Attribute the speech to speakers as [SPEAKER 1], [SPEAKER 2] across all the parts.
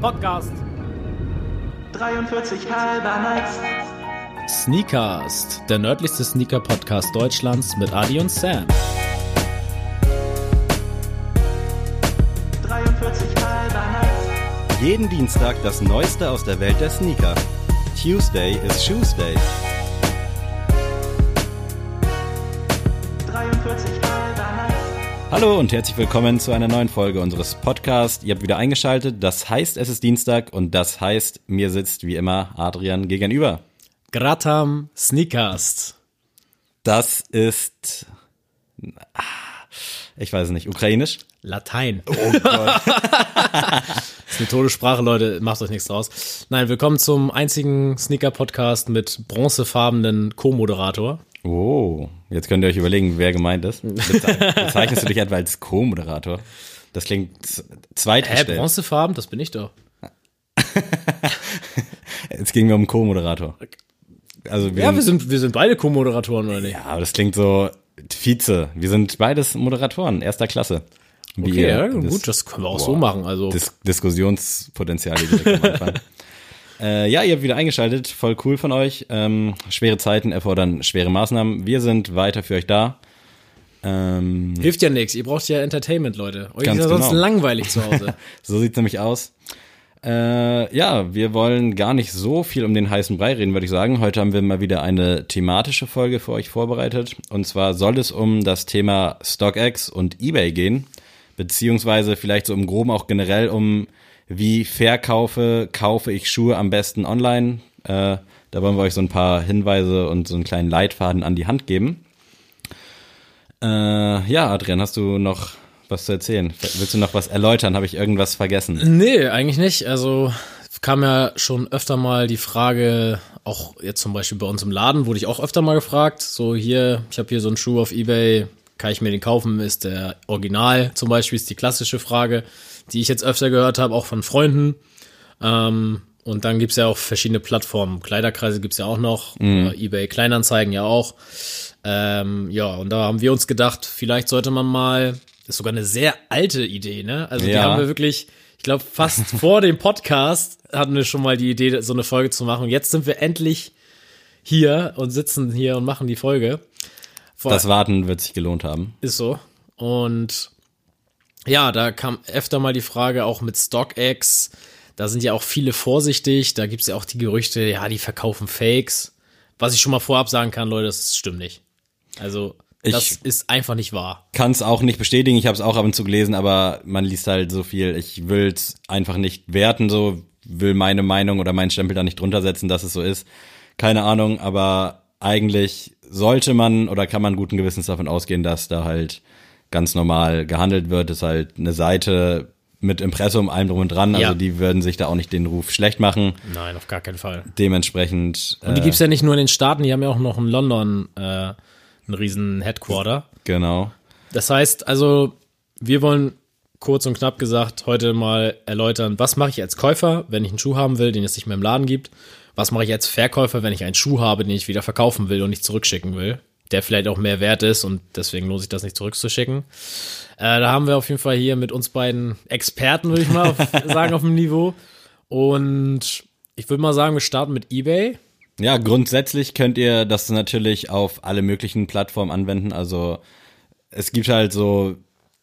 [SPEAKER 1] Podcast.
[SPEAKER 2] 43 halber nice.
[SPEAKER 1] Sneakast, der nördlichste Sneaker-Podcast Deutschlands mit Adi und Sam.
[SPEAKER 2] 43 halber nice.
[SPEAKER 3] Jeden Dienstag das Neueste aus der Welt der Sneaker. Tuesday is Shoes Day. Hallo und herzlich willkommen zu einer neuen Folge unseres Podcasts. Ihr habt wieder eingeschaltet. Das heißt, es ist Dienstag und das heißt, mir sitzt wie immer Adrian gegenüber.
[SPEAKER 1] Gratam Sneakast.
[SPEAKER 3] Das ist, ah, ich weiß es nicht, ukrainisch?
[SPEAKER 1] Latein.
[SPEAKER 3] Oh Gott.
[SPEAKER 1] Das ist eine Todessprache, Leute, macht euch nichts draus. Nein, willkommen zum einzigen Sneaker-Podcast mit bronzefarbenen Co-Moderator.
[SPEAKER 3] Oh, jetzt könnt ihr euch überlegen, wer gemeint ist. Beze- Bezeichnest du dich etwa als Co-Moderator? Das klingt z-
[SPEAKER 1] Hä,
[SPEAKER 3] zweitgestellt.
[SPEAKER 1] bronzefarben? Das bin ich doch.
[SPEAKER 3] Es ging mir um Co-Moderator. Also wir,
[SPEAKER 1] Ja, wir sind, wir sind beide Co-Moderatoren, oder nicht?
[SPEAKER 3] Ja, aber das klingt so Vize. Wir sind beides Moderatoren erster Klasse. Wie
[SPEAKER 1] Okay, ja, gut, das können wir auch so
[SPEAKER 3] Boah.
[SPEAKER 1] machen. Also,
[SPEAKER 3] Dis Diskussionspotenzial direkt am Anfang. äh, ja, ihr habt wieder eingeschaltet. Voll cool von euch. Ähm, schwere Zeiten erfordern schwere Maßnahmen. Wir sind weiter für euch da. Ähm,
[SPEAKER 1] hilft ja nichts. Ihr braucht ja Entertainment, Leute. Euch ist ja sonst
[SPEAKER 3] genau.
[SPEAKER 1] langweilig zu Hause.
[SPEAKER 3] so sieht's nämlich aus. Äh, ja, wir wollen gar nicht so viel um den heißen Brei reden, würde ich sagen. Heute haben wir mal wieder eine thematische Folge für euch vorbereitet. Und zwar soll es um das Thema StockX und eBay gehen. Beziehungsweise vielleicht so im Groben auch generell um, wie verkaufe, kaufe ich Schuhe am besten online. Äh, da wollen wir euch so ein paar Hinweise und so einen kleinen Leitfaden an die Hand geben. Äh, ja, Adrian, hast du noch was zu erzählen? Willst du noch was erläutern? Habe ich irgendwas vergessen?
[SPEAKER 1] nee, eigentlich nicht. Also kam ja schon öfter mal die Frage, auch jetzt zum Beispiel bei uns im Laden, wurde ich auch öfter mal gefragt. So hier, ich habe hier so einen Schuh auf Ebay, kann ich mir den kaufen? Ist der Original zum Beispiel, ist die klassische Frage, die ich jetzt öfter gehört habe, auch von Freunden. Ähm, und dann gibt's ja auch verschiedene Plattformen. Kleiderkreise gibt's ja auch noch, äh, eBay Kleinanzeigen ja auch. Ähm, ja, und da haben wir uns gedacht, vielleicht sollte man mal, ist sogar eine sehr alte Idee, ne? Also die
[SPEAKER 3] Ja.
[SPEAKER 1] haben wir wirklich, ich glaube, fast vor dem Podcast hatten wir schon mal die Idee, so eine Folge zu machen. Und jetzt sind wir endlich hier und sitzen hier und machen die Folge. Vor,
[SPEAKER 3] Das Warten wird sich gelohnt haben.
[SPEAKER 1] ist so. Und ja, da kam öfter mal die Frage auch mit StockX. Da sind ja auch viele vorsichtig. Da gibt's ja auch die Gerüchte, ja, die verkaufen Fakes. Was ich schon mal vorab sagen kann, Leute, das stimmt nicht. Also, das
[SPEAKER 3] Ich-
[SPEAKER 1] ist einfach nicht wahr.
[SPEAKER 3] Kann es auch nicht bestätigen, ich habe es auch ab und zu gelesen, aber man liest halt so viel. Ich will es einfach nicht werten, so will meine Meinung oder meinen Stempel da nicht drunter setzen, dass es so ist. Keine Ahnung, aber eigentlich sollte man oder kann man guten Gewissens davon ausgehen, dass da halt ganz normal gehandelt wird. Ist halt eine Seite mit Impressum, allem drum und dran. Also
[SPEAKER 1] Ja.
[SPEAKER 3] die würden sich da auch nicht den Ruf schlecht machen.
[SPEAKER 1] Nein, auf gar keinen Fall.
[SPEAKER 3] Dementsprechend.
[SPEAKER 1] Und die gibt's ja nicht nur in den Staaten, die haben ja auch noch in London äh, einen riesen Headquarter.
[SPEAKER 3] genau.
[SPEAKER 1] Das heißt also, wir wollen kurz und knapp gesagt heute mal erläutern, was mache ich als Käufer, wenn ich einen Schuh haben will, den es nicht mehr im Laden gibt. Was mache ich als Verkäufer, wenn ich einen Schuh habe, den ich wieder verkaufen will und nicht zurückschicken will, der vielleicht auch mehr wert ist und deswegen lohnt sich das nicht zurückzuschicken. Äh, da haben wir auf jeden Fall hier mit uns beiden Experten, würde ich mal auf, sagen, auf dem Niveau. Und ich würde mal sagen, wir starten mit eBay.
[SPEAKER 3] Ja, grundsätzlich könnt ihr das natürlich auf alle möglichen Plattformen anwenden. Also es gibt halt so,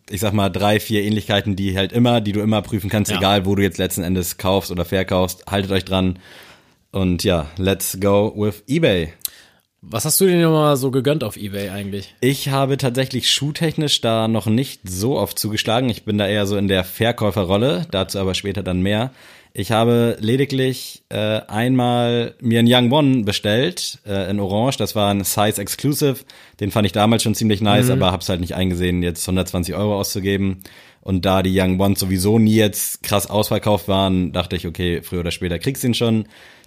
[SPEAKER 3] ich sag mal, drei, vier Ähnlichkeiten, die halt immer, die du immer prüfen kannst,
[SPEAKER 1] Ja.
[SPEAKER 3] egal wo du jetzt letzten Endes kaufst oder verkaufst. Haltet euch dran. Und ja, let's go with eBay.
[SPEAKER 1] Was hast du dir nochmal so gegönnt auf eBay eigentlich?
[SPEAKER 3] Ich habe tatsächlich schuhtechnisch da noch nicht so oft zugeschlagen. Ich bin da eher so in der Verkäuferrolle, dazu aber später dann mehr. Ich habe lediglich äh, einmal mir einen Young One bestellt äh, in Orange. Das war ein Size Exclusive. Den fand ich damals schon ziemlich nice, aber hab's halt nicht eingesehen, jetzt 120 Euro auszugeben. Und da die Young Ones sowieso nie jetzt krass ausverkauft waren, dachte ich, okay, früher oder später kriegst du ihn schon.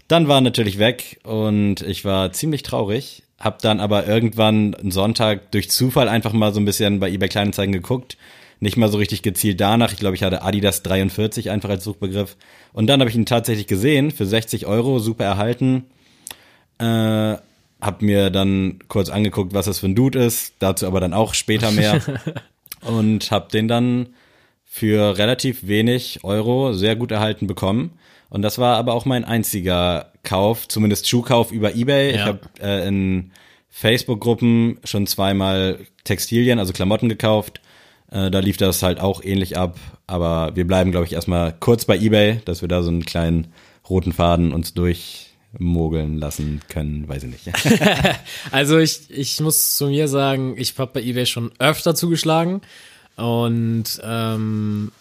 [SPEAKER 3] Dann war er natürlich weg und ich war ziemlich traurig. Hab dann aber irgendwann einen Sonntag durch Zufall einfach mal so ein bisschen bei eBay Kleinanzeigen geguckt. Nicht mal so richtig gezielt danach. Ich glaube, ich hatte Adidas 43 einfach als Suchbegriff. Und dann habe ich ihn tatsächlich gesehen für 60 Euro, super erhalten. Äh, hab mir dann kurz angeguckt, was das für ein Dude ist. Dazu aber dann auch später mehr. und hab den dann für relativ wenig Euro sehr gut erhalten bekommen. Und das war aber auch mein einziger Kauf, zumindest Schuhkauf über Ebay. Ich
[SPEAKER 1] Ja.
[SPEAKER 3] habe äh, in Facebook-Gruppen schon zweimal Textilien, also Klamotten gekauft. Äh, da lief das halt auch ähnlich ab. Aber wir bleiben, glaube ich, erstmal kurz bei Ebay, dass wir da so einen kleinen roten Faden uns durchmogeln lassen können, weiß ich nicht.
[SPEAKER 1] Also ich, ich muss zu mir sagen, ich habe bei eBay schon öfter zugeschlagen und ähm,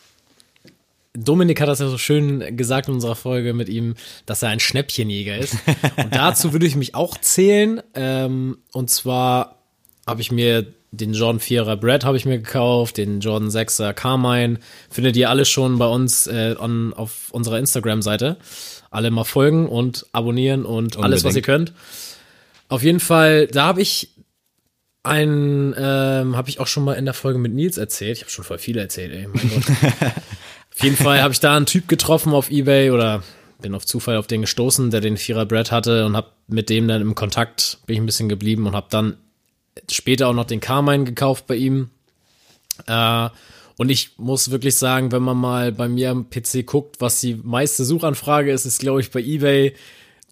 [SPEAKER 1] Dominik hat das ja so schön gesagt in unserer Folge mit ihm, dass er ein Schnäppchenjäger ist. Und dazu würde ich mich auch zählen. Ähm, und zwar habe ich mir den Jordan 4er Brad habe ich mir gekauft, den Jordan 6er Carmine. Findet ihr alle schon bei uns äh, on, auf unserer Instagram-Seite. Alle mal folgen und abonnieren und alles, was ihr
[SPEAKER 3] Unbedingt.
[SPEAKER 1] könnt. Auf jeden Fall, da habe ich ein, ähm, habe ich auch schon mal in der Folge mit Nils erzählt. Ich habe schon voll viele erzählt, ey. Mein Gott. auf jeden Fall habe ich da einen Typ getroffen auf Ebay oder bin auf Zufall auf den gestoßen, der den Vierer Brad hatte und habe mit dem dann im Kontakt, bin ich ein bisschen geblieben und habe dann später auch noch den Carmine gekauft bei ihm. Äh, und ich muss wirklich sagen, wenn man mal bei mir am PC guckt, was die meiste Suchanfrage ist, ist glaube ich bei eBay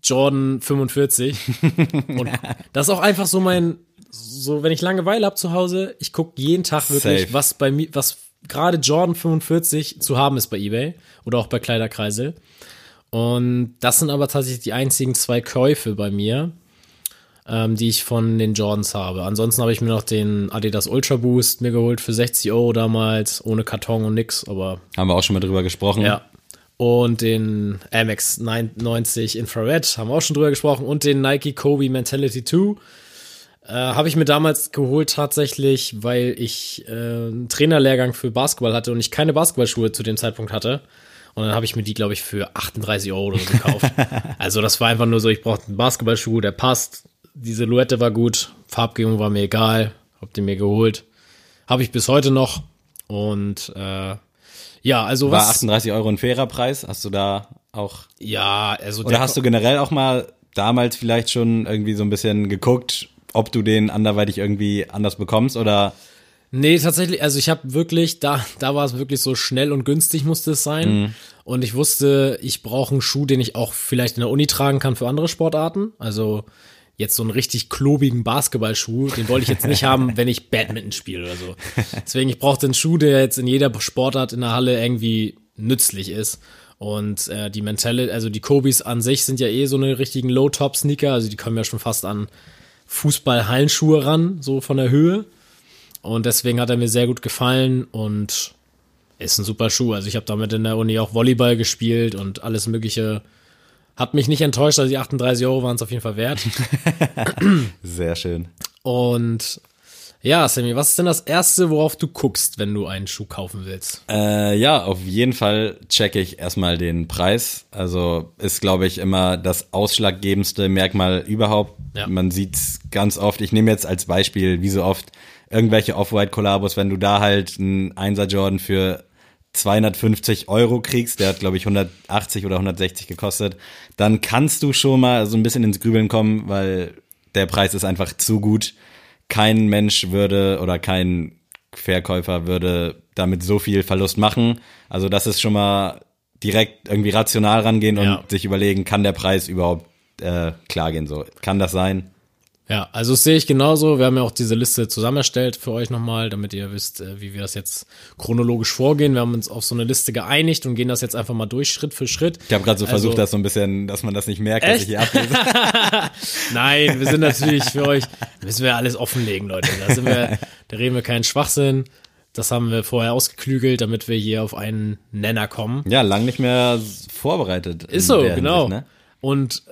[SPEAKER 1] Jordan 45. Und das ist auch einfach so mein, so wenn ich Langeweile habe zu Hause, ich gucke jeden Tag wirklich,
[SPEAKER 3] Safe.
[SPEAKER 1] was bei mir, was gerade Jordan 45 zu haben ist bei eBay oder auch bei Kleiderkreisel. Und das sind aber tatsächlich die einzigen zwei Käufe bei mir, ähm, die ich von den Jordans habe. Ansonsten habe ich mir noch den Adidas Ultra Boost mir geholt für 60 Euro damals, ohne Karton und nix, aber
[SPEAKER 3] Haben wir auch schon mal drüber gesprochen.
[SPEAKER 1] ja. Und den Amex 90 Infrared, haben wir auch schon drüber gesprochen. Und den Nike Kobe Mentality 2. Äh, habe ich mir damals geholt tatsächlich, weil ich äh, einen Trainerlehrgang für Basketball hatte und ich keine Basketballschuhe zu dem Zeitpunkt hatte. Und dann habe ich mir die, glaube ich, für 38 Euro oder so gekauft. also das war einfach nur so, ich brauchte einen Basketballschuh, der passt. Die Silhouette war gut, Farbgebung war mir egal, hab den mir geholt. Habe ich bis heute noch. Und äh, ja, also
[SPEAKER 3] War
[SPEAKER 1] was.
[SPEAKER 3] 38 Euro ein fairer Preis? Hast du da auch
[SPEAKER 1] Ja, also
[SPEAKER 3] Oder hast du generell auch mal damals vielleicht schon irgendwie so ein bisschen geguckt, ob du den anderweitig irgendwie anders bekommst oder
[SPEAKER 1] Nee, tatsächlich, also ich habe wirklich, da, da war es wirklich so schnell und günstig musste es sein.
[SPEAKER 3] Mhm.
[SPEAKER 1] Und ich wusste, ich brauche einen Schuh, den ich auch vielleicht in der Uni tragen kann für andere Sportarten. Also jetzt so einen richtig klobigen Basketballschuh, den wollte ich jetzt nicht haben, wenn ich Badminton spiele oder so. Deswegen, ich brauchte einen Schuh, der jetzt in jeder Sportart in der Halle irgendwie nützlich ist. Und äh, die Mentale, also die Kobis an sich sind ja eh so eine richtigen Low-Top-Sneaker, also die kommen ja schon fast an Fußball-Hallenschuhe ran, so von der Höhe. Und deswegen hat er mir sehr gut gefallen und ist ein super Schuh. Also ich habe damit in der Uni auch Volleyball gespielt und alles Mögliche. Hat mich nicht enttäuscht, also die 38 Euro waren es auf jeden Fall wert.
[SPEAKER 3] sehr schön.
[SPEAKER 1] Und ja, Sammy, was ist denn das Erste, worauf du guckst, wenn du einen Schuh kaufen willst?
[SPEAKER 3] Äh, ja, auf jeden Fall checke ich erstmal den Preis. Also ist, glaube ich, immer das ausschlaggebendste Merkmal überhaupt.
[SPEAKER 1] Ja.
[SPEAKER 3] Man sieht's ganz oft. Ich nehme jetzt als Beispiel, wie so oft, irgendwelche Off-White-Kollabos, wenn du da halt einen 1er Jordan für 250 Euro kriegst, der hat, glaube ich, 180 oder 160 gekostet, dann kannst du schon mal so ein bisschen ins Grübeln kommen, weil der Preis ist einfach zu gut. Kein Mensch würde oder kein Verkäufer würde damit so viel Verlust machen. Also das ist schon mal direkt irgendwie rational rangehen und
[SPEAKER 1] Ja.
[SPEAKER 3] sich überlegen, kann der Preis überhaupt äh, klar gehen? So, kann das sein?
[SPEAKER 1] Ja, also das sehe ich genauso. Wir haben ja auch diese Liste zusammen erstellt für euch nochmal, damit ihr wisst, äh, wie wir das jetzt chronologisch vorgehen. Wir haben uns auf so eine Liste geeinigt und gehen das jetzt einfach mal durch, Schritt für Schritt.
[SPEAKER 3] Ich habe gerade so
[SPEAKER 1] Also-
[SPEAKER 3] versucht, das so ein bisschen, dass man das nicht merkt, dass
[SPEAKER 1] Echt?
[SPEAKER 3] ich hier ablese.
[SPEAKER 1] Nein, wir sind natürlich für euch, müssen wir alles offenlegen, Leute. Da sind wir, da reden wir keinen Schwachsinn. Das haben wir vorher ausgeklügelt, damit wir hier auf einen Nenner kommen.
[SPEAKER 3] Ja, lang nicht mehr vorbereitet.
[SPEAKER 1] Ist so, genau.
[SPEAKER 3] Hinsicht, ne?
[SPEAKER 1] Und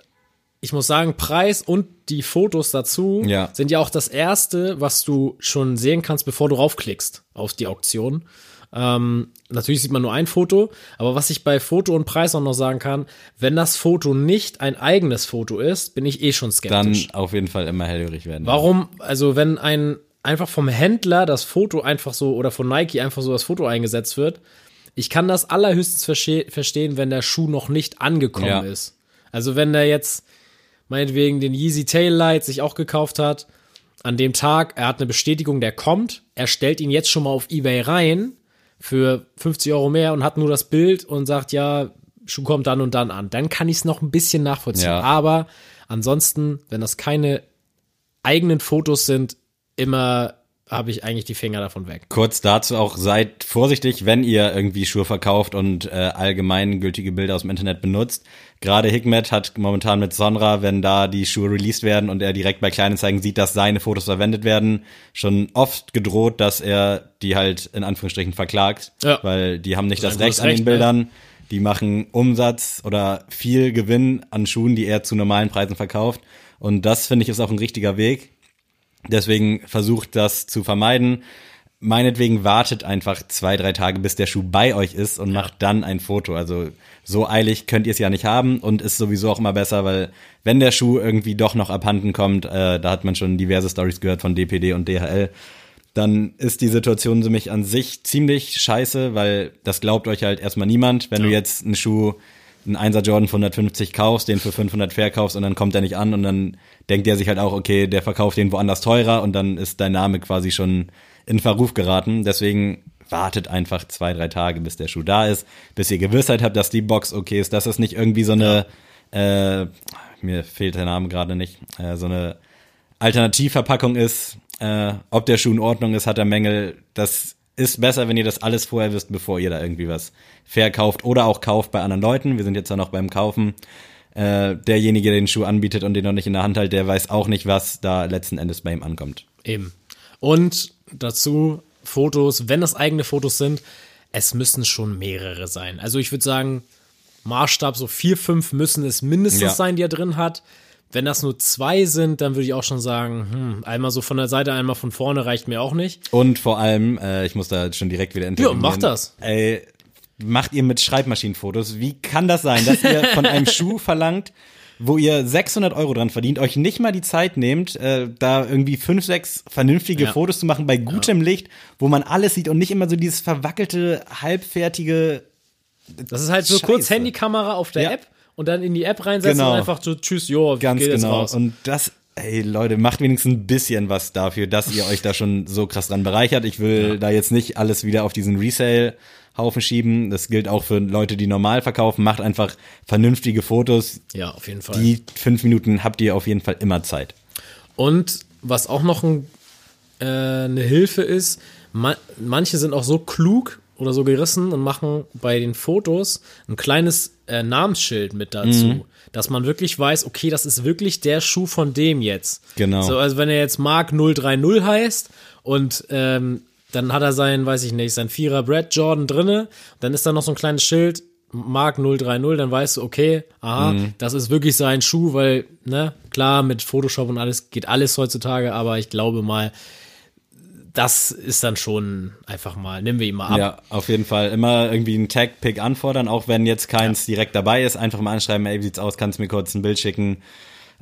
[SPEAKER 1] ich muss sagen, Preis und die Fotos dazu
[SPEAKER 3] Ja.
[SPEAKER 1] sind ja auch das erste, was du schon sehen kannst, bevor du raufklickst auf die Auktion. Ähm, natürlich sieht man nur ein Foto, aber was ich bei Foto und Preis auch noch sagen kann, wenn das Foto nicht ein eigenes Foto ist, bin ich eh schon
[SPEAKER 3] Dann
[SPEAKER 1] skeptisch.
[SPEAKER 3] auf jeden Fall immer hellhörig werden.
[SPEAKER 1] Warum, also wenn ein einfach vom Händler das Foto einfach so oder von Nike einfach so das Foto eingesetzt wird, ich kann das allerhöchstens verste verstehen, wenn der Schuh noch nicht angekommen
[SPEAKER 3] Ja.
[SPEAKER 1] ist. Also wenn der jetzt meinetwegen den Yeezy Taillight sich auch gekauft hat, an dem Tag, er hat eine Bestätigung, der kommt, er stellt ihn jetzt schon mal auf Ebay rein, für 50 Euro mehr und hat nur das Bild und sagt, ja, Schuh kommt dann und dann an. Dann kann ich es noch ein bisschen nachvollziehen.
[SPEAKER 3] Ja.
[SPEAKER 1] Aber ansonsten, wenn das keine eigenen Fotos sind, immer habe ich eigentlich die Finger davon weg.
[SPEAKER 3] Kurz dazu auch, seid vorsichtig, wenn ihr irgendwie Schuhe verkauft und äh, allgemeingültige Bilder aus dem Internet benutzt. Gerade Hikmet hat momentan mit Sonra, wenn da die Schuhe released werden und er direkt bei Kleinanzeigen sieht, dass seine Fotos verwendet werden, schon oft gedroht, dass er die halt in Anführungsstrichen verklagt,
[SPEAKER 1] Ja.
[SPEAKER 3] weil die haben nicht das
[SPEAKER 1] Sein
[SPEAKER 3] Recht an den
[SPEAKER 1] Recht, ne?
[SPEAKER 3] Bildern. Die machen Umsatz oder viel Gewinn an Schuhen, die er zu normalen Preisen verkauft. Und das finde ich ist auch ein richtiger Weg. Deswegen versucht das zu vermeiden. Meinetwegen wartet einfach zwei, drei Tage, bis der Schuh bei euch ist und macht dann ein Foto. Also so eilig könnt ihr es ja nicht haben und ist sowieso auch immer besser, weil wenn der Schuh irgendwie doch noch abhanden kommt, äh, da hat man schon diverse Stories gehört von DPD und DHL, dann ist die Situation mich an sich ziemlich scheiße, weil das glaubt euch halt erstmal niemand. Wenn du jetzt einen Schuh, einen 1er Jordan für 150 kaufst, den für 500 verkaufst und dann kommt er nicht an und dann denkt der sich halt auch, okay, der verkauft den woanders teurer und dann ist dein Name quasi schon in Verruf geraten. Deswegen wartet einfach zwei, drei Tage, bis der Schuh da ist, bis ihr Gewissheit habt, dass die Box okay ist, dass es nicht irgendwie so eine, äh, mir fehlt der Name gerade nicht, äh, so eine Alternativverpackung ist, äh, ob der Schuh in Ordnung ist, hat er Mängel. Das ist besser, wenn ihr das alles vorher wisst, bevor ihr da irgendwie was verkauft oder auch kauft bei anderen Leuten. Wir sind jetzt ja noch beim Kaufen. Äh, derjenige, der den Schuh anbietet und den noch nicht in der Hand hält, der weiß auch nicht, was da letzten Endes bei ihm ankommt.
[SPEAKER 1] Eben. Und dazu Fotos, wenn das eigene Fotos sind, es müssen schon mehrere sein. Also ich würde sagen, Maßstab so vier, fünf müssen es mindestens
[SPEAKER 3] Ja.
[SPEAKER 1] sein, die er drin hat. Wenn das nur zwei sind, dann würde ich auch schon sagen, hm, einmal so von der Seite, einmal von vorne reicht mir auch nicht.
[SPEAKER 3] Und vor allem, äh, ich muss da schon direkt wieder intervenieren.
[SPEAKER 1] mach das.
[SPEAKER 3] Ey, macht ihr mit Schreibmaschinenfotos? Wie kann das sein, dass ihr von einem Schuh verlangt, wo ihr 600 Euro dran verdient, euch nicht mal die Zeit nehmt, äh, da irgendwie fünf, sechs vernünftige
[SPEAKER 1] Ja.
[SPEAKER 3] Fotos zu machen bei gutem Licht, wo man alles sieht und nicht immer so dieses verwackelte, halbfertige
[SPEAKER 1] Das ist halt so
[SPEAKER 3] Scheiße.
[SPEAKER 1] kurz Handykamera auf der
[SPEAKER 3] Ja.
[SPEAKER 1] App und dann in die App reinsetzen
[SPEAKER 3] Genau.
[SPEAKER 1] und einfach so, tschüss, jo,
[SPEAKER 3] Ganz
[SPEAKER 1] geht
[SPEAKER 3] genau.
[SPEAKER 1] raus.
[SPEAKER 3] Und das, ey Leute, macht wenigstens ein bisschen was dafür, dass ihr euch da schon so krass dran bereichert. Ich will da jetzt nicht alles wieder auf diesen Resale-Haufen schieben. Das gilt auch für Leute, die normal verkaufen. Macht einfach vernünftige Fotos.
[SPEAKER 1] ja, auf jeden Fall.
[SPEAKER 3] Die fünf Minuten habt ihr auf jeden Fall immer Zeit.
[SPEAKER 1] Und was auch noch ein, äh, eine Hilfe ist, ma manche sind auch so klug oder so gerissen und machen bei den Fotos ein kleines äh, Namensschild mit dazu,
[SPEAKER 3] Mhm.
[SPEAKER 1] dass man wirklich weiß, okay, das ist wirklich der Schuh von dem jetzt.
[SPEAKER 3] Genau.
[SPEAKER 1] So, also wenn er jetzt Mark 030 heißt und ähm, dann hat er sein, weiß ich nicht, sein Vierer Brad Jordan drinne, dann ist da noch so ein kleines Schild, Mark 030, dann weißt du, okay, aha,
[SPEAKER 3] Mhm.
[SPEAKER 1] das ist wirklich sein Schuh, weil, ne, klar, mit Photoshop und alles geht alles heutzutage, aber ich glaube mal, das ist dann schon einfach mal, nehmen wir ihn mal ab.
[SPEAKER 3] Ja, auf jeden Fall. Immer irgendwie einen Tag-Pick anfordern, auch wenn jetzt keins direkt dabei ist. Einfach mal anschreiben, ey, wie sieht's aus, kannst du mir kurz ein Bild schicken,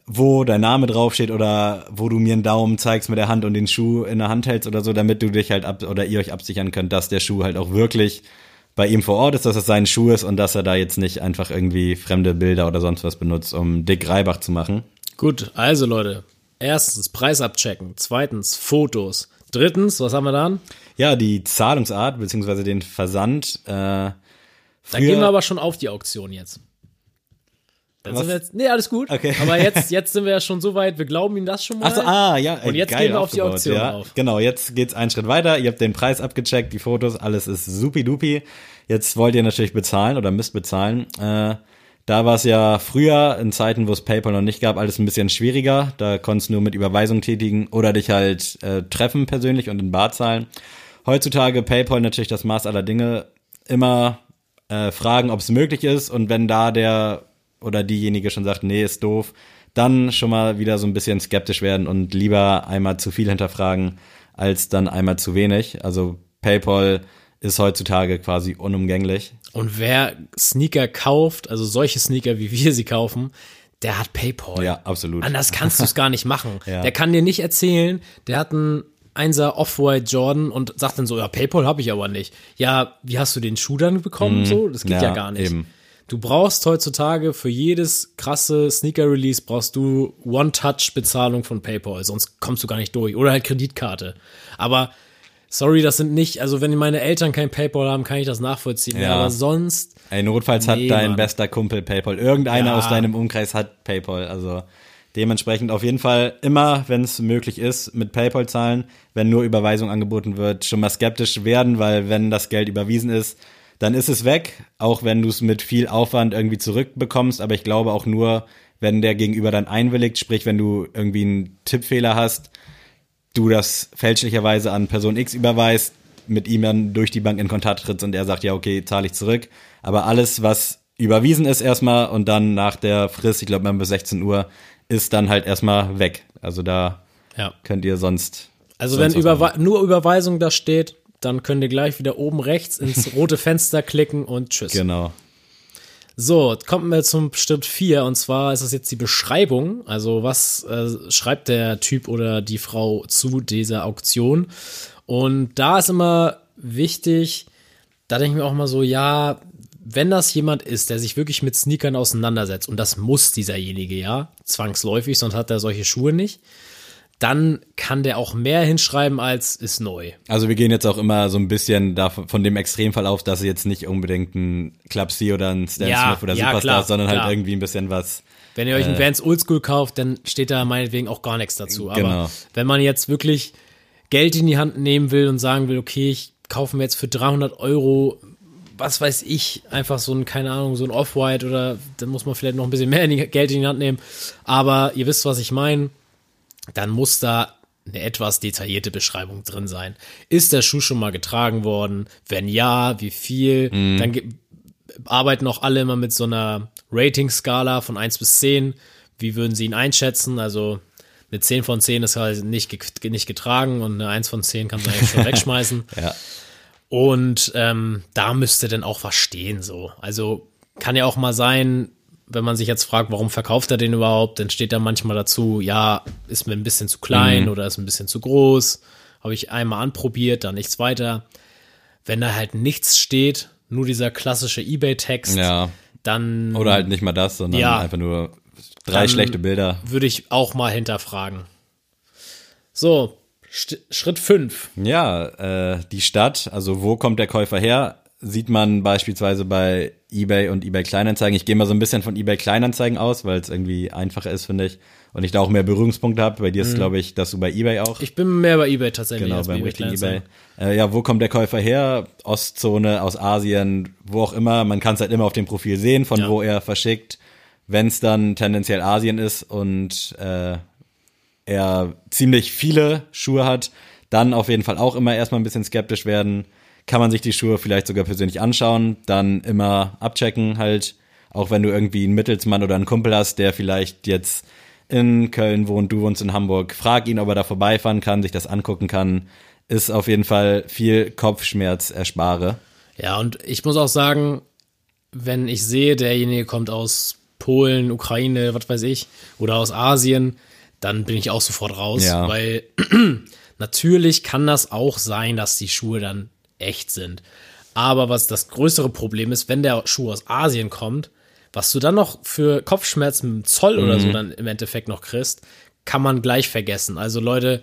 [SPEAKER 3] wo dein Name draufsteht oder wo du mir einen Daumen zeigst mit der Hand und den Schuh in der Hand hältst oder so, damit du dich halt ab oder ihr euch absichern könnt, dass der Schuh halt auch wirklich bei ihm vor Ort ist, dass es sein Schuh ist und dass er da jetzt nicht einfach irgendwie fremde Bilder oder sonst was benutzt, um Dick Reibach zu machen.
[SPEAKER 1] Gut, also Leute, erstens Preis abchecken, zweitens Fotos, drittens, was haben wir dann?
[SPEAKER 3] Ja, die Zahlungsart beziehungsweise den Versand. Äh,
[SPEAKER 1] Da gehen wir aber schon auf die Auktion jetzt. Dann
[SPEAKER 3] Was?
[SPEAKER 1] sind wir jetzt, nee, alles gut.
[SPEAKER 3] Okay.
[SPEAKER 1] Aber jetzt, jetzt sind wir ja schon so weit, wir glauben ihm das schon mal.
[SPEAKER 3] Ach so, ah, ja.
[SPEAKER 1] Und jetzt gehen wir auf die Auktion
[SPEAKER 3] ja.
[SPEAKER 1] auf.
[SPEAKER 3] Genau, jetzt geht's einen Schritt weiter. Ihr habt den Preis abgecheckt, die Fotos, alles ist supi-dupi. Jetzt wollt ihr natürlich bezahlen oder müsst bezahlen. Äh, da war es ja früher, in Zeiten, wo es PayPal noch nicht gab, alles ein bisschen schwieriger. Da konntest du nur mit Überweisung tätigen oder dich halt äh, treffen persönlich und in Bar zahlen. Heutzutage PayPal natürlich das Maß aller Dinge. Immer äh, fragen, ob es möglich ist und wenn da der oder diejenige schon sagt, nee, ist doof, dann schon mal wieder so ein bisschen skeptisch werden und lieber einmal zu viel hinterfragen, als dann einmal zu wenig. Also PayPal ist heutzutage quasi unumgänglich.
[SPEAKER 1] Und wer Sneaker kauft, also solche Sneaker, wie wir sie kaufen, der hat PayPal.
[SPEAKER 3] Ja, absolut.
[SPEAKER 1] Anders kannst du es gar nicht machen.
[SPEAKER 3] Ja.
[SPEAKER 1] Der kann dir nicht erzählen, der hat einen Einser Off-White Jordan und sagt dann so, ja, PayPal habe ich aber nicht. Ja, wie hast du den Schuh dann bekommen? So, das geht ja,
[SPEAKER 3] Mhm. Ja,
[SPEAKER 1] gar nicht.
[SPEAKER 3] eben.
[SPEAKER 1] Du brauchst heutzutage für jedes krasse Sneaker-Release brauchst du One-Touch-Bezahlung von PayPal, sonst kommst du gar nicht durch. Oder halt Kreditkarte. Aber sorry, das sind nicht, also wenn meine Eltern kein PayPal haben, kann ich das nachvollziehen.
[SPEAKER 3] Ja.
[SPEAKER 1] Aber sonst,
[SPEAKER 3] Ey, notfalls hat
[SPEAKER 1] Nee,
[SPEAKER 3] dein
[SPEAKER 1] Mann.
[SPEAKER 3] bester Kumpel PayPal. Irgendeiner
[SPEAKER 1] Ja.
[SPEAKER 3] aus deinem Umkreis hat PayPal. Also dementsprechend auf jeden Fall immer, wenn es möglich ist, mit PayPal zahlen. Wenn nur Überweisung angeboten wird, schon mal skeptisch werden, weil wenn das Geld überwiesen ist, dann ist es weg, auch wenn du es mit viel Aufwand irgendwie zurückbekommst. Aber ich glaube auch nur, wenn der Gegenüber dann einwilligt, sprich, wenn du irgendwie einen Tippfehler hast, du das fälschlicherweise an Person X überweist, mit ihm dann durch die Bank in Kontakt trittst und er sagt, ja, okay, zahle ich zurück. Aber alles, was überwiesen ist erstmal und dann nach der Frist, ich glaube, bis 16 Uhr, ist dann halt erstmal weg. Also da
[SPEAKER 1] ja.
[SPEAKER 3] könnt ihr sonst.
[SPEAKER 1] Also
[SPEAKER 3] sonst
[SPEAKER 1] wenn Überwe nur Überweisung da steht, dann könnt ihr gleich wieder oben rechts ins rote Fenster klicken und tschüss.
[SPEAKER 3] Genau.
[SPEAKER 1] So, kommen wir zum Schritt 4 und zwar ist das jetzt die Beschreibung. Also was äh, schreibt der Typ oder die Frau zu dieser Auktion? Und da ist immer wichtig, da denke ich mir auch mal so, ja, wenn das jemand ist, der sich wirklich mit Sneakern auseinandersetzt, und das muss dieserjenige ja, zwangsläufig, sonst hat er solche Schuhe nicht, dann kann der auch mehr hinschreiben als ist neu.
[SPEAKER 3] Also wir gehen jetzt auch immer so ein bisschen davon, von dem Extremfall auf, dass es jetzt nicht unbedingt ein Club C oder ein Stan
[SPEAKER 1] Ja,
[SPEAKER 3] Smith oder
[SPEAKER 1] ja,
[SPEAKER 3] Superstar
[SPEAKER 1] klar,
[SPEAKER 3] sondern halt
[SPEAKER 1] klar.
[SPEAKER 3] irgendwie ein bisschen was.
[SPEAKER 1] Wenn ihr euch einen Vans Oldschool kauft, dann steht da meinetwegen auch gar nichts dazu. Aber
[SPEAKER 3] Genau.
[SPEAKER 1] wenn man jetzt wirklich Geld in die Hand nehmen will und sagen will, okay, ich kaufe mir jetzt für 300 Euro, was weiß ich, einfach so ein, keine Ahnung, so ein Off-White oder dann muss man vielleicht noch ein bisschen mehr Geld in die Hand nehmen. Aber ihr wisst, was ich meine. Dann muss da eine etwas detaillierte Beschreibung drin sein. Ist der Schuh schon mal getragen worden? Wenn ja, wie viel? Dann ge- arbeiten auch alle immer mit so einer Rating-Skala von 1 bis 10. Wie würden sie ihn einschätzen? Also eine 10 von 10 ist halt nicht, nicht getragen und eine 1 von 10 kann man eigentlich schon wegschmeißen.
[SPEAKER 3] Ja.
[SPEAKER 1] Und ähm, da müsste dann auch was stehen so. Also kann ja auch mal sein, wenn man sich jetzt fragt, warum verkauft er den überhaupt, dann steht da manchmal dazu, ja, ist mir ein bisschen zu klein oder ist ein bisschen zu groß. Habe ich einmal anprobiert, dann nichts weiter. Wenn da halt nichts steht, nur dieser klassische Ebay-Text,
[SPEAKER 3] Ja.
[SPEAKER 1] dann
[SPEAKER 3] Oder halt nicht mal das, sondern
[SPEAKER 1] Ja.
[SPEAKER 3] einfach nur drei schlechte Bilder.
[SPEAKER 1] würde ich auch mal hinterfragen. So, Schritt 5.
[SPEAKER 3] Ja, äh, die Stadt, also wo kommt der Käufer her, sieht man beispielsweise bei eBay und eBay Kleinanzeigen. Ich gehe mal so ein bisschen von eBay Kleinanzeigen aus, weil es irgendwie einfacher ist, finde ich. Und ich da auch mehr Berührungspunkte habe. Bei dir ist, glaube ich, dass du bei eBay auch.
[SPEAKER 1] Mhm. Ich bin mehr bei eBay tatsächlich.
[SPEAKER 3] Genau,
[SPEAKER 1] als bei
[SPEAKER 3] beim richtigen eBay. Äh, ja, wo kommt der Käufer her? Ostzone, aus Asien, wo auch immer. Man kann es halt immer auf dem Profil sehen, von
[SPEAKER 1] Ja.
[SPEAKER 3] wo er verschickt. Wenn es dann tendenziell Asien ist und äh, er ziemlich viele Schuhe hat, dann auf jeden Fall auch immer erstmal ein bisschen skeptisch werden. Kann man sich die Schuhe vielleicht sogar persönlich anschauen, dann immer abchecken halt, auch wenn du irgendwie einen Mittelsmann oder einen Kumpel hast, der vielleicht jetzt in Köln wohnt, du wohnst in Hamburg, frag ihn, ob er da vorbeifahren kann, sich das angucken kann, ist auf jeden Fall viel Kopfschmerz erspare.
[SPEAKER 1] Ja, und ich muss auch sagen, wenn ich sehe, derjenige kommt aus Polen, Ukraine, was weiß ich, oder aus Asien, dann bin ich auch sofort raus,
[SPEAKER 3] Ja.
[SPEAKER 1] weil natürlich kann das auch sein, dass die Schuhe dann echt sind. Aber was das größere Problem ist, wenn der Schuh aus Asien kommt, was du dann noch für Kopfschmerzen mit dem Zoll oder so dann im Endeffekt noch kriegst, kann man gleich vergessen. Also Leute,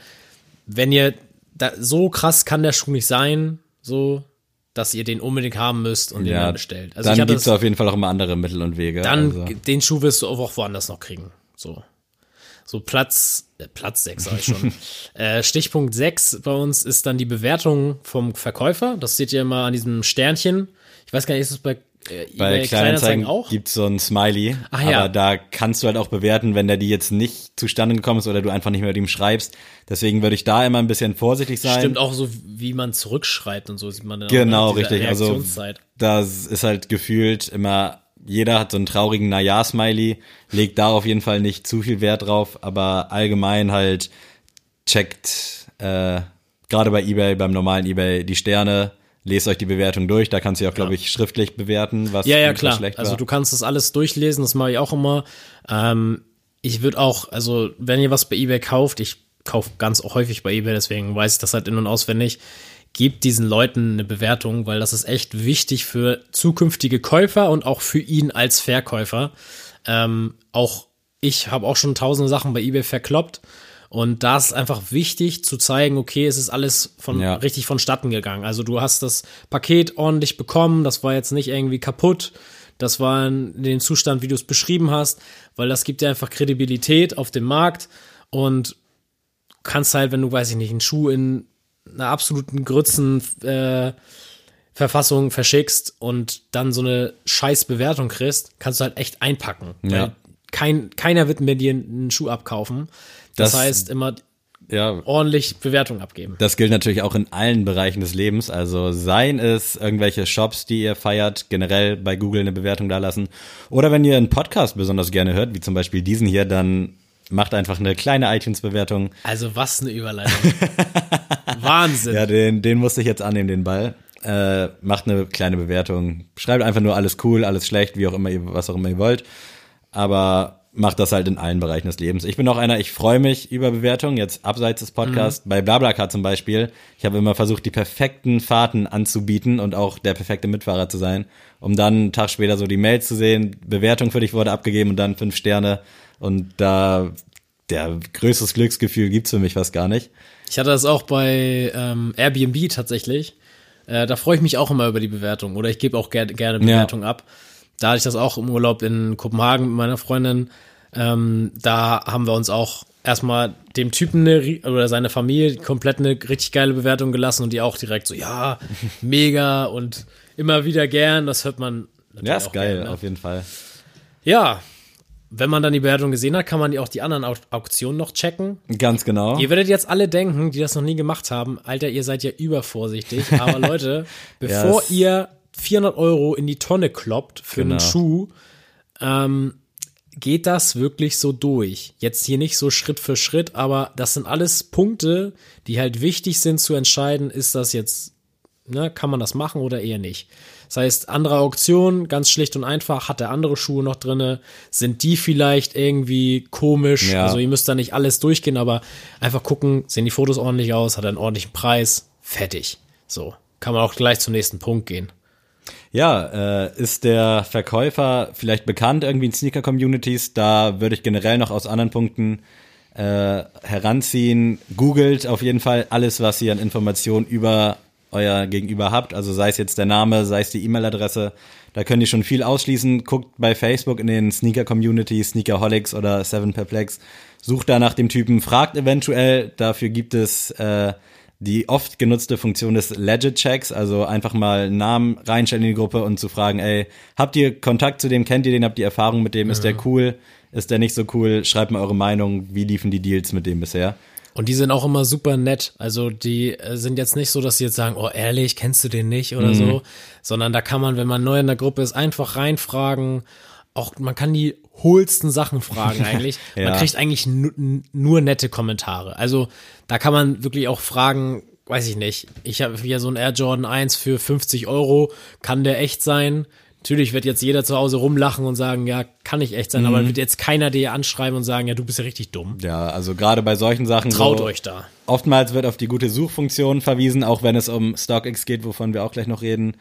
[SPEAKER 1] wenn ihr da, so krass kann der Schuh nicht sein, so dass ihr den unbedingt haben müsst und den
[SPEAKER 3] Ja,
[SPEAKER 1] dann bestellt. Also
[SPEAKER 3] dann
[SPEAKER 1] hatte
[SPEAKER 3] gibt's
[SPEAKER 1] das,
[SPEAKER 3] auf jeden Fall auch immer andere Mittel und Wege.
[SPEAKER 1] dann
[SPEAKER 3] also.
[SPEAKER 1] den Schuh wirst du auch woanders noch kriegen. So. So Platz, äh, Platz 6 sag ich schon. äh, Stichpunkt 6 bei uns ist dann die Bewertung vom Verkäufer. Das seht ihr immer an diesem Sternchen. Ich weiß gar nicht, ist das bei, äh,
[SPEAKER 3] Bei
[SPEAKER 1] eBay
[SPEAKER 3] Kleinanzeigen
[SPEAKER 1] auch?
[SPEAKER 3] gibt's so ein Smiley,
[SPEAKER 1] Ach ja.
[SPEAKER 3] aber da kannst du halt auch bewerten, wenn der die jetzt nicht zustande gekommen ist oder du einfach nicht mehr mit ihm schreibst. Deswegen würde ich da immer ein bisschen vorsichtig sein.
[SPEAKER 1] Stimmt auch so, wie man zurückschreibt und so sieht man dann
[SPEAKER 3] Genau,
[SPEAKER 1] auch
[SPEAKER 3] richtig. Also das ist halt gefühlt immer, jeder hat so einen traurigen Naja-Smiley, legt da auf jeden Fall nicht zu viel Wert drauf, aber allgemein halt checkt, äh, gerade bei Ebay, beim normalen Ebay, die Sterne, lest euch die Bewertung durch, da kannst du ja auch, glaube ich, schriftlich bewerten, was
[SPEAKER 1] Ja, ja, klar.
[SPEAKER 3] schlecht
[SPEAKER 1] Also
[SPEAKER 3] war.
[SPEAKER 1] du kannst das alles durchlesen, das mache ich auch immer. Ähm, ich würde auch, also wenn ihr was bei eBay kauft, ich kaufe ganz häufig bei eBay, deswegen weiß ich das halt in- und auswendig, gebt diesen Leuten eine Bewertung, weil das ist echt wichtig für zukünftige Käufer und auch für ihn als Verkäufer. Ähm, auch ich habe auch schon tausende Sachen bei eBay verkloppt Und da ist einfach wichtig zu zeigen, okay, es ist alles von,
[SPEAKER 3] Ja.
[SPEAKER 1] richtig vonstatten gegangen. Also du hast das Paket ordentlich bekommen, das war jetzt nicht irgendwie kaputt, das war in dem Zustand, wie du es beschrieben hast, weil das gibt dir einfach Kredibilität auf dem Markt und kannst halt, wenn du, weiß ich nicht, einen Schuh in einer absoluten Grützen äh, Verfassung verschickst und dann so eine scheiß Bewertung kriegst, kannst du halt echt einpacken.
[SPEAKER 3] Ja.
[SPEAKER 1] Kein, keiner wird mir dir einen Schuh abkaufen. Das,
[SPEAKER 3] Das-
[SPEAKER 1] heißt, immer
[SPEAKER 3] Ja,
[SPEAKER 1] ordentlich Bewertung abgeben.
[SPEAKER 3] Das gilt natürlich auch in allen Bereichen des Lebens. Also seien es irgendwelche Shops, die ihr feiert, generell bei Google eine Bewertung dalassen. Oder wenn ihr einen Podcast besonders gerne hört, wie zum Beispiel diesen hier, dann macht einfach eine kleine iTunes-Bewertung.
[SPEAKER 1] Also was eine Überleitung. Wahnsinn.
[SPEAKER 3] Ja, den, den musste ich jetzt annehmen, den Ball. Äh, macht eine kleine Bewertung. Schreibt einfach nur alles cool, alles schlecht, wie auch immer ihr, was auch immer ihr wollt. Aber macht das halt in allen Bereichen des Lebens. Ich bin auch einer, ich freue mich über Bewertungen, jetzt abseits des Podcasts. Bei BlaBlaCar zum Beispiel. Ich habe immer versucht, die perfekten Fahrten anzubieten und auch der perfekte Mitfahrer zu sein, um dann einen Tag später so die Mails zu sehen, Bewertung für dich wurde abgegeben und dann fünf Sterne. Und da, der größtes Glücksgefühl gibt's für mich fast gar nicht.
[SPEAKER 1] Ich hatte das auch bei ähm, Airbnb tatsächlich. Äh, da freue ich mich auch immer über die Bewertung. Oder ich gebe auch ger gerne Bewertung ab. Da hatte ich das auch im Urlaub in Kopenhagen mit meiner Freundin. Ähm, da haben wir uns auch erstmal dem Typen eine, oder seine Familie komplett eine richtig geile Bewertung gelassen und die auch direkt so, ja, mega und immer wieder gern. Das hört man natürlich
[SPEAKER 3] Ja, ist
[SPEAKER 1] auch
[SPEAKER 3] geil,
[SPEAKER 1] gern, ne?
[SPEAKER 3] auf jeden Fall.
[SPEAKER 1] Ja, wenn man dann die Bewertung gesehen hat, kann man die auch die anderen Au Auktionen noch checken.
[SPEAKER 3] Ganz genau.
[SPEAKER 1] Ihr werdet jetzt alle denken, die das noch nie gemacht haben, Alter, ihr seid ja übervorsichtig. Aber Leute, bevor
[SPEAKER 3] es-
[SPEAKER 1] ihr 400 Euro in die Tonne kloppt für einen
[SPEAKER 3] Genau.
[SPEAKER 1] Schuh, ähm, geht das wirklich so durch. Jetzt hier nicht so Schritt für Schritt, aber das sind alles Punkte, die halt wichtig sind zu entscheiden, ist das jetzt, ne, kann man das machen oder eher nicht. Das heißt, andere Auktionen, ganz schlicht und einfach, hat der andere Schuhe noch drinne, sind die vielleicht irgendwie komisch,
[SPEAKER 3] Ja.
[SPEAKER 1] also ihr müsst da nicht alles durchgehen, aber einfach gucken, sehen die Fotos ordentlich aus, hat er einen ordentlichen Preis, fertig. So, kann man auch gleich zum nächsten Punkt gehen.
[SPEAKER 3] Ja, äh, ist der Verkäufer vielleicht bekannt irgendwie in Sneaker-Communities? Da würde ich generell noch aus anderen Punkten äh, heranziehen. Googelt auf jeden Fall alles, was ihr an Informationen über euer Gegenüber habt. Also sei es jetzt der Name, sei es die E-Mail-Adresse. Da könnt ihr schon viel ausschließen. Guckt bei Facebook in den Sneaker-Communities, Sneakerholics oder Seven Perplex. Sucht da nach dem Typen, fragt eventuell. Dafür gibt es äh, die oft genutzte Funktion des Legit-Checks, also einfach mal einen Namen reinstellen in die Gruppe und zu fragen, ey, habt ihr Kontakt zu dem, kennt ihr den, habt ihr Erfahrung mit dem, ist der cool, ist der nicht so cool, schreibt mal eure Meinung, wie liefen die Deals mit dem bisher?
[SPEAKER 1] Und die sind auch immer super nett. Also die äh, sind jetzt nicht so, dass sie jetzt sagen, oh ehrlich, kennst du den nicht oder so, sondern da kann man, wenn man neu in der Gruppe ist, einfach reinfragen. Auch man kann die hohlsten Sachen fragen eigentlich.
[SPEAKER 3] Ja.
[SPEAKER 1] Man kriegt eigentlich nu nur nette Kommentare. Also da kann man wirklich auch fragen, weiß ich nicht. Ich habe hier so ein Air Jordan 1 für 50 Euro. Kann der echt sein? Natürlich wird jetzt jeder zu Hause rumlachen und sagen, ja, kann nicht echt sein, aber wird jetzt keiner dir anschreiben und sagen, ja, du bist ja richtig dumm.
[SPEAKER 3] Ja, also gerade bei solchen Sachen.
[SPEAKER 1] Traut
[SPEAKER 3] so,
[SPEAKER 1] euch da.
[SPEAKER 3] Oftmals wird auf die gute Suchfunktion verwiesen, auch wenn es um StockX geht, wovon wir auch gleich noch reden.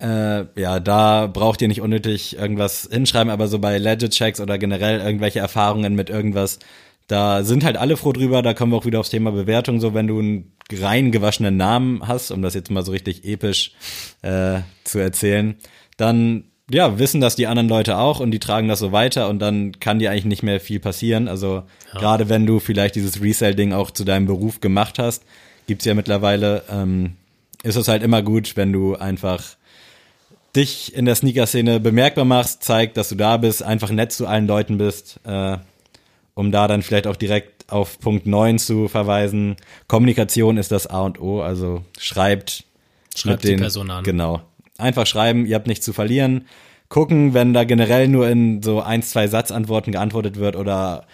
[SPEAKER 3] Äh, ja, da braucht ihr nicht unnötig irgendwas hinschreiben, aber so bei Legit-Checks oder generell irgendwelche Erfahrungen mit irgendwas, da sind halt alle froh drüber, da kommen wir auch wieder aufs Thema Bewertung, so wenn du einen rein gewaschenen Namen hast, um das jetzt mal so richtig episch äh, zu erzählen, dann ja, wissen das die anderen Leute auch und die tragen das so weiter und dann kann dir eigentlich nicht mehr viel passieren. Also gerade wenn du vielleicht dieses Resell-Ding auch zu deinem Beruf gemacht hast, gibt's ja mittlerweile, ähm, ist es halt immer gut, wenn du einfach dich in der Sneaker-Szene bemerkbar machst, zeigt, dass du da bist, einfach nett zu allen Leuten bist, äh, um da dann vielleicht auch direkt auf Punkt 9 zu verweisen. Kommunikation ist das A und O, also schreibt,
[SPEAKER 1] Schreibt
[SPEAKER 3] mit
[SPEAKER 1] die
[SPEAKER 3] den,
[SPEAKER 1] Person an.
[SPEAKER 3] Genau. Einfach schreiben, ihr habt nichts zu verlieren. Gucken, wenn da generell nur in so ein, zwei Satzantworten geantwortet wird oder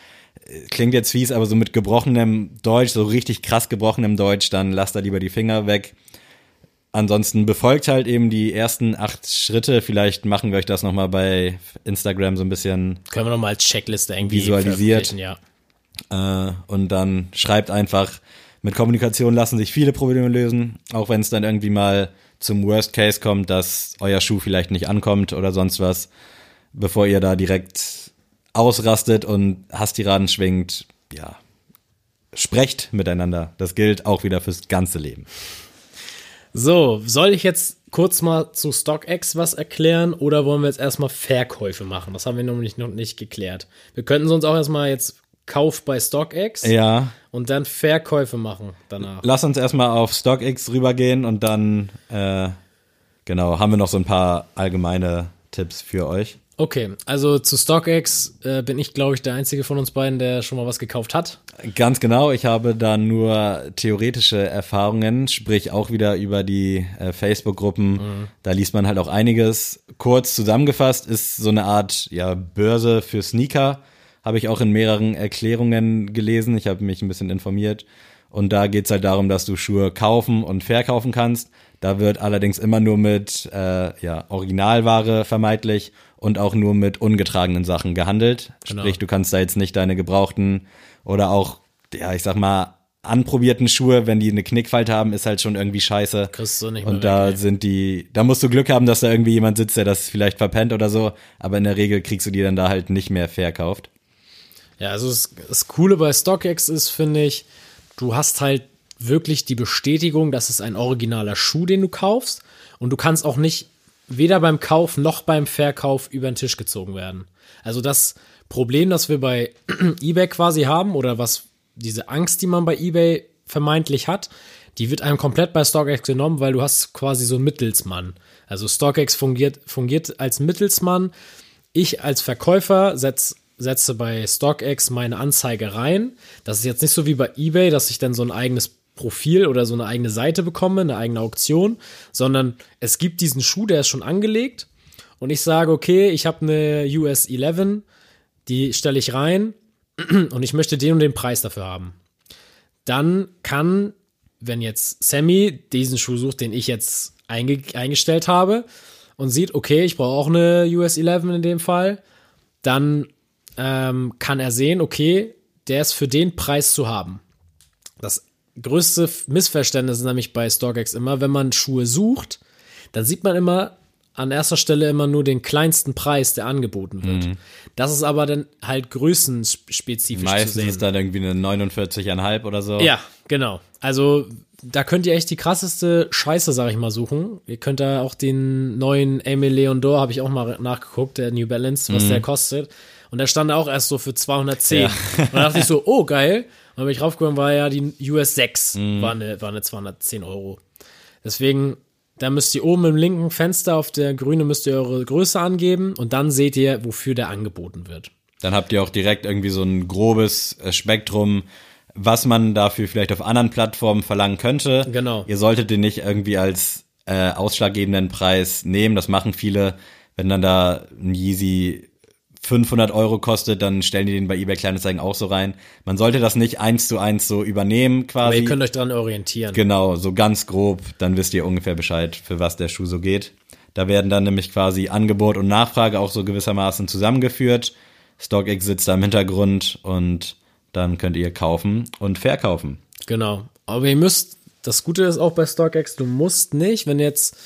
[SPEAKER 3] äh, klingt jetzt fies, aber so mit gebrochenem Deutsch, so richtig krass gebrochenem Deutsch, dann lasst da lieber die Finger weg. Ansonsten befolgt halt eben die ersten acht Schritte. Vielleicht machen wir euch das nochmal bei Instagram so ein bisschen
[SPEAKER 1] Können wir noch mal als Checkliste irgendwie
[SPEAKER 3] Visualisiert.
[SPEAKER 1] Ja.
[SPEAKER 3] äh, und dann schreibt einfach, mit Kommunikation lassen sich viele Probleme lösen, auch wenn es dann irgendwie mal zum Worst Case kommt, dass euer Schuh vielleicht nicht ankommt oder sonst was, bevor ihr da direkt ausrastet und Hastiraden schwingt, ja, sprecht miteinander. Das gilt auch wieder fürs ganze Leben.
[SPEAKER 1] So, soll ich jetzt kurz mal zu StockX was erklären oder wollen wir jetzt erstmal Verkäufe machen? Das haben wir nämlich noch nicht geklärt. Wir könnten sonst auch erstmal jetzt Kauf bei StockX
[SPEAKER 3] Ja,
[SPEAKER 1] und dann Verkäufe machen danach.
[SPEAKER 3] lass uns erstmal auf StockX rübergehen und dann, äh, genau, haben wir noch so ein paar allgemeine Tipps für euch.
[SPEAKER 1] Okay, also zu StockX äh, bin ich, glaube ich, der einzige von uns beiden, der schon mal was gekauft hat.
[SPEAKER 3] Ganz genau, ich habe da nur theoretische Erfahrungen, sprich auch wieder über die äh, Facebook-Gruppen. Da liest man halt auch einiges. Kurz zusammengefasst ist so eine Art ja, Börse für Sneaker. Habe ich auch in mehreren Erklärungen gelesen. Ich habe mich ein bisschen informiert. Und da geht's halt darum, dass du Schuhe kaufen und verkaufen kannst. Da wird allerdings immer nur mit äh, ja, Originalware vermeintlich und auch nur mit ungetragenen Sachen gehandelt.
[SPEAKER 1] Genau.
[SPEAKER 3] Sprich, du kannst da jetzt nicht deine gebrauchten oder auch, ja, ich sag mal, anprobierten Schuhe, wenn die eine Knickfalte haben, ist halt schon irgendwie scheiße.
[SPEAKER 1] Kriegst du nicht mehr
[SPEAKER 3] Und da
[SPEAKER 1] weg,
[SPEAKER 3] sind die, da musst du Glück haben, dass da irgendwie jemand sitzt, der das vielleicht verpennt oder so. Aber in der Regel kriegst du die dann da halt nicht mehr verkauft.
[SPEAKER 1] Ja, also das, das Coole bei StockX ist, finde ich, du hast halt wirklich die Bestätigung, dass es ein originaler Schuh, den du kaufst. Und du kannst auch nicht weder beim Kauf noch beim Verkauf über den Tisch gezogen werden. Also das Problem, das wir bei eBay quasi haben oder was diese Angst, die man bei eBay vermeintlich hat, die wird einem komplett bei StockX genommen, weil du hast quasi so einen Mittelsmann. Also StockX fungiert, fungiert als Mittelsmann. Ich als Verkäufer setz, setze bei StockX meine Anzeige rein. Das ist jetzt nicht so wie bei eBay, dass ich dann so ein eigenes Profil oder so eine eigene Seite bekomme, eine eigene Auktion, sondern es gibt diesen Schuh, der ist schon angelegt und ich sage, okay, ich habe eine US 11, die stelle ich rein und ich möchte den und den Preis dafür haben. Dann kann, wenn jetzt Sammy diesen Schuh sucht, den ich jetzt einge eingestellt habe und sieht, okay, ich brauche auch eine US 11 in dem Fall, dann ähm, kann er sehen, okay, der ist für den Preis zu haben. Das größte Missverständnis ist nämlich bei StockX immer, wenn man Schuhe sucht, dann sieht man immer an erster Stelle immer nur den kleinsten Preis, der angeboten wird. Das ist aber dann halt größenspezifisch zu
[SPEAKER 3] Meistens
[SPEAKER 1] sehen.
[SPEAKER 3] ist dann irgendwie eine 49,5 oder so.
[SPEAKER 1] Ja, genau. Also da könnt ihr echt die krasseste Scheiße, sag ich mal, suchen. Ihr könnt da auch den neuen Emil Leon Dor, habe ich auch mal nachgeguckt, der New Balance, was der kostet. Und der stand auch erst so für 210.
[SPEAKER 3] Ja.
[SPEAKER 1] Und da dachte ich so, oh geil. Und dann bin ich raufgekommen, war ja die US 6, war, eine, war eine 210 Euro. Deswegen, da müsst ihr oben im linken Fenster auf der grüne müsst ihr eure Größe angeben und dann seht ihr, wofür der angeboten wird.
[SPEAKER 3] Dann habt ihr auch direkt irgendwie so ein grobes äh, Spektrum, was man dafür vielleicht auf anderen Plattformen verlangen könnte.
[SPEAKER 1] Genau.
[SPEAKER 3] Ihr solltet den nicht irgendwie als äh, ausschlaggebenden Preis nehmen. Das machen viele. Wenn dann da ein Yeezy 500 Euro kostet, dann stellen die den bei eBay Kleinanzeigen auch so rein. Man sollte das nicht eins zu eins so übernehmen
[SPEAKER 1] Aber
[SPEAKER 3] quasi.
[SPEAKER 1] ihr könnt euch dran orientieren.
[SPEAKER 3] Genau, so ganz grob, dann wisst ihr ungefähr Bescheid, für was der Schuh so geht. Da werden dann nämlich quasi Angebot und Nachfrage auch so gewissermaßen zusammengeführt. StockX sitzt da im Hintergrund und dann könnt ihr kaufen und verkaufen.
[SPEAKER 1] Genau. Aber ihr müsst, das Gute ist auch bei StockX, du musst nicht, wenn jetzt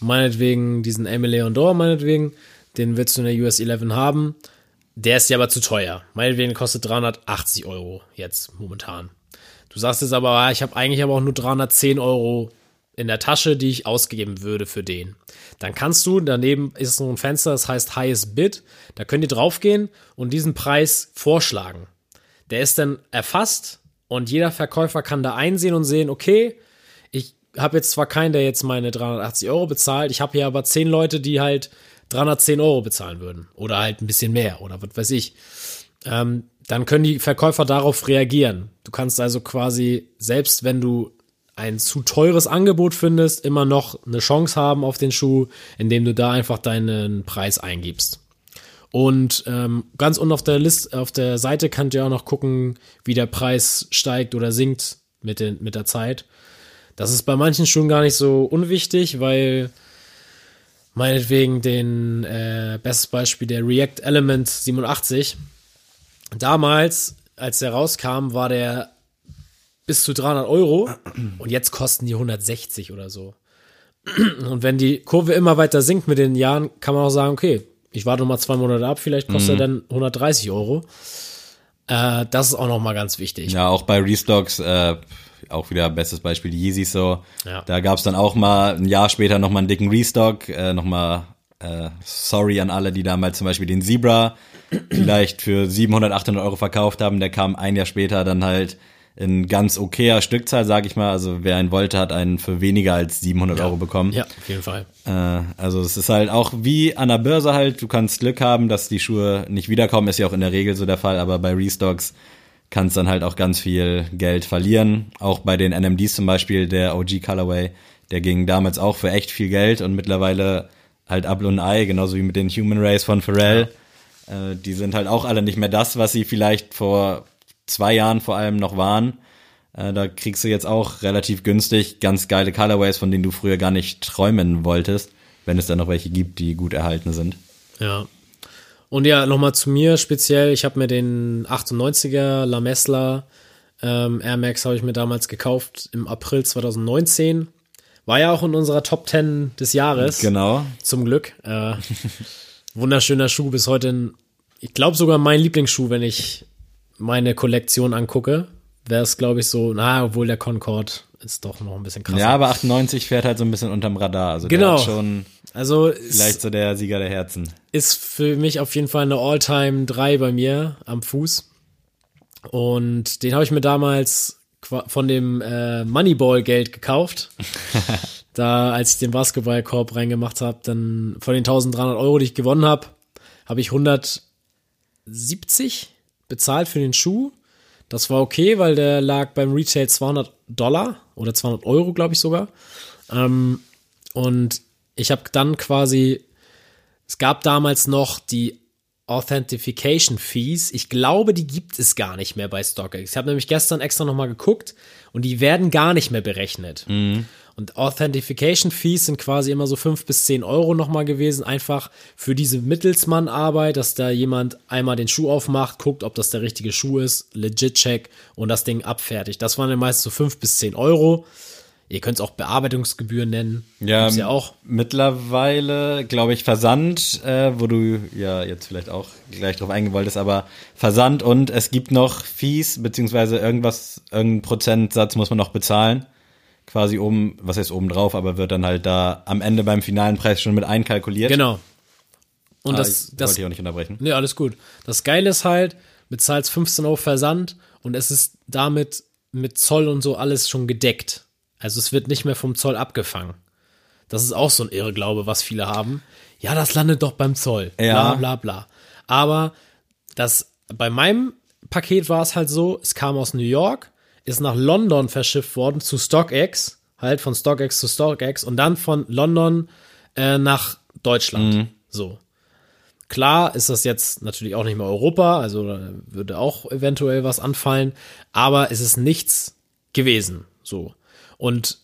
[SPEAKER 1] meinetwegen diesen Emile Leon Dor, meinetwegen, den willst du in der US 11 haben, der ist ja aber zu teuer. Meinetwegen kostet 380 Euro jetzt momentan. Du sagst jetzt aber, ah, ich habe eigentlich aber auch nur 310 Euro in der Tasche, die ich ausgeben würde für den. Dann kannst du, daneben ist so ein Fenster, das heißt Highest Bid, da könnt ihr draufgehen und diesen Preis vorschlagen. Der ist dann erfasst und jeder Verkäufer kann da einsehen und sehen, okay, ich habe jetzt zwar keinen, der jetzt meine 380 Euro bezahlt, ich habe hier aber 10 Leute, die halt 310 Euro bezahlen würden oder halt ein bisschen mehr oder was weiß ich. Ähm, dann können die Verkäufer darauf reagieren. Du kannst also quasi, selbst wenn du ein zu teures Angebot findest, immer noch eine Chance haben auf den Schuh, indem du da einfach deinen Preis eingibst. Und ähm, ganz unten auf der Liste, auf der Seite könnt ihr auch noch gucken, wie der Preis steigt oder sinkt mit, den, mit der Zeit. Das ist bei manchen Schuhen gar nicht so unwichtig, weil meinetwegen den äh, bestes Beispiel der React Element 87. Damals, als der rauskam, war der bis zu 300 Euro und jetzt kosten die 160 oder so. Und wenn die Kurve immer weiter sinkt mit den Jahren, kann man auch sagen, okay, ich warte noch mal zwei Monate ab, vielleicht kostet er dann 130 Euro. Äh, das ist auch nochmal ganz wichtig.
[SPEAKER 3] Ja, auch bei Restocks, äh, auch wieder bestes Beispiel die Yeezys so.
[SPEAKER 1] Ja.
[SPEAKER 3] Da gab's dann auch mal ein Jahr später nochmal einen dicken Restock, äh, nochmal äh, sorry an alle, die damals zum Beispiel den Zebra vielleicht für 700, 800 Euro verkauft haben. Der kam ein Jahr später dann halt in ganz okayer Stückzahl, sag ich mal. Also wer einen wollte, hat einen für weniger als 700 Euro bekommen.
[SPEAKER 1] Ja, auf jeden Fall.
[SPEAKER 3] Äh, also es ist halt auch wie an der Börse halt, du kannst Glück haben, dass die Schuhe nicht wiederkommen, ist ja auch in der Regel so der Fall, aber bei Restocks kannst dann halt auch ganz viel Geld verlieren. Auch bei den NMDs zum Beispiel, der OG Colorway, der ging damals auch für echt viel Geld und mittlerweile halt Apple und Ei, genauso wie mit den Human Race von Pharrell. Äh, die sind halt auch alle nicht mehr das, was sie vielleicht vor zwei Jahren vor allem noch waren. Äh, da kriegst du jetzt auch relativ günstig ganz geile Colorways, von denen du früher gar nicht träumen wolltest, wenn es dann noch welche gibt, die gut erhalten sind.
[SPEAKER 1] Ja. Und ja, nochmal zu mir speziell. Ich habe mir den 98er La Mesla ähm, Air Max habe ich mir damals gekauft im April 2019. War ja auch in unserer Top 10 des Jahres.
[SPEAKER 3] Genau.
[SPEAKER 1] Zum Glück. Äh, wunderschöner Schuh bis heute. Ein, ich glaube sogar mein Lieblingsschuh, wenn ich meine Kollektion angucke. Wäre es, glaube ich, so, na, obwohl der Concorde ist doch noch ein bisschen krasser.
[SPEAKER 3] Ja, aber 98 fährt halt so ein bisschen unterm Radar. Also
[SPEAKER 1] Genau.
[SPEAKER 3] der schon
[SPEAKER 1] also
[SPEAKER 3] vielleicht so der Sieger der Herzen.
[SPEAKER 1] ist für mich auf jeden Fall eine All-Time 3 bei mir am Fuß. Und den habe ich mir damals von dem äh, Moneyball-Geld gekauft. da, als ich den Basketballkorb reingemacht habe, dann von den 1300 Euro, die ich gewonnen habe, habe ich 170 bezahlt für den Schuh. Das war okay, weil der lag beim Retail 200 Dollar oder 200 Euro, glaube ich sogar. Ähm, und ich habe dann quasi es gab damals noch die Authentication Fees. Ich glaube, die gibt es gar nicht mehr bei StockX. Ich habe nämlich gestern extra nochmal geguckt und die werden gar nicht mehr berechnet. Und Authentication Fees sind quasi immer so fünf bis zehn Euro nochmal gewesen, einfach für diese Mittelsmann-Arbeit, dass da jemand einmal den Schuh aufmacht, guckt, ob das der richtige Schuh ist, legit check und das Ding abfertigt. Das waren dann meist so fünf bis zehn Euro. Ihr könnt es auch Bearbeitungsgebühren nennen.
[SPEAKER 3] Ja,
[SPEAKER 1] Gibt's ja auch.
[SPEAKER 3] Mittlerweile, glaube ich, Versand, äh, wo du ja jetzt vielleicht auch gleich drauf eingehen wolltest, aber Versand und es gibt noch Fees, beziehungsweise irgendwas, irgendein Prozentsatz muss man noch bezahlen. Quasi oben, was heißt oben drauf, aber wird dann halt da am Ende beim finalen Preis schon mit einkalkuliert.
[SPEAKER 1] Genau. Und
[SPEAKER 3] Ah,
[SPEAKER 1] das,
[SPEAKER 3] ich
[SPEAKER 1] das,
[SPEAKER 3] wollte ich auch nicht unterbrechen.
[SPEAKER 1] Nee, alles gut. Das Geile ist halt, bezahlst 15 Euro Versand und es ist damit mit Zoll und so alles schon gedeckt. Also es wird nicht mehr vom Zoll abgefangen. Das ist auch so ein Irrglaube, was viele haben. Ja, das landet doch beim Zoll.
[SPEAKER 3] Ja.
[SPEAKER 1] Bla bla bla. Aber das, bei meinem Paket war es halt so, es kam aus New York, ist nach London verschifft worden zu StockX, halt von StockX zu StockX und dann von London äh, nach Deutschland. So. Klar ist das jetzt natürlich auch nicht mehr Europa, also würde auch eventuell was anfallen, aber es ist nichts gewesen, so. Und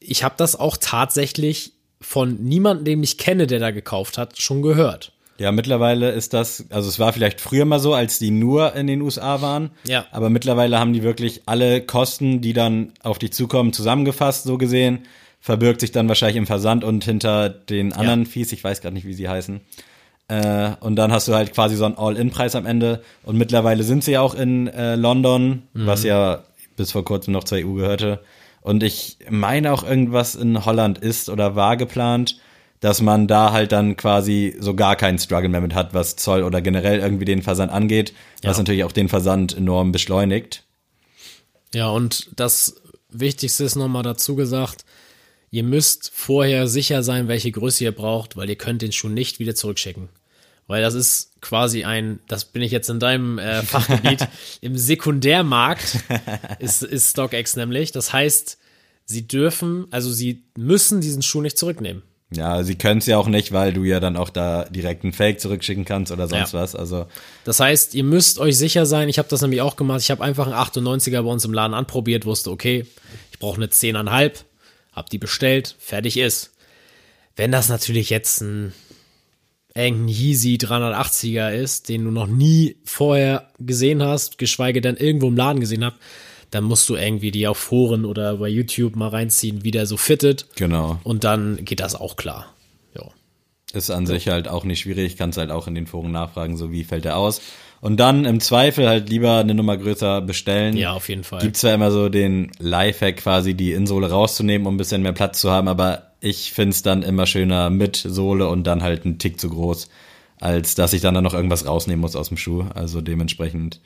[SPEAKER 1] ich habe das auch tatsächlich von niemandem, den ich kenne, der da gekauft hat, schon gehört.
[SPEAKER 3] Ja, mittlerweile ist das, also es war vielleicht früher mal so, als die nur in den USA waren.
[SPEAKER 1] Ja.
[SPEAKER 3] Aber mittlerweile haben die wirklich alle Kosten, die dann auf dich zukommen, zusammengefasst, so gesehen. Verbirgt sich dann wahrscheinlich im Versand und hinter den anderen Fees, ich weiß gerade nicht, wie sie heißen. Äh, und dann hast du halt quasi so einen All-In-Preis am Ende. Und mittlerweile sind sie ja auch in äh, London, was ja bis vor kurzem noch zur EU gehörte. Und ich meine auch irgendwas in Holland ist oder war geplant, dass man da halt dann quasi so gar keinen Struggle mehr mit hat, was Zoll oder generell irgendwie den Versand angeht, was
[SPEAKER 1] Ja.
[SPEAKER 3] natürlich auch den Versand enorm beschleunigt.
[SPEAKER 1] Ja, und das Wichtigste ist nochmal dazu gesagt, ihr müsst vorher sicher sein, welche Größe ihr braucht, weil ihr könnt den Schuh nicht wieder zurückschicken. Weil das ist quasi ein, das bin ich jetzt in deinem äh, Fachgebiet, im Sekundärmarkt ist, ist StockX nämlich. Das heißt, sie dürfen, also sie müssen diesen Schuh nicht zurücknehmen.
[SPEAKER 3] Ja, sie können es ja auch nicht, weil du ja dann auch da direkt einen Fake zurückschicken kannst oder sonst
[SPEAKER 1] Ja.
[SPEAKER 3] was. Also
[SPEAKER 1] Das heißt, ihr müsst euch sicher sein, ich habe das nämlich auch gemacht, ich habe einfach einen 98er bei uns im Laden anprobiert, wusste, okay, ich brauche eine 10,5, hab die bestellt, fertig ist. Wenn das natürlich jetzt ein irgendein Yeezy 380er ist, den du noch nie vorher gesehen hast, geschweige denn irgendwo im Laden gesehen habt, dann musst du irgendwie die auf Foren oder bei YouTube mal reinziehen, wie der so fittet.
[SPEAKER 3] genau.
[SPEAKER 1] Und dann geht das auch klar. Ja.
[SPEAKER 3] Ist an sich halt auch nicht schwierig, kannst halt auch in den Foren nachfragen, so wie fällt er aus. Und dann im Zweifel halt lieber eine Nummer größer bestellen.
[SPEAKER 1] Ja, auf jeden Fall.
[SPEAKER 3] Gibt zwar immer so den Lifehack quasi, die Innensohle rauszunehmen, um ein bisschen mehr Platz zu haben, aber ich find's dann immer schöner mit Sohle und dann halt einen Tick zu groß, als dass ich dann, dann noch irgendwas rausnehmen muss aus dem Schuh. Also dementsprechend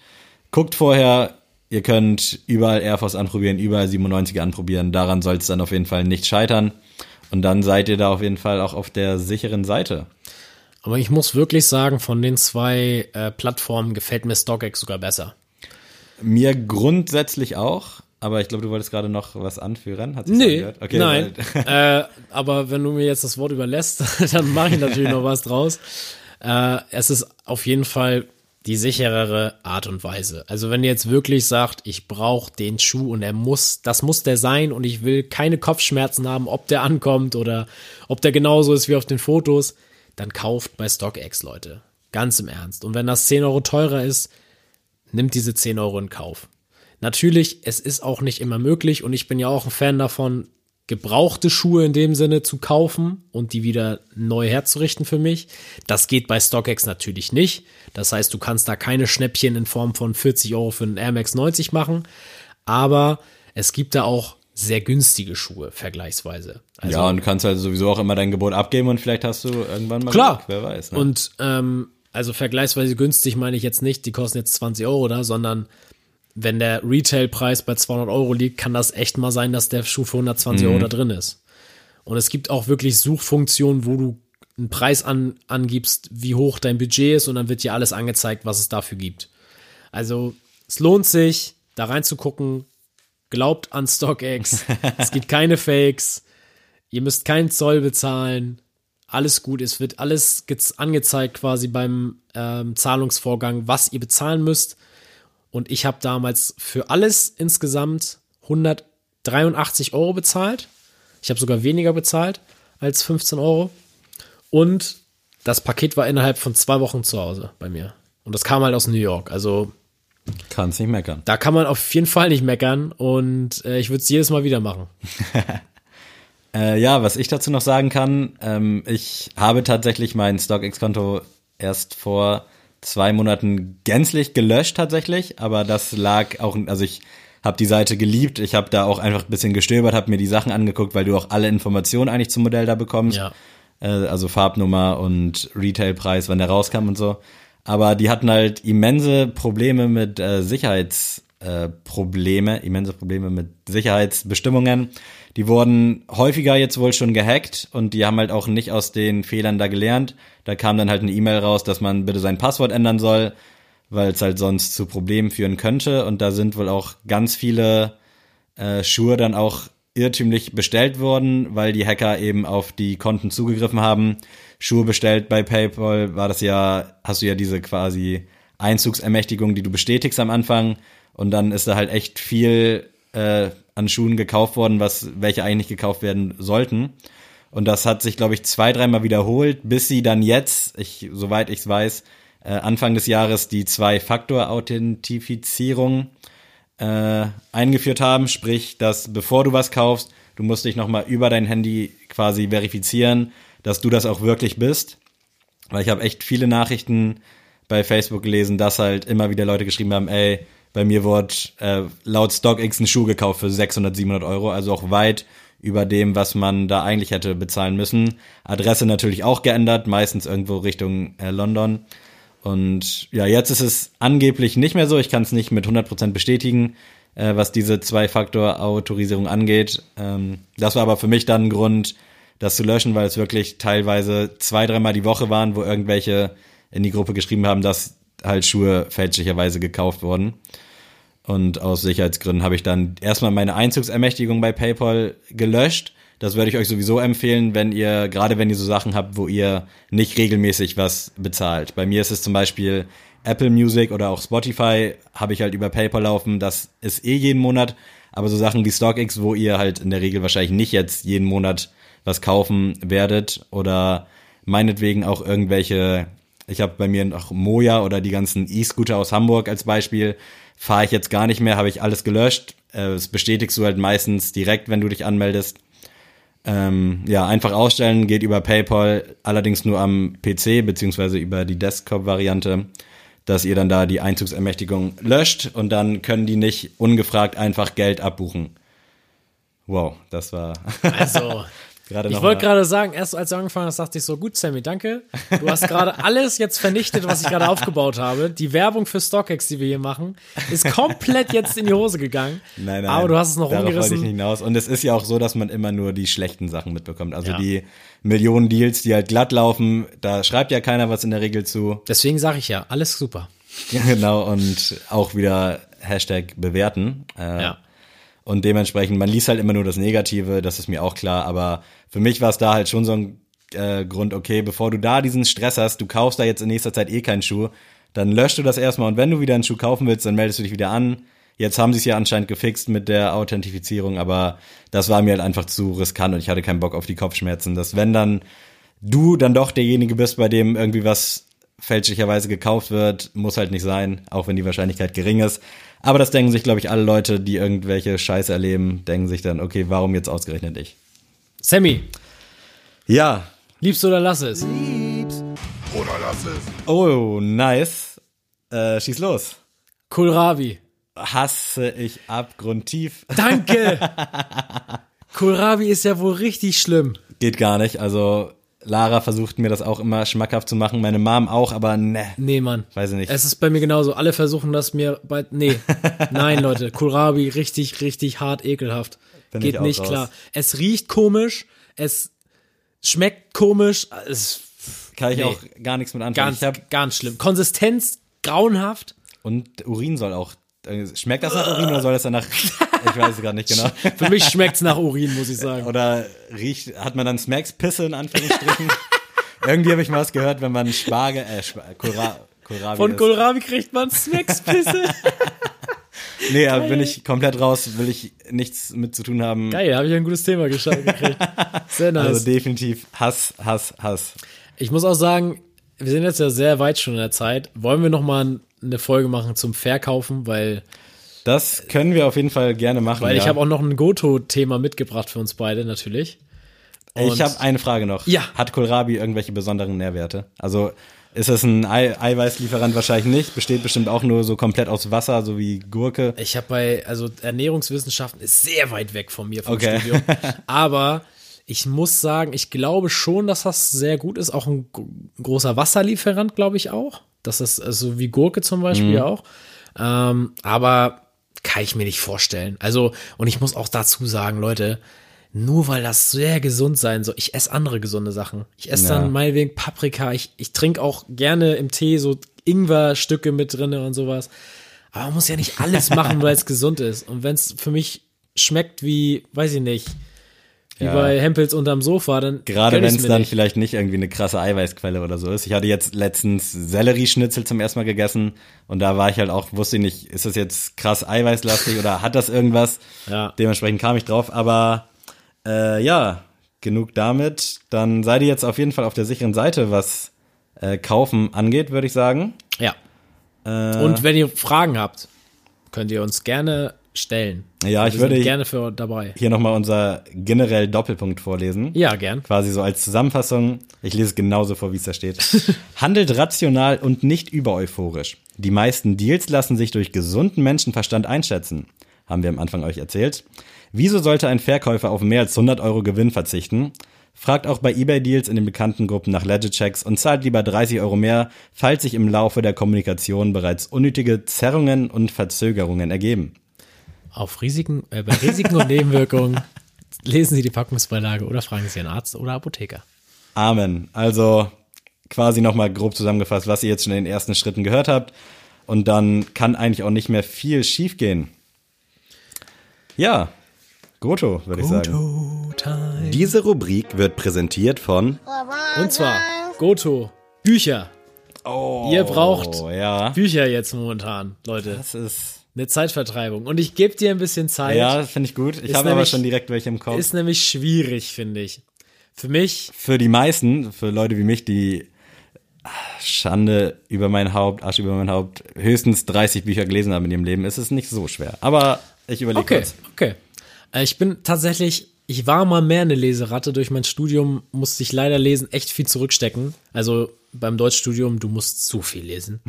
[SPEAKER 3] guckt vorher, ihr könnt überall Air Force anprobieren, überall 97er anprobieren. Daran soll es dann auf jeden Fall nicht scheitern. Und dann seid ihr da auf jeden Fall auch auf der sicheren Seite.
[SPEAKER 1] Aber ich muss wirklich sagen, von den zwei äh, Plattformen gefällt mir StockX sogar besser.
[SPEAKER 3] Mir grundsätzlich auch, aber ich glaube, du wolltest gerade noch was anführen. Hat
[SPEAKER 1] Nee,
[SPEAKER 3] angehört? Okay,
[SPEAKER 1] nein. äh, aber wenn du mir jetzt das Wort überlässt, dann mache ich natürlich noch was draus. Äh, es ist auf jeden Fall die sicherere Art und Weise. Also wenn ihr jetzt wirklich sagt, ich brauche den Schuh und er muss, das muss der sein und ich will keine Kopfschmerzen haben, ob der ankommt oder ob der genauso ist wie auf den Fotos, dann kauft bei StockX, Leute. Ganz im Ernst. Und wenn das 10 Euro teurer ist, nimmt diese 10 Euro in Kauf. Natürlich, es ist auch nicht immer möglich und ich bin ja auch ein Fan davon, gebrauchte Schuhe in dem Sinne zu kaufen und die wieder neu herzurichten für mich. Das geht bei StockX natürlich nicht. Das heißt, du kannst da keine Schnäppchen in Form von 40 Euro für einen Air Max 90 machen. Aber es gibt da auch sehr günstige Schuhe vergleichsweise. Also,
[SPEAKER 3] ja, und du kannst halt sowieso auch immer dein Gebot abgeben und vielleicht hast du irgendwann mal
[SPEAKER 1] Klar.
[SPEAKER 3] Glück, wer weiß. Ne?
[SPEAKER 1] Und ähm, also vergleichsweise günstig meine ich jetzt nicht, die kosten jetzt 20 Euro da, sondern wenn der Retailpreis bei 200 Euro liegt, kann das echt mal sein, dass der Schuh für 120 Euro da drin ist. Und es gibt auch wirklich Suchfunktionen, wo du einen Preis an, angibst, wie hoch dein Budget ist und dann wird dir alles angezeigt, was es dafür gibt. Also es lohnt sich, da reinzugucken. Glaubt an StockX. es gibt keine Fakes. Ihr müsst keinen Zoll bezahlen. Alles gut. Es wird alles gez- angezeigt quasi beim ähm, Zahlungsvorgang, was ihr bezahlen müsst. Und ich habe damals für alles insgesamt 183 Euro bezahlt. Ich habe sogar weniger bezahlt als 15 Euro. Und das Paket war innerhalb von zwei Wochen zu Hause bei mir. Und das kam halt aus New York. Also
[SPEAKER 3] kannst nicht meckern.
[SPEAKER 1] da kann man auf jeden Fall nicht meckern. Und äh, ich würde es jedes Mal wieder machen.
[SPEAKER 3] Äh, ja, was ich dazu noch sagen kann, ähm, ich habe tatsächlich mein StockX-Konto erst vor zwei Monaten gänzlich gelöscht tatsächlich, aber das lag auch, also ich habe die Seite geliebt, ich habe da auch einfach ein bisschen gestöbert, habe mir die Sachen angeguckt, weil du auch alle Informationen eigentlich zum Modell da bekommst.
[SPEAKER 1] Ja.
[SPEAKER 3] Äh, also Farbnummer und Retailpreis, wann der rauskam und so. Aber die hatten halt immense Probleme mit äh, Sicherheits äh, immense Probleme mit Sicherheitsbestimmungen. Die wurden häufiger jetzt wohl schon gehackt und die haben halt auch nicht aus den Fehlern da gelernt. Da kam dann halt eine E-Mail raus, dass man bitte sein Passwort ändern soll, weil es halt sonst zu Problemen führen könnte. Und da sind wohl auch ganz viele äh, Schuhe dann auch irrtümlich bestellt worden, weil die Hacker eben auf die Konten zugegriffen haben. Schuhe bestellt bei PayPal war das ja, hast du ja diese quasi Einzugsermächtigung, die du bestätigst am Anfang und dann ist da halt echt viel äh, an Schuhen gekauft worden, was welche eigentlich gekauft werden sollten. Und das hat sich, glaube ich, zwei, dreimal wiederholt, bis sie dann jetzt, ich, soweit ich es weiß, äh, Anfang des Jahres die Zwei-Faktor-Authentifizierung äh, eingeführt haben, sprich, dass bevor du was kaufst, du musst dich nochmal über dein Handy quasi verifizieren, dass du das auch wirklich bist. Weil ich habe echt viele Nachrichten bei Facebook gelesen, dass halt immer wieder Leute geschrieben haben, ey, bei mir wurde äh, laut StockX ein Schuh gekauft für 600, 700 Euro, also auch weit über dem, was man da eigentlich hätte bezahlen müssen. Adresse natürlich auch geändert, meistens irgendwo Richtung äh, London. Und ja, jetzt ist es angeblich nicht mehr so. Ich kann es nicht mit 100% bestätigen, äh, was diese Zwei-Faktor-Autorisierung angeht. Ähm, das war aber für mich dann ein Grund, das zu löschen, weil es wirklich teilweise zwei, dreimal die Woche waren, wo irgendwelche in die Gruppe geschrieben haben, dass halt Schuhe fälschlicherweise gekauft wurden. Und aus Sicherheitsgründen habe ich dann erstmal meine Einzugsermächtigung bei PayPal gelöscht. Das würde ich euch sowieso empfehlen, wenn ihr, gerade wenn ihr so Sachen habt, wo ihr nicht regelmäßig was bezahlt. Bei mir ist es zum Beispiel Apple Music oder auch Spotify, habe ich halt über PayPal laufen. Das ist eh jeden Monat. Aber so Sachen wie StockX, wo ihr halt in der Regel wahrscheinlich nicht jetzt jeden Monat was kaufen werdet oder meinetwegen auch irgendwelche, ich habe bei mir noch Moja oder die ganzen E-Scooter aus Hamburg als Beispiel, fahre ich jetzt gar nicht mehr, habe ich alles gelöscht. Äh, Das bestätigst du halt meistens direkt, wenn du dich anmeldest. Ähm, ja, einfach ausstellen, geht über PayPal, allerdings nur am PC, beziehungsweise über die Desktop-Variante. dass ihr dann da die Einzugsermächtigung löscht und dann können die nicht ungefragt einfach Geld abbuchen. Wow, das war
[SPEAKER 1] Also,
[SPEAKER 3] gerade
[SPEAKER 1] ich wollte gerade sagen, erst als du angefangen hast, dachte ich so, gut, Sammy, danke. Du hast gerade alles jetzt vernichtet, was ich gerade aufgebaut habe. Die Werbung für StockX, die wir hier machen, ist komplett jetzt in die Hose gegangen.
[SPEAKER 3] Nein, nein.
[SPEAKER 1] Aber du hast es noch
[SPEAKER 3] darauf wollte ich nicht hinaus. Und es ist ja auch so, dass man immer nur die schlechten Sachen mitbekommt. Also
[SPEAKER 1] Ja.
[SPEAKER 3] die Millionen Deals, die halt glatt laufen, da schreibt ja keiner was in der Regel zu.
[SPEAKER 1] Deswegen sage ich ja, alles super.
[SPEAKER 3] Ja, genau. Und auch wieder Hashtag bewerten. Äh,
[SPEAKER 1] Ja.
[SPEAKER 3] Und dementsprechend, man liest halt immer nur das Negative, das ist mir auch klar. Aber für mich war es da halt schon so ein äh, Grund, okay, bevor du da diesen Stress hast, du kaufst da jetzt in nächster Zeit eh keinen Schuh, dann löschst du das erstmal und wenn du wieder einen Schuh kaufen willst, dann meldest du dich wieder an. Jetzt haben sie es ja anscheinend gefixt mit der Authentifizierung, aber das war mir halt einfach zu riskant und ich hatte keinen Bock auf die Kopfschmerzen. Dass wenn dann du dann doch derjenige bist, bei dem irgendwie was fälschlicherweise gekauft wird, muss halt nicht sein, auch wenn die Wahrscheinlichkeit gering ist. Aber das denken sich, glaube ich, alle Leute, die irgendwelche Scheiße erleben, denken sich dann, okay, warum jetzt ausgerechnet ich?
[SPEAKER 1] Sammy,
[SPEAKER 3] Ja.
[SPEAKER 1] liebst du oder lass es?
[SPEAKER 4] Oder lass es.
[SPEAKER 3] Oh, nice. Äh, schieß los.
[SPEAKER 1] Kohlrabi.
[SPEAKER 3] Hasse ich abgrundtief.
[SPEAKER 1] Danke. Kohlrabi ist ja wohl richtig schlimm.
[SPEAKER 3] Geht gar nicht. Also, Lara versucht mir das auch immer schmackhaft zu machen. Meine Mom auch, aber ne.
[SPEAKER 1] Nee, Mann.
[SPEAKER 3] Weiß ich nicht.
[SPEAKER 1] Es ist bei mir genauso. Alle versuchen das mir bei. Nee. Nein, Leute. Kohlrabi richtig, richtig hart ekelhaft.
[SPEAKER 3] Bin
[SPEAKER 1] Geht nicht
[SPEAKER 3] raus.
[SPEAKER 1] klar. Es riecht komisch. Es schmeckt komisch. Es
[SPEAKER 3] Kann ich
[SPEAKER 1] nee.
[SPEAKER 3] auch gar nichts mit anfangen.
[SPEAKER 1] ganz, ganz schlimm. Konsistenz grauenhaft.
[SPEAKER 3] und Urin soll auch. Schmeckt das nach Urin oder soll das danach? Ich weiß es gerade nicht genau.
[SPEAKER 1] Für mich schmeckt's nach Urin, muss ich sagen.
[SPEAKER 3] Oder riecht, hat man dann Smacks Pisse in Anführungsstrichen? Irgendwie habe ich mal was gehört, wenn man Spargel, äh, Kohlrabi
[SPEAKER 1] Von
[SPEAKER 3] isst.
[SPEAKER 1] Kohlrabi kriegt man Smackspisse.
[SPEAKER 3] Nee, da bin ich komplett raus, will ich nichts mit zu tun haben.
[SPEAKER 1] Geil, habe ich ein gutes Thema geschaut gekriegt. Sehr nice.
[SPEAKER 3] Also definitiv Hass, Hass, Hass.
[SPEAKER 1] Ich muss auch sagen, wir sind jetzt ja sehr weit schon in der Zeit. Wollen wir noch mal eine Folge machen zum Verkaufen, weil
[SPEAKER 3] Das können wir auf jeden Fall gerne machen.
[SPEAKER 1] weil
[SPEAKER 3] ja.
[SPEAKER 1] ich habe auch noch ein Goto-Thema mitgebracht für uns beide natürlich.
[SPEAKER 3] ich
[SPEAKER 1] und-
[SPEAKER 3] habe eine Frage noch.
[SPEAKER 1] Ja.
[SPEAKER 3] Hat Kohlrabi irgendwelche besonderen Nährwerte? Also ist es ein Ei Eiweißlieferant wahrscheinlich nicht? Besteht bestimmt auch nur so komplett aus Wasser, so wie Gurke.
[SPEAKER 1] Ich habe bei also Ernährungswissenschaften ist sehr weit weg von mir vom
[SPEAKER 3] Okay.
[SPEAKER 1] Studium, aber ich muss sagen, ich glaube schon, dass das sehr gut ist. Auch ein gro- großer Wasserlieferant, glaube ich auch. Das ist also wie Gurke zum Beispiel auch. Ähm, aber kann ich mir nicht vorstellen. Also, und ich muss auch dazu sagen, Leute, nur weil das sehr gesund sein soll, ich esse andere gesunde Sachen. Ich esse
[SPEAKER 3] Ja.
[SPEAKER 1] dann meinetwegen Paprika, ich, ich trinke auch gerne im Tee so Ingwerstücke mit drinne und sowas. Aber man muss ja nicht alles machen, weil es gesund ist. Und wenn es für mich schmeckt wie, weiß ich nicht, wie
[SPEAKER 3] Ja.
[SPEAKER 1] bei Hempels unterm Sofa, dann
[SPEAKER 3] Gerade wenn es dann
[SPEAKER 1] nicht.
[SPEAKER 3] vielleicht nicht irgendwie eine krasse Eiweißquelle oder so ist. Ich hatte jetzt letztens Sellerieschnitzel zum ersten Mal gegessen und da war ich halt auch, wusste ich nicht, ist das jetzt krass eiweißlastig oder hat das irgendwas?
[SPEAKER 1] Ja.
[SPEAKER 3] Dementsprechend kam ich drauf, aber äh, ja, genug damit. Dann seid ihr jetzt auf jeden Fall auf der sicheren Seite, was äh, Kaufen angeht, würde ich sagen.
[SPEAKER 1] Ja.
[SPEAKER 3] Äh,
[SPEAKER 1] Und wenn ihr Fragen habt, könnt ihr uns gerne stellen.
[SPEAKER 3] Ja, ich würde-
[SPEAKER 1] gerne für dabei.
[SPEAKER 3] hier nochmal unser generell Doppelpunkt vorlesen.
[SPEAKER 1] Ja, gern.
[SPEAKER 3] Quasi so als Zusammenfassung. Ich lese es genauso vor, wie es da steht. Handelt rational und nicht übereuphorisch. Die meisten Deals lassen sich durch gesunden Menschenverstand einschätzen. Haben wir am Anfang euch erzählt. Wieso sollte ein Verkäufer auf mehr als 100 Euro Gewinn verzichten? Fragt auch bei eBay-Deals in den bekannten Gruppen nach Legit-Checks und zahlt lieber 30 Euro mehr, falls sich im Laufe der Kommunikation bereits unnötige Zerrungen und Verzögerungen ergeben.
[SPEAKER 1] Auf Risiken, äh, bei Risiken und Nebenwirkungen lesen Sie die Packungsbeilage oder fragen Sie Ihren Arzt oder Apotheker.
[SPEAKER 3] Amen. Also quasi nochmal grob zusammengefasst, was ihr jetzt schon in den ersten Schritten gehört habt. Und dann kann eigentlich auch nicht mehr viel schiefgehen. Ja, Goto, würde ich sagen.
[SPEAKER 1] Time.
[SPEAKER 3] Diese Rubrik wird präsentiert von
[SPEAKER 1] Und zwar Goto Bücher.
[SPEAKER 3] oh,
[SPEAKER 1] Ihr braucht
[SPEAKER 3] ja.
[SPEAKER 1] Bücher jetzt momentan, Leute.
[SPEAKER 3] Das ist
[SPEAKER 1] Eine Zeitvertreibung. Und ich gebe dir ein bisschen Zeit.
[SPEAKER 3] ja, finde ich gut. Ich habe aber schon direkt welche im Kopf.
[SPEAKER 1] Ist nämlich schwierig, finde ich. Für mich,
[SPEAKER 3] Für die meisten, für Leute wie mich, die ah, Schande über mein Haupt, Asche über mein Haupt, höchstens 30 Bücher gelesen haben in ihrem Leben, ist es nicht so schwer. Aber ich überlege
[SPEAKER 1] okay,
[SPEAKER 3] kurz.
[SPEAKER 1] okay. Äh, Ich bin tatsächlich ich war mal mehr eine Leseratte. Durch mein Studium musste ich leider lesen, echt viel zurückstecken. Also beim Deutschstudium, du musst so viel lesen.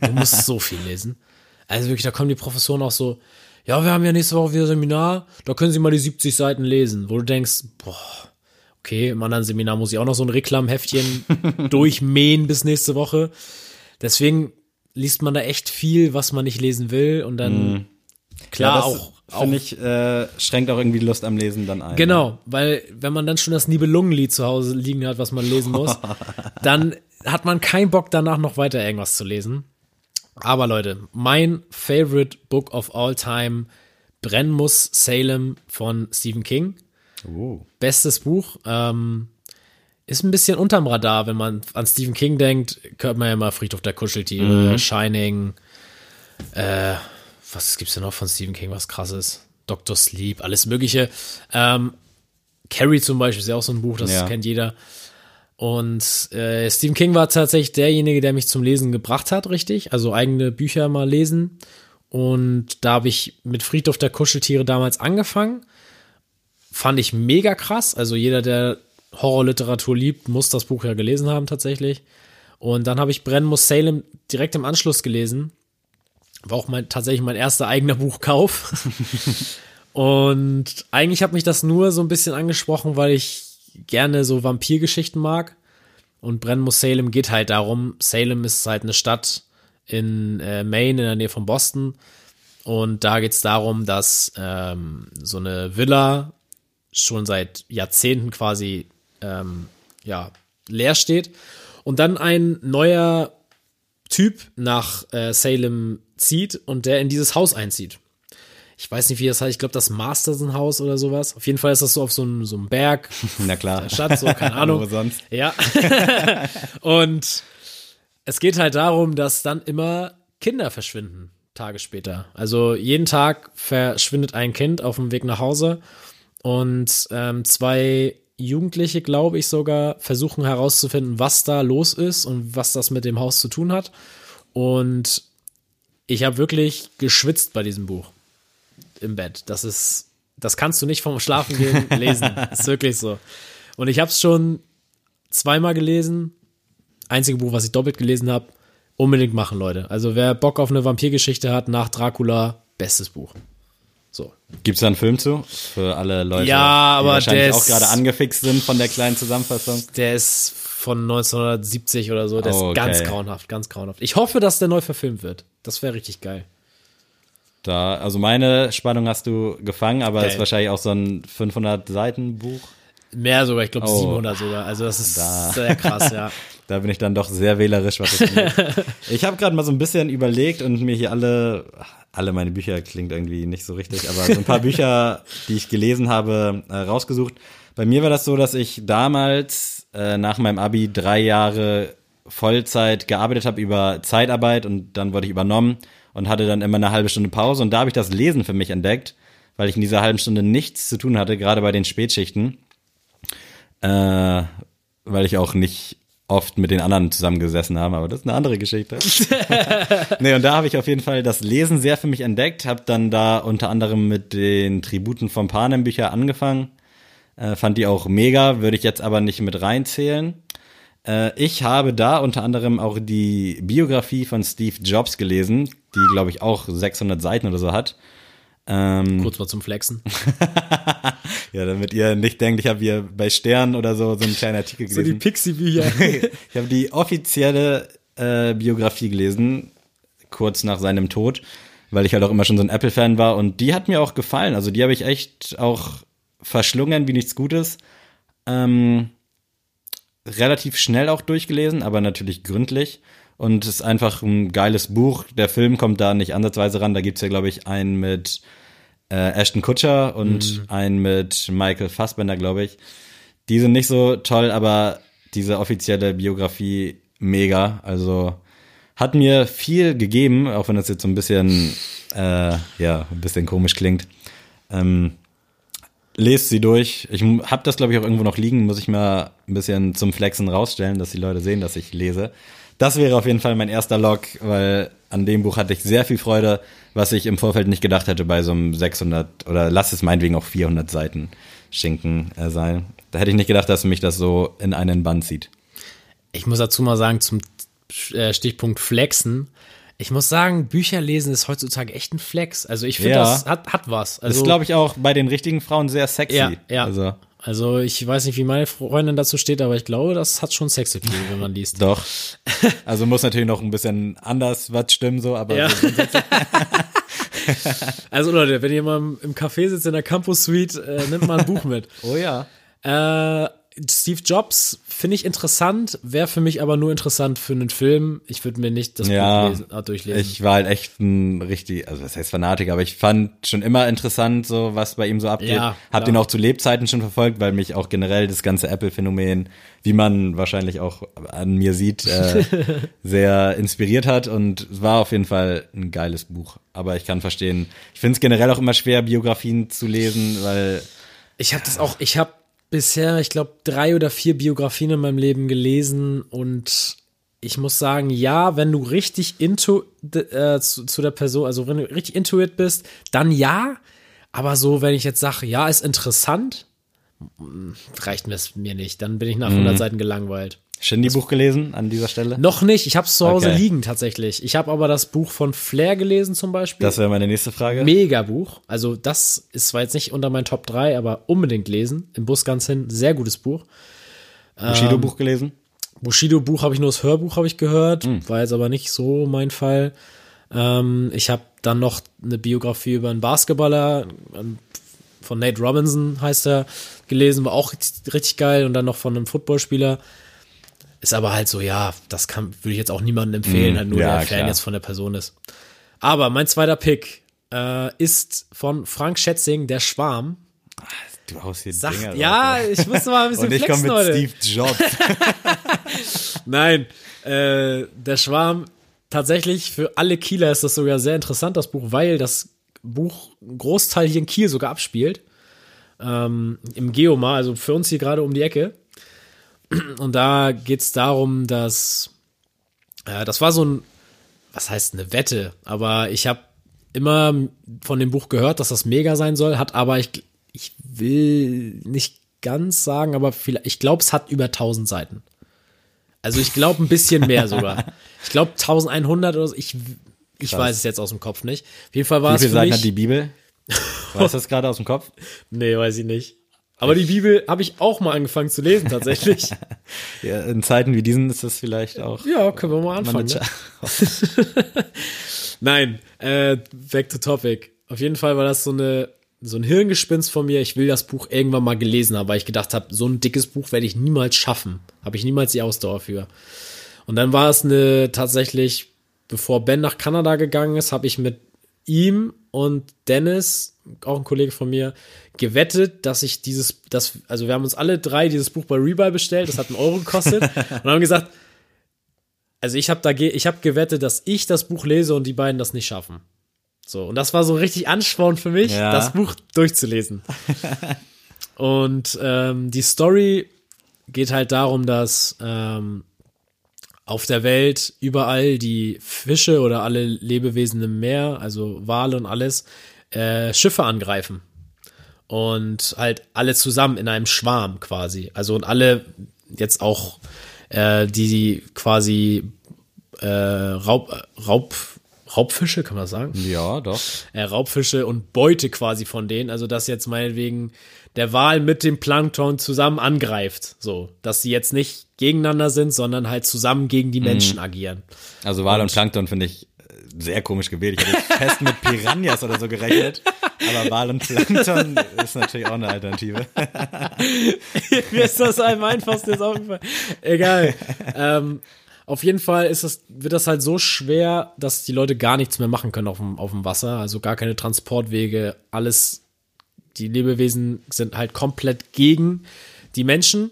[SPEAKER 1] Du musst so viel lesen. Also wirklich, da kommen die Professoren auch so, ja, wir haben ja nächste Woche wieder Seminar, da können Sie mal die 70 Seiten lesen, wo du denkst, boah, okay, im anderen Seminar muss ich auch noch so ein Reklamheftchen durchmähen bis nächste Woche. Deswegen liest man da echt viel, was man nicht lesen will und dann klar
[SPEAKER 3] das
[SPEAKER 1] auch,
[SPEAKER 3] Finde ich, äh, schränkt auch irgendwie die Lust am Lesen dann ein.
[SPEAKER 1] Genau, weil wenn man dann schon das Nibelungenlied zu Hause liegen hat, was man lesen muss, dann hat man keinen Bock danach noch weiter irgendwas zu lesen. Aber Leute, mein favorite book of all time, Brennen muss Salem von Stephen King.
[SPEAKER 3] Oh.
[SPEAKER 1] Bestes Buch. Ähm, ist ein bisschen unterm Radar, wenn man an Stephen King denkt, hört man ja immer Friedhof der Kuscheltiere, Shining, äh, was gibt's denn noch von Stephen King, was krasses? Dr. Sleep, alles Mögliche. Ähm, Carrie zum Beispiel ist ja auch so ein Buch, das
[SPEAKER 3] Ja.
[SPEAKER 1] kennt jeder. Und äh, Stephen King war tatsächlich derjenige, der mich zum Lesen gebracht hat, richtig? Also eigene Bücher mal lesen. Und da habe ich mit Friedhof der Kuscheltiere damals angefangen. Fand ich mega krass. Also jeder, der Horrorliteratur liebt, muss das Buch ja gelesen haben tatsächlich. Und dann habe ich Brennen muss Salem direkt im Anschluss gelesen. War auch mein, tatsächlich mein erster eigener Buchkauf. Und eigentlich hat mich das nur so ein bisschen angesprochen, weil ich gerne so Vampirgeschichten mag. Und Brennen muss Salem geht halt darum. Salem ist halt eine Stadt in äh, Maine, in der Nähe von Boston. Und da geht es darum, dass ähm, so eine Villa schon seit Jahrzehnten quasi ähm, ja, leer steht. Und dann ein neuer Typ nach äh, Salem zieht und der in dieses Haus einzieht. Ich weiß nicht, wie das heißt. Ich glaube, das Masterson-Haus oder sowas. Auf jeden Fall ist das so auf so einem, so einem Berg
[SPEAKER 3] Na klar.
[SPEAKER 1] der Stadt, so, keine Ahnung.
[SPEAKER 3] Wo sonst?
[SPEAKER 1] Ja. und es geht halt darum, dass dann immer Kinder verschwinden, Tage später. Also jeden Tag verschwindet ein Kind auf dem Weg nach Hause und ähm, zwei Jugendliche, glaube ich sogar, versuchen herauszufinden, was da los ist und was das mit dem Haus zu tun hat. Und ich habe wirklich geschwitzt bei diesem Buch im Bett. Das ist, das kannst du nicht vom Schlafen gehen lesen. ist wirklich so. Und ich habe es schon zweimal gelesen. Einzige Buch, was ich doppelt gelesen habe. Unbedingt machen, Leute. Also wer Bock auf eine Vampirgeschichte hat nach Dracula, bestes Buch. So.
[SPEAKER 3] Gibt's da einen Film zu? Für alle Leute,
[SPEAKER 1] Ja, aber
[SPEAKER 3] die wahrscheinlich auch gerade angefixt sind von der kleinen Zusammenfassung.
[SPEAKER 1] Der ist von 1970 oder so. Der
[SPEAKER 3] Oh,
[SPEAKER 1] ist
[SPEAKER 3] okay.
[SPEAKER 1] ganz grauenhaft, ganz grauenhaft. Ich hoffe, dass der neu verfilmt wird. Das wäre richtig geil.
[SPEAKER 3] Da, also meine Spannung hast du gefangen, aber
[SPEAKER 1] Geil.
[SPEAKER 3] ist wahrscheinlich auch so ein 500 Seiten Buch.
[SPEAKER 1] Mehr sogar, ich glaube
[SPEAKER 3] Oh.
[SPEAKER 1] 700 sogar. Also das ist
[SPEAKER 3] Da.
[SPEAKER 1] sehr krass, ja.
[SPEAKER 3] Da bin ich dann doch sehr wählerisch, was angeht. Ich habe gerade mal so ein bisschen überlegt und mir hier alle, alle meine Bücher klingt irgendwie nicht so richtig, aber so ein paar Bücher, die ich gelesen habe, äh, rausgesucht. Bei mir war das so, dass ich damals äh, nach meinem Abi drei Jahre Vollzeit gearbeitet habe über Zeitarbeit und dann wurde ich übernommen und hatte dann immer eine halbe Stunde Pause. Und da habe ich das Lesen für mich entdeckt, weil ich in dieser halben Stunde nichts zu tun hatte, gerade bei den Spätschichten. Äh, weil ich auch nicht oft mit den anderen zusammengesessen habe, aber das ist eine andere Geschichte. nee, und da habe ich auf jeden Fall das Lesen sehr für mich entdeckt, habe dann da unter anderem mit den Tributen von Panem Bücher angefangen, äh, fand die auch mega, würde ich jetzt aber nicht mit reinzählen. Äh, ich habe da unter anderem auch die Biografie von Steve Jobs gelesen, die glaube ich auch 600 Seiten oder so hat. Ähm,
[SPEAKER 1] Kurz mal zum Flexen.
[SPEAKER 3] ja, damit ihr nicht denkt, ich habe hier bei Stern oder so so einen kleinen Artikel
[SPEAKER 1] So die
[SPEAKER 3] gelesen.
[SPEAKER 1] Pixie-Bücher.
[SPEAKER 3] ich habe die offizielle äh, Biografie gelesen, kurz nach seinem Tod, weil ich halt auch immer schon so ein Apple-Fan war und die hat mir auch gefallen. Also die habe ich echt auch verschlungen wie nichts Gutes. Ähm, relativ schnell auch durchgelesen, aber natürlich gründlich. Und es ist einfach ein geiles Buch. Der Film kommt da nicht ansatzweise ran. Da gibt's ja, glaube ich, einen mit äh, Ashton Kutcher und einen mit Michael Fassbender, glaube ich. Die sind nicht so toll, aber diese offizielle Biografie mega. Also hat mir viel gegeben, auch wenn das jetzt so ein bisschen, äh, ja, ein bisschen komisch klingt. Ähm, lest sie durch. Ich habe das, glaube ich, auch irgendwo noch liegen. Muss ich mal ein bisschen zum Flexen rausstellen, dass die Leute sehen, dass ich lese. Das wäre auf jeden Fall mein erster Log, weil an dem Buch hatte ich sehr viel Freude, was ich im Vorfeld nicht gedacht hätte bei so einem 600 oder lass es meinetwegen auch 400 Seiten Schinken äh, sein. Da hätte ich nicht gedacht, dass mich das so in einen Bann zieht.
[SPEAKER 1] Ich muss dazu mal sagen, zum äh, Stichpunkt Flexen. Ich muss sagen, Bücher lesen ist heutzutage echt ein Flex. Also ich finde,
[SPEAKER 3] Ja.
[SPEAKER 1] das hat, hat was.
[SPEAKER 3] Das
[SPEAKER 1] Also,
[SPEAKER 3] ist, glaube ich, auch bei den richtigen Frauen sehr sexy.
[SPEAKER 1] ja, ja.
[SPEAKER 3] Also,
[SPEAKER 1] Also ich weiß nicht, wie meine Freundin dazu steht, aber ich glaube, das hat schon Sexappeal, wenn man liest.
[SPEAKER 3] doch. Also muss natürlich noch ein bisschen anders was stimmen, so, aber
[SPEAKER 1] Ja.
[SPEAKER 3] so
[SPEAKER 1] Also Leute, wenn ihr mal im- im Café sitzt in der Campus Suite, äh, nimmt mal ein Buch mit.
[SPEAKER 3] Oh ja.
[SPEAKER 1] Äh, Steve Jobs finde ich interessant, wäre für mich aber nur interessant für einen Film. Ich würde mir nicht das
[SPEAKER 3] Ja,
[SPEAKER 1] Buch lesen, äh, durchlesen.
[SPEAKER 3] Ich war halt echt ein richtig, also was heißt Fanatiker, aber ich fand schon immer interessant, so was bei ihm so abgeht.
[SPEAKER 1] Ja,
[SPEAKER 3] Hab den auch zu Lebzeiten schon verfolgt, weil mich auch generell das ganze Apple-Phänomen, wie man wahrscheinlich auch an mir sieht, äh, sehr inspiriert hat und es war auf jeden Fall ein geiles Buch. Aber ich kann verstehen, ich finde es generell auch immer schwer, Biografien zu lesen, weil
[SPEAKER 1] Ich habe das auch, ich habe bisher, ich glaube, drei oder vier Biografien in meinem Leben gelesen und ich muss sagen, ja, wenn du richtig into äh, zu, zu der Person, also wenn du richtig intuit bist, dann ja. Aber so, wenn ich jetzt sage, ja, ist interessant, mm, reicht mir es mir nicht. Dann bin ich nach 100 Seiten gelangweilt.
[SPEAKER 3] Shindy-Buch gelesen an dieser Stelle.
[SPEAKER 1] Noch nicht. Ich habe es zu Hause
[SPEAKER 3] Okay.
[SPEAKER 1] liegen tatsächlich. Ich habe aber das Buch von Flair gelesen zum Beispiel.
[SPEAKER 3] Das wäre meine nächste Frage.
[SPEAKER 1] Mega Buch. Also das ist zwar jetzt nicht unter meinen Top 3, aber unbedingt lesen. Im Bus ganz hin. Sehr gutes Buch.
[SPEAKER 3] Bushido-Buch gelesen.
[SPEAKER 1] Bushido-Buch habe ich nur das Hörbuch habe ich gehört.
[SPEAKER 3] Hm.
[SPEAKER 1] War jetzt aber nicht so mein Fall. Ähm, ich habe dann noch eine Biografie über einen Basketballer ähm, von Nate Robinson heißt er gelesen. War auch richtig, richtig geil. Und dann noch von einem Footballspieler. Ist aber halt so, ja, das kann, würde ich jetzt auch niemandem empfehlen,
[SPEAKER 3] Mm,
[SPEAKER 1] halt nur
[SPEAKER 3] ja,
[SPEAKER 1] der Fan
[SPEAKER 3] klar.
[SPEAKER 1] jetzt von der Person ist. Aber mein zweiter Pick äh, ist von Frank Schätzing, der Schwarm.
[SPEAKER 3] Du haust hier
[SPEAKER 1] Sagt,
[SPEAKER 3] Dinger
[SPEAKER 1] ja,
[SPEAKER 3] ey.
[SPEAKER 1] ich muss mal ein bisschen
[SPEAKER 3] Und ich komme
[SPEAKER 1] flexen,
[SPEAKER 3] mit
[SPEAKER 1] Leute.
[SPEAKER 3] Steve Jobs.
[SPEAKER 1] Nein, äh, der Schwarm, tatsächlich für alle Kieler ist das sogar sehr interessant, das Buch, weil das Buch einen Großteil hier in Kiel sogar abspielt. Ähm, Im Geomar, also für uns hier gerade um die Ecke. Und da geht's darum, dass äh, das war so ein, was heißt eine Wette, aber ich habe immer von dem Buch gehört, dass das mega sein soll, hat aber ich, ich will nicht ganz sagen, aber vielleicht, ich glaube, es hat über 1000 Seiten. Also ich glaube ein bisschen mehr sogar. Ich glaube 1100 oder so. Ich, ich
[SPEAKER 3] Krass.
[SPEAKER 1] weiß es jetzt aus dem Kopf nicht. Auf jeden Fall war
[SPEAKER 3] Wie
[SPEAKER 1] es
[SPEAKER 3] viele
[SPEAKER 1] für
[SPEAKER 3] Seiten hat die Bibel? Weißt du das gerade aus dem Kopf?
[SPEAKER 1] nee, weiß ich nicht. Aber die Bibel habe ich auch mal angefangen zu lesen tatsächlich.
[SPEAKER 3] Ja, in Zeiten wie diesen ist das vielleicht auch.
[SPEAKER 1] ja, können wir mal anfangen. Ne? Nein, äh, back to topic. Auf jeden Fall war das so eine so ein Hirngespinst von mir. Ich will das Buch irgendwann mal gelesen haben, weil ich gedacht habe, so ein dickes Buch werde ich niemals schaffen. Habe ich niemals die Ausdauer für. Und dann war es eine tatsächlich, bevor Ben nach Kanada gegangen ist, habe ich mit ihm und Dennis, auch ein Kollege von mir, gewettet, dass ich dieses, das, also wir haben uns alle drei dieses Buch bei Rebuy bestellt, das hat einen Euro gekostet und haben gesagt, also ich habe da, ich habe gewettet, dass ich das Buch lese und die beiden das nicht schaffen. So und das war so richtig Ansporn für mich,
[SPEAKER 3] Ja.
[SPEAKER 1] das Buch durchzulesen. und ähm, die Story geht halt darum, dass ähm, auf der Welt überall die Fische oder alle Lebewesen im Meer, also Wale und alles, äh, Schiffe angreifen. Und halt alle zusammen in einem Schwarm quasi. Also und alle jetzt auch äh, die, quasi äh, Raub, Raub, Raubfische, kann man sagen?
[SPEAKER 3] Ja, doch.
[SPEAKER 1] äh, Raubfische und Beute quasi von denen. Also dass jetzt meinetwegen der Wal mit dem Plankton zusammen angreift. So, dass sie jetzt nicht gegeneinander sind, sondern halt zusammen gegen die Menschen agieren.
[SPEAKER 3] Also Wal und Plankton finde ich sehr komisch gewählt. Ich hätte fest mit Piranhas oder so gerechnet. Aber Wal und Plankton ist natürlich auch eine Alternative.
[SPEAKER 1] Mir ist das am einfachsten jetzt aufgefallen. Egal. ähm, auf jeden Fall ist das, wird das halt so schwer, dass die Leute gar nichts mehr machen können auf dem, auf dem Wasser. Also gar keine Transportwege, alles, die Lebewesen sind halt komplett gegen die Menschen.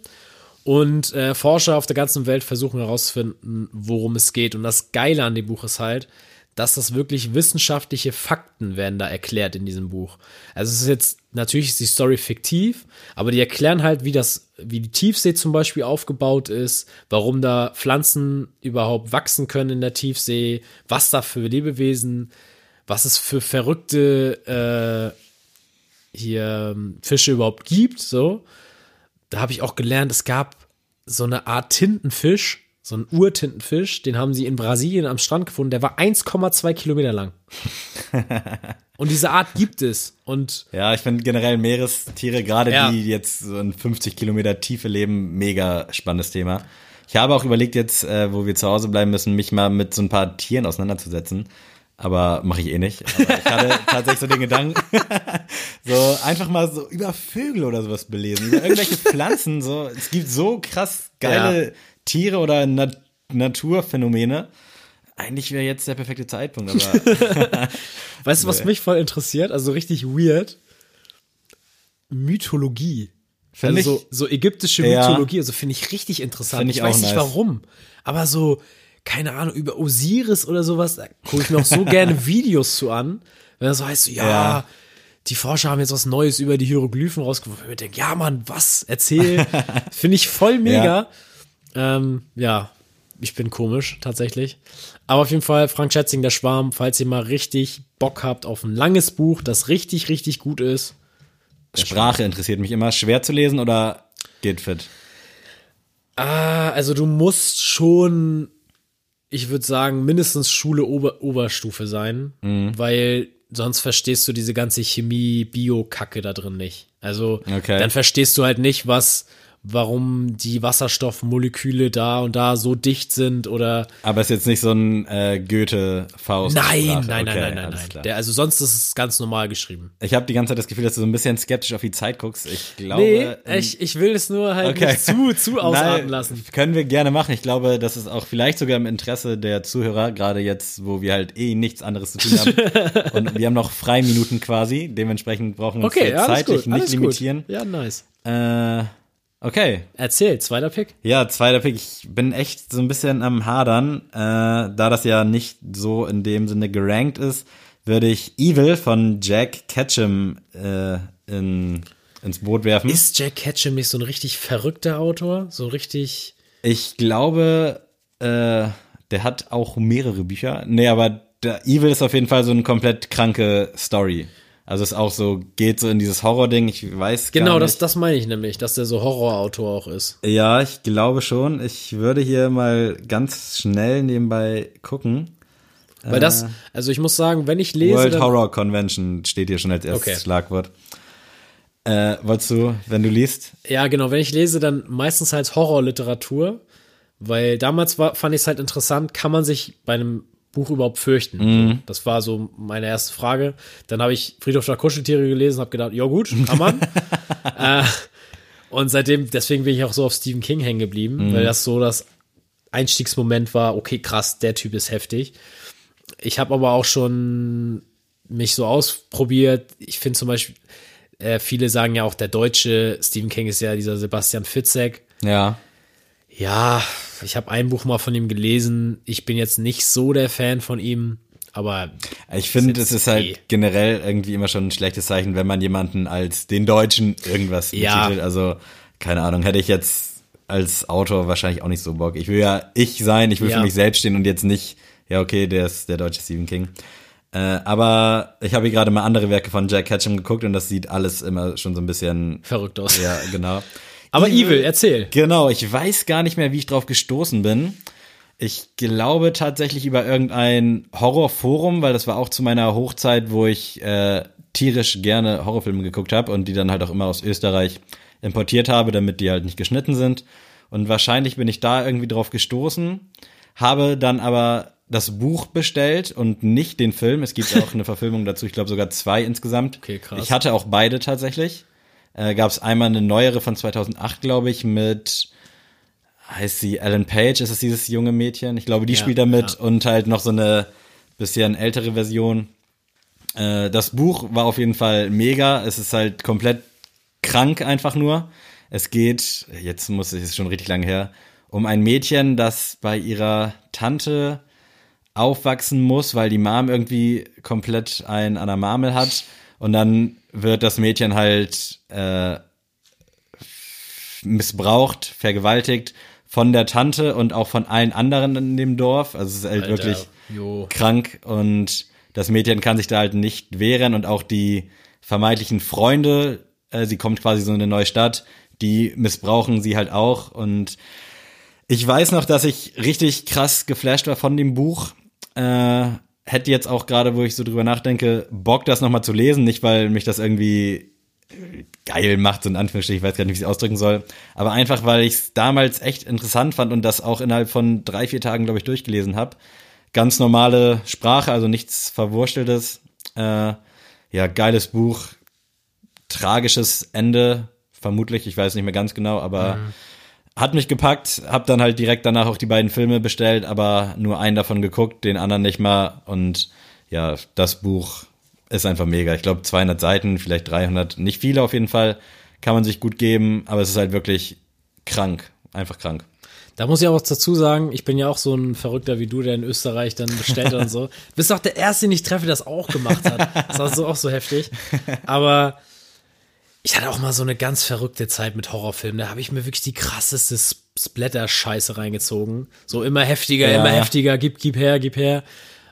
[SPEAKER 1] Und äh, Forscher auf der ganzen Welt versuchen herauszufinden, worum es geht. Und das Geile an dem Buch ist halt, dass das wirklich wissenschaftliche Fakten werden da erklärt in diesem Buch. Also es ist jetzt, natürlich ist die Story fiktiv, aber die erklären halt, wie das, wie die Tiefsee zum Beispiel aufgebaut ist, warum da Pflanzen überhaupt wachsen können in der Tiefsee, was da für Lebewesen, was es für verrückte hier ähm, Fische überhaupt gibt, so, da habe ich auch gelernt, es gab so eine Art Tintenfisch, so einen Urtintenfisch, den haben sie in Brasilien am Strand gefunden, der war 1,2 Kilometer lang. Und diese Art gibt es. Und
[SPEAKER 3] Ja, ich finde generell Meerestiere, gerade
[SPEAKER 1] Ja.
[SPEAKER 3] die jetzt so in 50 Kilometer Tiefe leben, mega spannendes Thema. Ich habe auch überlegt jetzt, äh, wo wir zu Hause bleiben müssen, mich mal mit so ein paar Tieren auseinanderzusetzen. Aber mache ich eh nicht. Aber ich hatte tatsächlich so den Gedanken, so einfach mal so über Vögel oder sowas belesen, über irgendwelche Pflanzen. So, es gibt so krass geile Tiere oder Nat Naturphänomene. Eigentlich wäre jetzt der perfekte Zeitpunkt, aber
[SPEAKER 1] weißt du, was mich voll interessiert? Also richtig weird. Mythologie.
[SPEAKER 3] Find
[SPEAKER 1] also
[SPEAKER 3] ich-
[SPEAKER 1] so, so ägyptische
[SPEAKER 3] Ja.
[SPEAKER 1] Mythologie, also finde ich richtig interessant. Ich
[SPEAKER 3] ich
[SPEAKER 1] weiß nicht
[SPEAKER 3] nice.
[SPEAKER 1] warum, aber so, keine Ahnung, über Osiris oder sowas, da gucke ich mir auch so gerne Videos zu an, wenn das so heißt, so, ja,
[SPEAKER 3] Ja.
[SPEAKER 1] die Forscher haben jetzt was Neues über die Hieroglyphen rausgefunden. Ich denke, ja, Mann, was? Erzähl. finde ich voll mega. Ja. Ähm, ja, ich bin komisch, tatsächlich. Aber auf jeden Fall, Frank Schätzing, der Schwarm, falls ihr mal richtig Bock habt auf ein langes Buch, das richtig, richtig gut ist.
[SPEAKER 3] Sprache interessiert mich immer. Schwer zu lesen oder geht fit?
[SPEAKER 1] Ah, also du musst schon, ich würde sagen, mindestens Schule Ober Oberstufe sein,
[SPEAKER 3] Mhm.
[SPEAKER 1] weil sonst verstehst du diese ganze Chemie, Bio-Kacke da drin nicht. Also
[SPEAKER 3] Okay.
[SPEAKER 1] dann verstehst du halt nicht, was, warum die Wasserstoffmoleküle da und da so dicht sind oder
[SPEAKER 3] Aber ist jetzt nicht so ein äh, Goethe-Faust.
[SPEAKER 1] nein, nein, nein,
[SPEAKER 3] Okay,
[SPEAKER 1] nein, nein, nein.
[SPEAKER 3] klar.
[SPEAKER 1] Der, also sonst ist es ganz normal geschrieben.
[SPEAKER 3] Ich habe die ganze Zeit das Gefühl, dass du so ein bisschen skeptisch auf die Zeit guckst. Ich glaube.
[SPEAKER 1] Nee,
[SPEAKER 3] ähm,
[SPEAKER 1] ich, ich will es nur halt
[SPEAKER 3] okay.
[SPEAKER 1] nicht zu, zu ausarten
[SPEAKER 3] Nein,
[SPEAKER 1] lassen.
[SPEAKER 3] Können wir gerne machen. Ich glaube, das ist auch vielleicht sogar im Interesse der Zuhörer, gerade jetzt, wo wir halt eh nichts anderes zu tun haben. Und wir haben noch Freiminuten quasi. Dementsprechend brauchen wir uns
[SPEAKER 1] Okay,
[SPEAKER 3] zeitlich
[SPEAKER 1] gut,
[SPEAKER 3] nicht limitieren.
[SPEAKER 1] gut. Ja, nice.
[SPEAKER 3] Äh, okay.
[SPEAKER 1] Erzähl, zweiter Pick.
[SPEAKER 3] Ja, zweiter Pick. Ich bin echt so ein bisschen am Hadern. Äh, da das ja nicht so in dem Sinne gerankt ist, würde ich Evil von Jack Ketchum äh, in, ins Boot werfen.
[SPEAKER 1] Ist Jack Ketchum nicht so ein richtig verrückter Autor? So richtig.
[SPEAKER 3] Ich glaube, äh, der hat auch mehrere Bücher. Nee, aber der Evil ist auf jeden Fall so eine komplett kranke Story. Also ist auch so, geht so in dieses Horror-Ding, ich weiß
[SPEAKER 1] Genau,
[SPEAKER 3] gar
[SPEAKER 1] das,
[SPEAKER 3] nicht.
[SPEAKER 1] das meine ich nämlich, dass der so Horrorautor auch ist.
[SPEAKER 3] Ja, ich glaube schon. Ich würde hier mal ganz schnell nebenbei gucken.
[SPEAKER 1] Weil das, also ich muss sagen, wenn ich lese.
[SPEAKER 3] World Horror Convention steht hier schon als erstes
[SPEAKER 1] Okay.
[SPEAKER 3] Schlagwort. Äh, wolltest du, wenn du liest?
[SPEAKER 1] Ja, genau, wenn ich lese, dann meistens halt Horrorliteratur. Weil damals war, fand ich es halt interessant, kann man sich bei einem Buch überhaupt fürchten?
[SPEAKER 3] Mhm.
[SPEAKER 1] Das war so meine erste Frage. Dann habe ich Friedhof der Kuscheltiere gelesen, habe gedacht, ja gut, kann man. äh, und seitdem, deswegen bin ich auch so auf Stephen King hängen geblieben,
[SPEAKER 3] Mhm.
[SPEAKER 1] weil das so das Einstiegsmoment war, okay, krass, der Typ ist heftig. Ich habe aber auch schon mich so ausprobiert. Ich finde zum Beispiel, äh, viele sagen ja auch, der deutsche Stephen King ist ja dieser Sebastian Fitzek.
[SPEAKER 3] Ja.
[SPEAKER 1] Ja, ich habe ein Buch mal von ihm gelesen. Ich bin jetzt nicht so der Fan von ihm, aber
[SPEAKER 3] Ich finde, es ist
[SPEAKER 1] eh.
[SPEAKER 3] halt generell irgendwie immer schon ein schlechtes Zeichen, wenn man jemanden als den Deutschen irgendwas
[SPEAKER 1] Ja.
[SPEAKER 3] betitelt. Also, keine Ahnung, hätte ich jetzt als Autor wahrscheinlich auch nicht so Bock. Ich will ja ich sein, ich will
[SPEAKER 1] Ja.
[SPEAKER 3] für mich selbst stehen und jetzt nicht, ja, okay, der ist der deutsche Stephen King. Äh, aber ich habe hier gerade mal andere Werke von Jack Ketchum geguckt und das sieht alles immer schon so ein bisschen,
[SPEAKER 1] verrückt aus.
[SPEAKER 3] ja, genau.
[SPEAKER 1] Aber Evil, erzähl.
[SPEAKER 3] Genau, ich weiß gar nicht mehr, wie ich drauf gestoßen bin. Ich glaube tatsächlich über irgendein Horrorforum, weil das war auch zu meiner Hochzeit, wo ich äh, tierisch gerne Horrorfilme geguckt habe und die dann halt auch immer aus Österreich importiert habe, damit die halt nicht geschnitten sind. Und wahrscheinlich bin ich da irgendwie drauf gestoßen, habe dann aber das Buch bestellt und nicht den Film. Es gibt auch eine Verfilmung dazu, ich glaube sogar zwei insgesamt.
[SPEAKER 1] Okay, krass.
[SPEAKER 3] Ich hatte auch beide tatsächlich. Äh, Gab es einmal eine neuere von 2008, glaube ich, mit heißt sie Ellen Page, ist es dieses junge Mädchen? Ich glaube, die
[SPEAKER 1] Ja,
[SPEAKER 3] spielt da mit
[SPEAKER 1] ja.
[SPEAKER 3] und halt noch so eine bisschen ältere Version. Äh, das Buch war auf jeden Fall mega. Es ist halt komplett krank einfach nur. Es geht, jetzt muss ich, ist schon richtig lange her, um ein Mädchen, das bei ihrer Tante aufwachsen muss, weil die Mom irgendwie komplett ein an der Marmel hat. Und dann wird das Mädchen halt äh, missbraucht, vergewaltigt von der Tante und auch von allen anderen in dem Dorf. Also es ist halt
[SPEAKER 1] Alter,
[SPEAKER 3] wirklich
[SPEAKER 1] jo.
[SPEAKER 3] krank und das Mädchen kann sich da halt nicht wehren und auch die vermeintlichen Freunde. Äh, sie kommt quasi so in eine neue Stadt, die missbrauchen sie halt auch. Und ich weiß noch, dass ich richtig krass geflasht war von dem Buch. Äh, hätte jetzt auch gerade, wo ich so drüber nachdenke, Bock, das nochmal zu lesen. Nicht, weil mich das irgendwie geil macht, so in Anführungsstrichen, ich weiß gar nicht, wie ich es ausdrücken soll, aber einfach, weil ich es damals echt interessant fand und das auch innerhalb von drei, vier Tagen, glaube ich, durchgelesen habe. Ganz normale Sprache, also nichts Verwursteltes. Äh, ja, geiles Buch, tragisches Ende, vermutlich, ich weiß nicht mehr ganz genau, aber hat mich gepackt, hab dann halt direkt danach auch die beiden Filme bestellt, aber nur einen davon geguckt, den anderen nicht mal und ja, das Buch ist einfach mega. Ich glaube 200 Seiten, vielleicht 300, nicht viele auf jeden Fall, kann man sich gut geben, aber es ist halt wirklich krank, einfach krank.
[SPEAKER 1] Da muss ich auch dazu sagen, ich bin ja auch so ein Verrückter wie du, der in Österreich dann bestellt und so. Du bist auch der Erste, den ich treffe, der das auch gemacht hat. Das war so auch so heftig. Aber ich hatte auch mal so eine ganz verrückte Zeit mit Horrorfilmen. Da habe ich mir wirklich die krasseste Splatter-Scheiße reingezogen. So immer heftiger,
[SPEAKER 3] Ja.
[SPEAKER 1] immer heftiger, gib, gib her, gib her.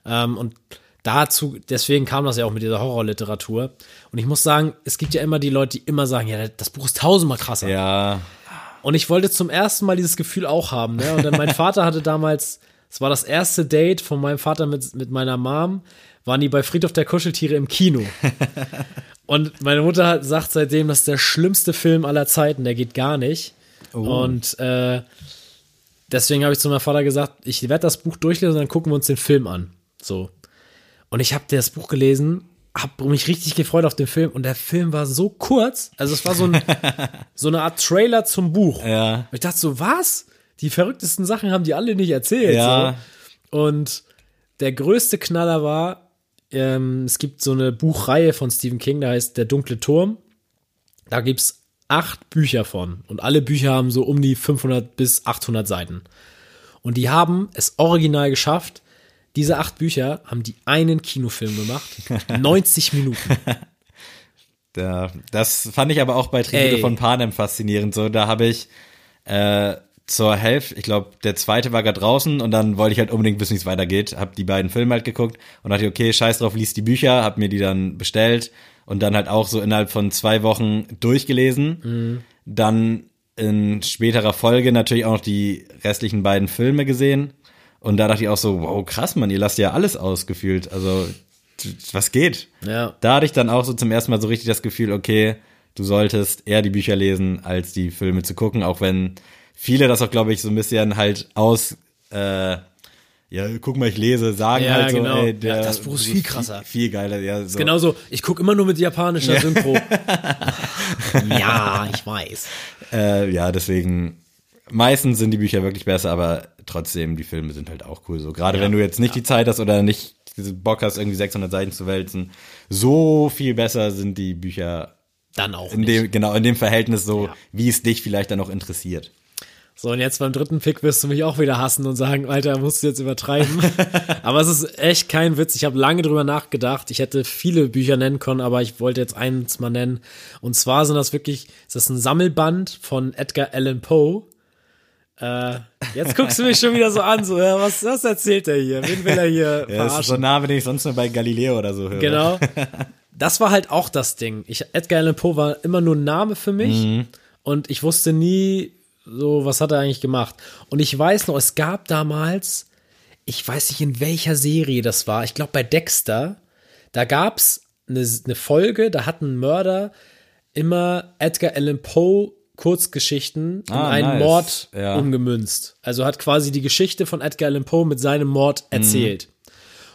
[SPEAKER 1] Ähm, und dazu, deswegen kam das ja auch mit dieser Horrorliteratur. Und ich muss sagen, es gibt ja immer die Leute, die immer sagen, ja, das Buch ist tausendmal krasser.
[SPEAKER 3] Ja,
[SPEAKER 1] Und ich wollte zum ersten Mal dieses Gefühl auch haben. Ne? Und dann mein Vater hatte damals, es war das erste Date von meinem Vater mit, mit meiner Mom, waren die bei Friedhof der Kuscheltiere im Kino. Und meine Mutter hat, sagt seitdem, das ist der schlimmste Film aller Zeiten, der geht gar nicht. Und äh, deswegen habe ich zu meinem Vater gesagt, ich werde das Buch durchlesen und dann gucken wir uns den Film an. So. Und ich habe das Buch gelesen, habe mich richtig gefreut auf den Film und der Film war so kurz, also es war so, ein, so eine Art Trailer zum Buch.
[SPEAKER 3] Ja.
[SPEAKER 1] Und ich dachte so, was? Die verrücktesten Sachen haben die alle nicht erzählt.
[SPEAKER 3] Ja.
[SPEAKER 1] So. Und der größte Knaller war, ähm, es gibt so eine Buchreihe von Stephen King, da heißt Der dunkle Turm. Da gibt's acht Bücher von. Und alle Bücher haben so um die 500 bis 800 Seiten. Und die haben es original geschafft. Diese acht Bücher haben die einen Kinofilm gemacht. 90 Minuten.
[SPEAKER 3] Da, das fand ich aber auch bei Tribute
[SPEAKER 1] Ey.
[SPEAKER 3] von Panem faszinierend. So, da habe ich äh, zur Hälfte, ich glaube, der zweite war gerade draußen und dann wollte ich halt unbedingt wissen, wie es weitergeht. Hab die beiden Filme halt geguckt und dachte, okay, scheiß drauf, lies die Bücher, hab mir die dann bestellt und dann halt auch so innerhalb von zwei Wochen durchgelesen. Dann in späterer Folge natürlich auch noch die restlichen beiden Filme gesehen. Und da dachte ich auch so, wow, krass, Mann, ihr lasst ja alles ausgefühlt. Also, was geht?
[SPEAKER 1] Ja.
[SPEAKER 3] Da hatte ich dann auch so zum ersten Mal so richtig das Gefühl, okay, du solltest eher die Bücher lesen, als die Filme zu gucken, auch wenn viele das auch, glaube ich, so ein bisschen halt aus, äh, ja, guck mal, ich lese, sagen
[SPEAKER 1] Ja,
[SPEAKER 3] halt so,
[SPEAKER 1] genau.
[SPEAKER 3] ey, der
[SPEAKER 1] Ja, das Buch ist viel krasser.
[SPEAKER 3] Viel, viel geiler, ja, so.
[SPEAKER 1] Genauso, ich gucke immer nur mit japanischer Synchro. ja, ich weiß.
[SPEAKER 3] Äh, ja, deswegen, meistens sind die Bücher wirklich besser, aber trotzdem, die Filme sind halt auch cool. So, gerade
[SPEAKER 1] Ja.
[SPEAKER 3] wenn du jetzt nicht die Zeit hast oder nicht Bock hast, irgendwie 600 Seiten zu wälzen, so viel besser sind die Bücher
[SPEAKER 1] Dann auch
[SPEAKER 3] in
[SPEAKER 1] nicht.
[SPEAKER 3] dem, genau, in dem Verhältnis so,
[SPEAKER 1] Ja.
[SPEAKER 3] wie es dich vielleicht dann auch interessiert.
[SPEAKER 1] So, und jetzt beim dritten Pick wirst du mich auch wieder hassen und sagen, Alter, musst du jetzt übertreiben. aber es ist echt kein Witz. Ich habe lange drüber nachgedacht. Ich hätte viele Bücher nennen können, aber ich wollte jetzt eins mal nennen. Und zwar sind das wirklich, ist das ein Sammelband von Edgar Allan Poe. Äh, jetzt guckst du mich schon wieder so an, so, ja, was, was erzählt er hier? Wen will er hier
[SPEAKER 3] Ja, das ist
[SPEAKER 1] verarschen?
[SPEAKER 3] so nah, wenn ich sonst nur bei Galileo oder so höre.
[SPEAKER 1] Genau. Das war halt auch das Ding. Ich, Edgar Allan Poe war immer nur ein Name für mich und ich wusste nie so, was hat er eigentlich gemacht. Und ich weiß noch, es gab damals, ich weiß nicht in welcher Serie das war, ich glaube bei Dexter, da gab's eine, eine Folge, da hat ein Mörder immer Edgar Allan Poe Kurzgeschichten in
[SPEAKER 3] Ah,
[SPEAKER 1] einen
[SPEAKER 3] nice.
[SPEAKER 1] Mord
[SPEAKER 3] Ja.
[SPEAKER 1] umgemünzt. Also hat quasi die Geschichte von Edgar Allan Poe mit seinem Mord erzählt.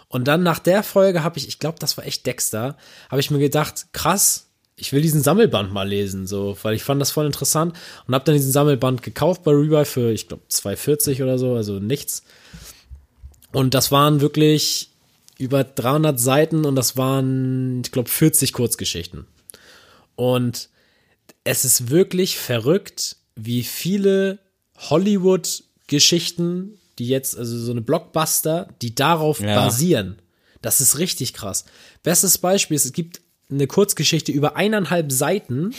[SPEAKER 1] Und dann nach der Folge habe ich, ich glaube, das war echt Dexter, habe ich mir gedacht, krass, ich will diesen Sammelband mal lesen, so, weil ich fand das voll interessant und habe dann diesen Sammelband gekauft bei Rebuy für, ich glaube, 2,40 oder so, also nichts. Und das waren wirklich über 300 Seiten und das waren, ich glaube, 40 Kurzgeschichten. Und es ist wirklich verrückt, wie viele Hollywood-Geschichten, die jetzt, also so eine Blockbuster, die darauf
[SPEAKER 3] Ja.
[SPEAKER 1] basieren. Das ist richtig krass. Bestes Beispiel ist, es gibt eine Kurzgeschichte über eineinhalb Seiten,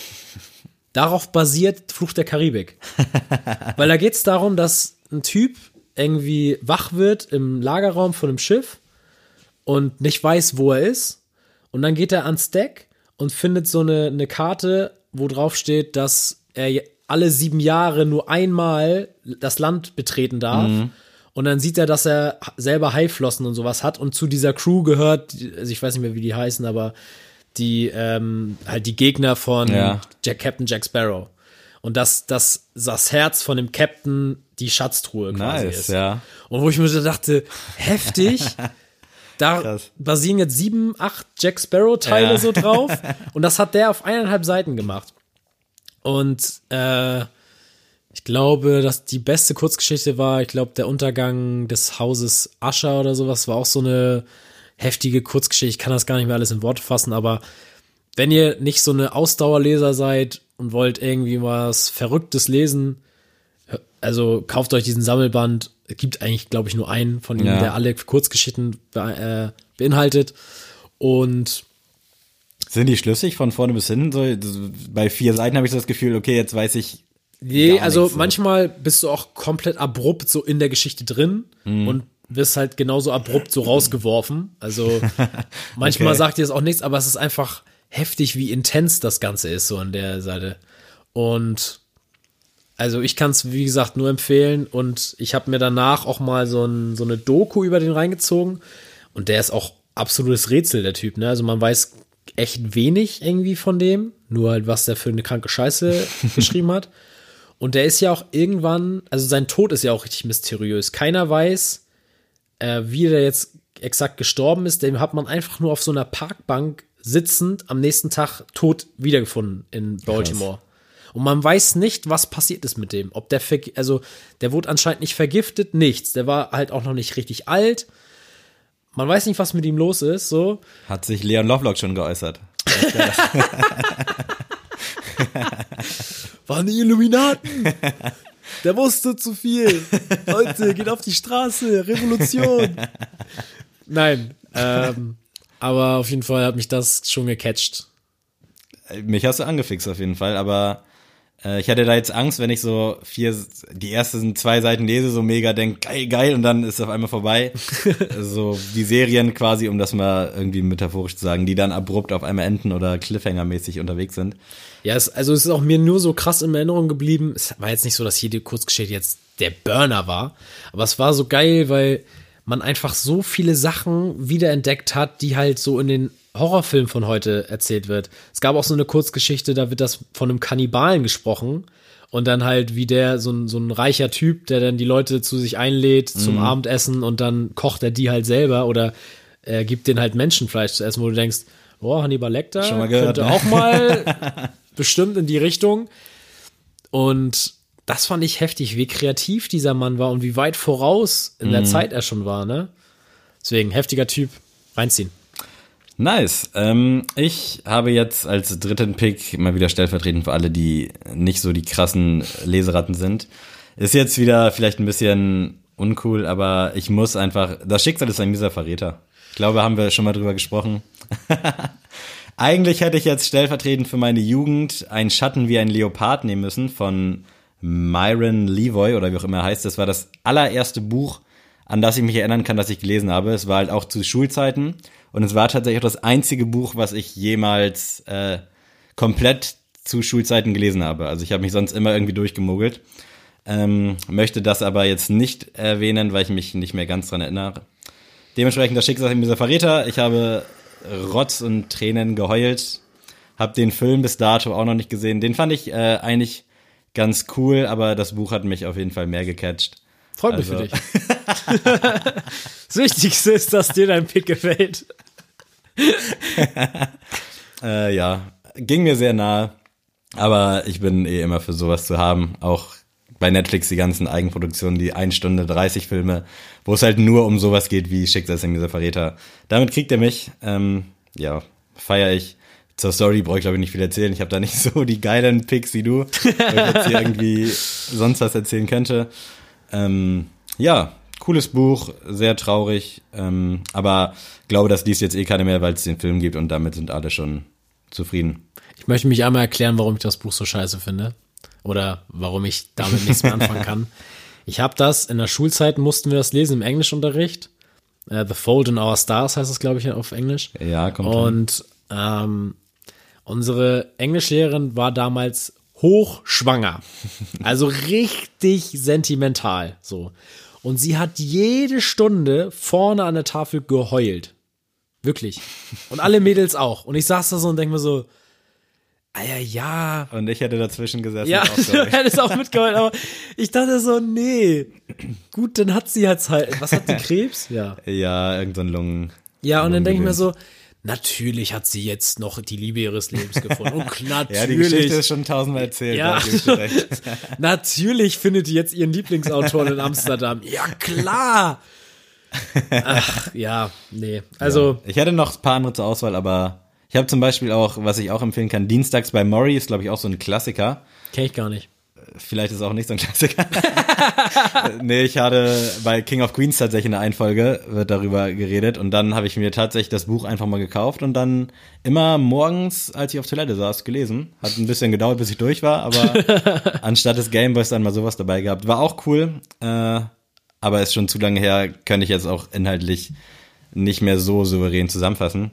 [SPEAKER 1] darauf basiert Fluch der Karibik. Weil da geht es darum, dass ein Typ irgendwie wach wird im Lagerraum von einem Schiff und nicht weiß, wo er ist. Und dann geht er ans Deck und findet so eine, eine Karte, wo drauf steht, dass er alle sieben Jahre nur einmal das Land betreten darf. Und dann sieht er, dass er selber Haiflossen und sowas hat und zu dieser Crew gehört, also ich weiß nicht mehr, wie die heißen, aber die ähm, halt die Gegner von
[SPEAKER 3] Ja.
[SPEAKER 1] Jack, Captain Jack Sparrow. Und dass, dass das Herz von dem Captain die Schatztruhe quasi
[SPEAKER 3] Nice,
[SPEAKER 1] ist.
[SPEAKER 3] ja.
[SPEAKER 1] Und wo ich mir so dachte, heftig. Da
[SPEAKER 3] Krass.
[SPEAKER 1] basieren jetzt sieben, acht Jack Sparrow-Teile
[SPEAKER 3] Ja.
[SPEAKER 1] so drauf. Und das hat der auf eineinhalb Seiten gemacht. Und äh, ich glaube, dass die beste Kurzgeschichte war, ich glaube, der Untergang des Hauses Ascher oder sowas war auch so eine heftige Kurzgeschichte. Ich kann das gar nicht mehr alles in Worte fassen, aber wenn ihr nicht so eine Ausdauerleser seid und wollt irgendwie was Verrücktes lesen, also kauft euch diesen Sammelband. Es gibt eigentlich, glaube ich, nur einen von ihm,
[SPEAKER 3] Ja.
[SPEAKER 1] der alle Kurzgeschichten be äh, beinhaltet. Und
[SPEAKER 3] Sind die schlüssig von vorne bis hinten? So, bei vier Seiten habe ich so das Gefühl, okay, jetzt weiß ich.
[SPEAKER 1] Nee, also
[SPEAKER 3] nichts
[SPEAKER 1] manchmal bist du auch komplett abrupt so in der Geschichte drin
[SPEAKER 3] Mhm.
[SPEAKER 1] und wirst halt genauso abrupt so rausgeworfen. Also manchmal
[SPEAKER 3] Okay.
[SPEAKER 1] sagt dir das auch nichts, aber es ist einfach heftig, wie intens das Ganze ist so an der Seite. Und also ich kann es, wie gesagt, nur empfehlen und ich habe mir danach auch mal so, ein, so eine Doku über den reingezogen und der ist auch absolutes Rätsel, der Typ. Ne? Also man weiß echt wenig irgendwie von dem, nur halt, was der für eine kranke Scheiße geschrieben hat. Und der ist ja auch irgendwann, also sein Tod ist ja auch richtig mysteriös. Keiner weiß, äh, wie der jetzt exakt gestorben ist. Den hat man einfach nur auf so einer Parkbank sitzend am nächsten Tag tot wiedergefunden in Baltimore. Und man weiß nicht, was passiert ist mit dem. Ob der, also der wurde anscheinend nicht vergiftet, nichts. Der war halt auch noch nicht richtig alt. Man weiß nicht, was mit ihm los ist, so.
[SPEAKER 3] Hat sich Leon Lovelock schon geäußert.
[SPEAKER 1] Waren die Illuminaten? Der wusste zu viel. Leute, geht auf die Straße, Revolution. Nein, ähm, aber auf jeden Fall hat mich das schon gecatcht.
[SPEAKER 3] Mich hast du angefixt auf jeden Fall, aber ich hatte da jetzt Angst, wenn ich so vier, die ersten zwei Seiten lese, so mega denk, geil, geil, und dann ist es auf einmal vorbei. so die Serien quasi, um das mal irgendwie metaphorisch zu sagen, die dann abrupt auf einmal enden oder Cliffhanger-mäßig unterwegs sind.
[SPEAKER 1] Ja, es, also es ist auch mir nur so krass in Erinnerung geblieben. Es war jetzt nicht so, dass jede Kurzgeschichte jetzt der Burner war, aber es war so geil, weil man einfach so viele Sachen wiederentdeckt hat, die halt so in den Horrorfilmen von heute erzählt wird. Es gab auch so eine Kurzgeschichte, da wird das von einem Kannibalen gesprochen und dann halt wie der so ein, so ein reicher Typ, der dann die Leute zu sich einlädt zum Abendessen und dann kocht er die halt selber oder er gibt denen halt Menschenfleisch zu essen, wo du denkst, oh, Hannibal Lecter
[SPEAKER 3] Schon mal gehört,
[SPEAKER 1] könnte
[SPEAKER 3] ne?
[SPEAKER 1] auch mal bestimmt in die Richtung. Und das fand ich heftig, wie kreativ dieser Mann war und wie weit voraus in der Zeit er schon war, ne? Deswegen, heftiger Typ, reinziehen.
[SPEAKER 3] Nice. Ähm, ich habe jetzt als dritten Pick mal wieder stellvertretend für alle, die nicht so die krassen Leseratten sind. Ist jetzt wieder vielleicht ein bisschen uncool, aber ich muss einfach. Das Schicksal ist ein mieser Verräter. Ich glaube, haben wir schon mal drüber gesprochen. Eigentlich hätte ich jetzt stellvertretend für meine Jugend ein Schatten wie ein Leopard nehmen müssen von Myron Levoy oder wie auch immer er heißt. Das war das allererste Buch, an das ich mich erinnern kann, dass ich gelesen habe. Es war halt auch zu Schulzeiten und es war tatsächlich auch das einzige Buch, was ich jemals äh, komplett zu Schulzeiten gelesen habe. Also ich habe mich sonst immer irgendwie durchgemogelt. Ähm, möchte das aber jetzt nicht erwähnen, weil ich mich nicht mehr ganz dran erinnere. Dementsprechend das Schicksal dieser Verräter. Ich habe Rotz und Tränen geheult. Hab den Film bis dato auch noch nicht gesehen. Den fand ich äh, eigentlich ganz cool, aber das Buch hat mich auf jeden Fall mehr gecatcht.
[SPEAKER 1] Freut mich
[SPEAKER 3] Also-
[SPEAKER 1] für dich. das Wichtigste ist, dass dir dein Pick gefällt.
[SPEAKER 3] Äh, ja, ging mir sehr nahe. Aber ich bin eh immer für sowas zu haben. Auch bei Netflix die ganzen Eigenproduktionen, die 1 Stunde 30 Filme, wo es halt nur um sowas geht wie Schicksalsing dieser Verräter. Damit kriegt er mich. Ähm, ja, feier ich. Zur Story brauche ich glaube ich nicht viel erzählen. Ich habe da nicht so die geilen Picks wie du, wo ich jetzt hier irgendwie sonst was erzählen könnte. Ähm, ja, cooles Buch, sehr traurig, ähm, aber glaube, das liest jetzt eh keine mehr, weil es den Film gibt und damit sind alle schon zufrieden.
[SPEAKER 1] Ich möchte mich einmal erklären, warum ich das Buch so scheiße finde. Oder warum ich damit nichts mehr anfangen kann. Ich habe das, in der Schulzeit mussten wir das lesen im Englischunterricht. Äh, The Fold in Our Stars heißt es, glaube ich, auf Englisch.
[SPEAKER 3] Ja, kommt.
[SPEAKER 1] Und ähm, Unsere Englischlehrerin war damals hochschwanger. Also richtig sentimental, so. Und sie hat jede Stunde vorne an der Tafel geheult. Wirklich. Und alle Mädels auch. Und ich saß da so und denk mir so, ah ja, ja,
[SPEAKER 3] Und ich hätte dazwischen gesessen.
[SPEAKER 1] ja, du hättest auch mitgeheult, aber ich dachte so, nee. Gut, dann hat sie jetzt halt, was hat die Krebs? Ja.
[SPEAKER 3] ja, irgendein Lungen.
[SPEAKER 1] Ja, und dann denke ich mir so, natürlich hat sie jetzt noch die Liebe ihres Lebens gefunden. Und natürlich.
[SPEAKER 3] Ja, die Geschichte ist schon tausendmal erzählt.
[SPEAKER 1] Ja.
[SPEAKER 3] recht.
[SPEAKER 1] Natürlich findet die jetzt ihren Lieblingsautor in Amsterdam. Ja, klar. Ach, ja, nee. Also,
[SPEAKER 3] Ich hätte noch ein paar andere zur Auswahl, aber ich habe zum Beispiel auch, was ich auch empfehlen kann, Dienstags bei Maury ist, glaube ich, auch so ein Klassiker.
[SPEAKER 1] kenne ich gar nicht.
[SPEAKER 3] Vielleicht ist es auch nicht so ein Klassiker. nee, ich hatte bei King of Queens tatsächlich eine Einfolge, wird darüber geredet und dann habe ich mir tatsächlich das Buch einfach mal gekauft und dann immer morgens, als ich auf Toilette saß, gelesen. Hat ein bisschen gedauert, bis ich durch war, aber anstatt des Gameboys dann mal sowas dabei gehabt. War auch cool, äh, aber ist schon zu lange her, könnte ich jetzt auch inhaltlich nicht mehr so souverän zusammenfassen.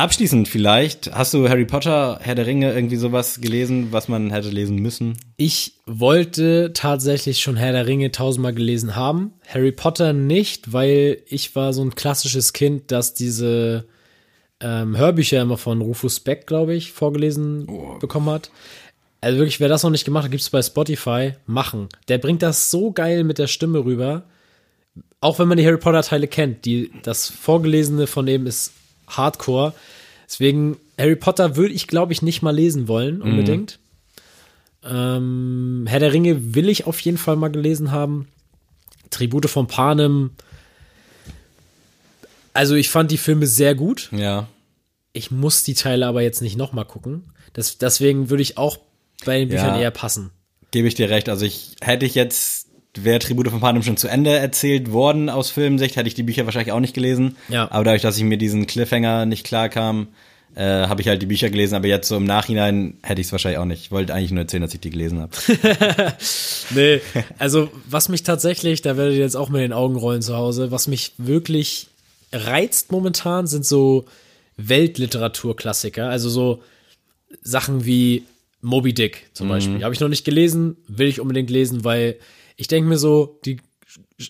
[SPEAKER 3] Abschließend vielleicht, hast du Harry Potter, Herr der Ringe, irgendwie sowas gelesen, was man hätte lesen müssen?
[SPEAKER 1] Ich wollte tatsächlich schon Herr der Ringe tausendmal gelesen haben. Harry Potter nicht, weil ich war so ein klassisches Kind, das diese ähm, Hörbücher immer von Rufus Beck, glaube ich, vorgelesen bekommen hat. Also wirklich, wer das noch nicht gemacht hat, gibt es bei Spotify, machen. Der bringt das so geil mit der Stimme rüber. Auch wenn man die Harry Potter Teile kennt, die, das Vorgelesene von dem ist Hardcore. Deswegen, Harry Potter würde ich, glaube ich, nicht mal lesen wollen, unbedingt. Ähm, Herr der Ringe will ich auf jeden Fall mal gelesen haben. Tribute von Panem. Also ich fand die Filme sehr gut.
[SPEAKER 3] Ja.
[SPEAKER 1] Ich muss die Teile aber jetzt nicht nochmal gucken. Das, deswegen würde ich auch bei den Büchern
[SPEAKER 3] Ja.
[SPEAKER 1] eher passen.
[SPEAKER 3] Gebe ich dir recht. Also ich hätte ich jetzt, wäre Tribute von Panem schon zu Ende erzählt worden aus Filmsicht, hätte ich die Bücher wahrscheinlich auch nicht gelesen.
[SPEAKER 1] Ja.
[SPEAKER 3] Aber dadurch, dass ich mir diesen Cliffhanger nicht klar kam, äh, habe ich halt die Bücher gelesen. Aber jetzt so im Nachhinein hätte ich es wahrscheinlich auch nicht. Ich wollte eigentlich nur erzählen, dass ich die gelesen habe.
[SPEAKER 1] Nee, also was mich tatsächlich, da werdet ihr jetzt auch mit den Augen rollen zu Hause, was mich wirklich reizt momentan, sind so Weltliteraturklassiker. Also so Sachen wie Moby Dick zum Beispiel. Habe ich noch nicht gelesen, will ich unbedingt lesen, weil ich denke mir so, die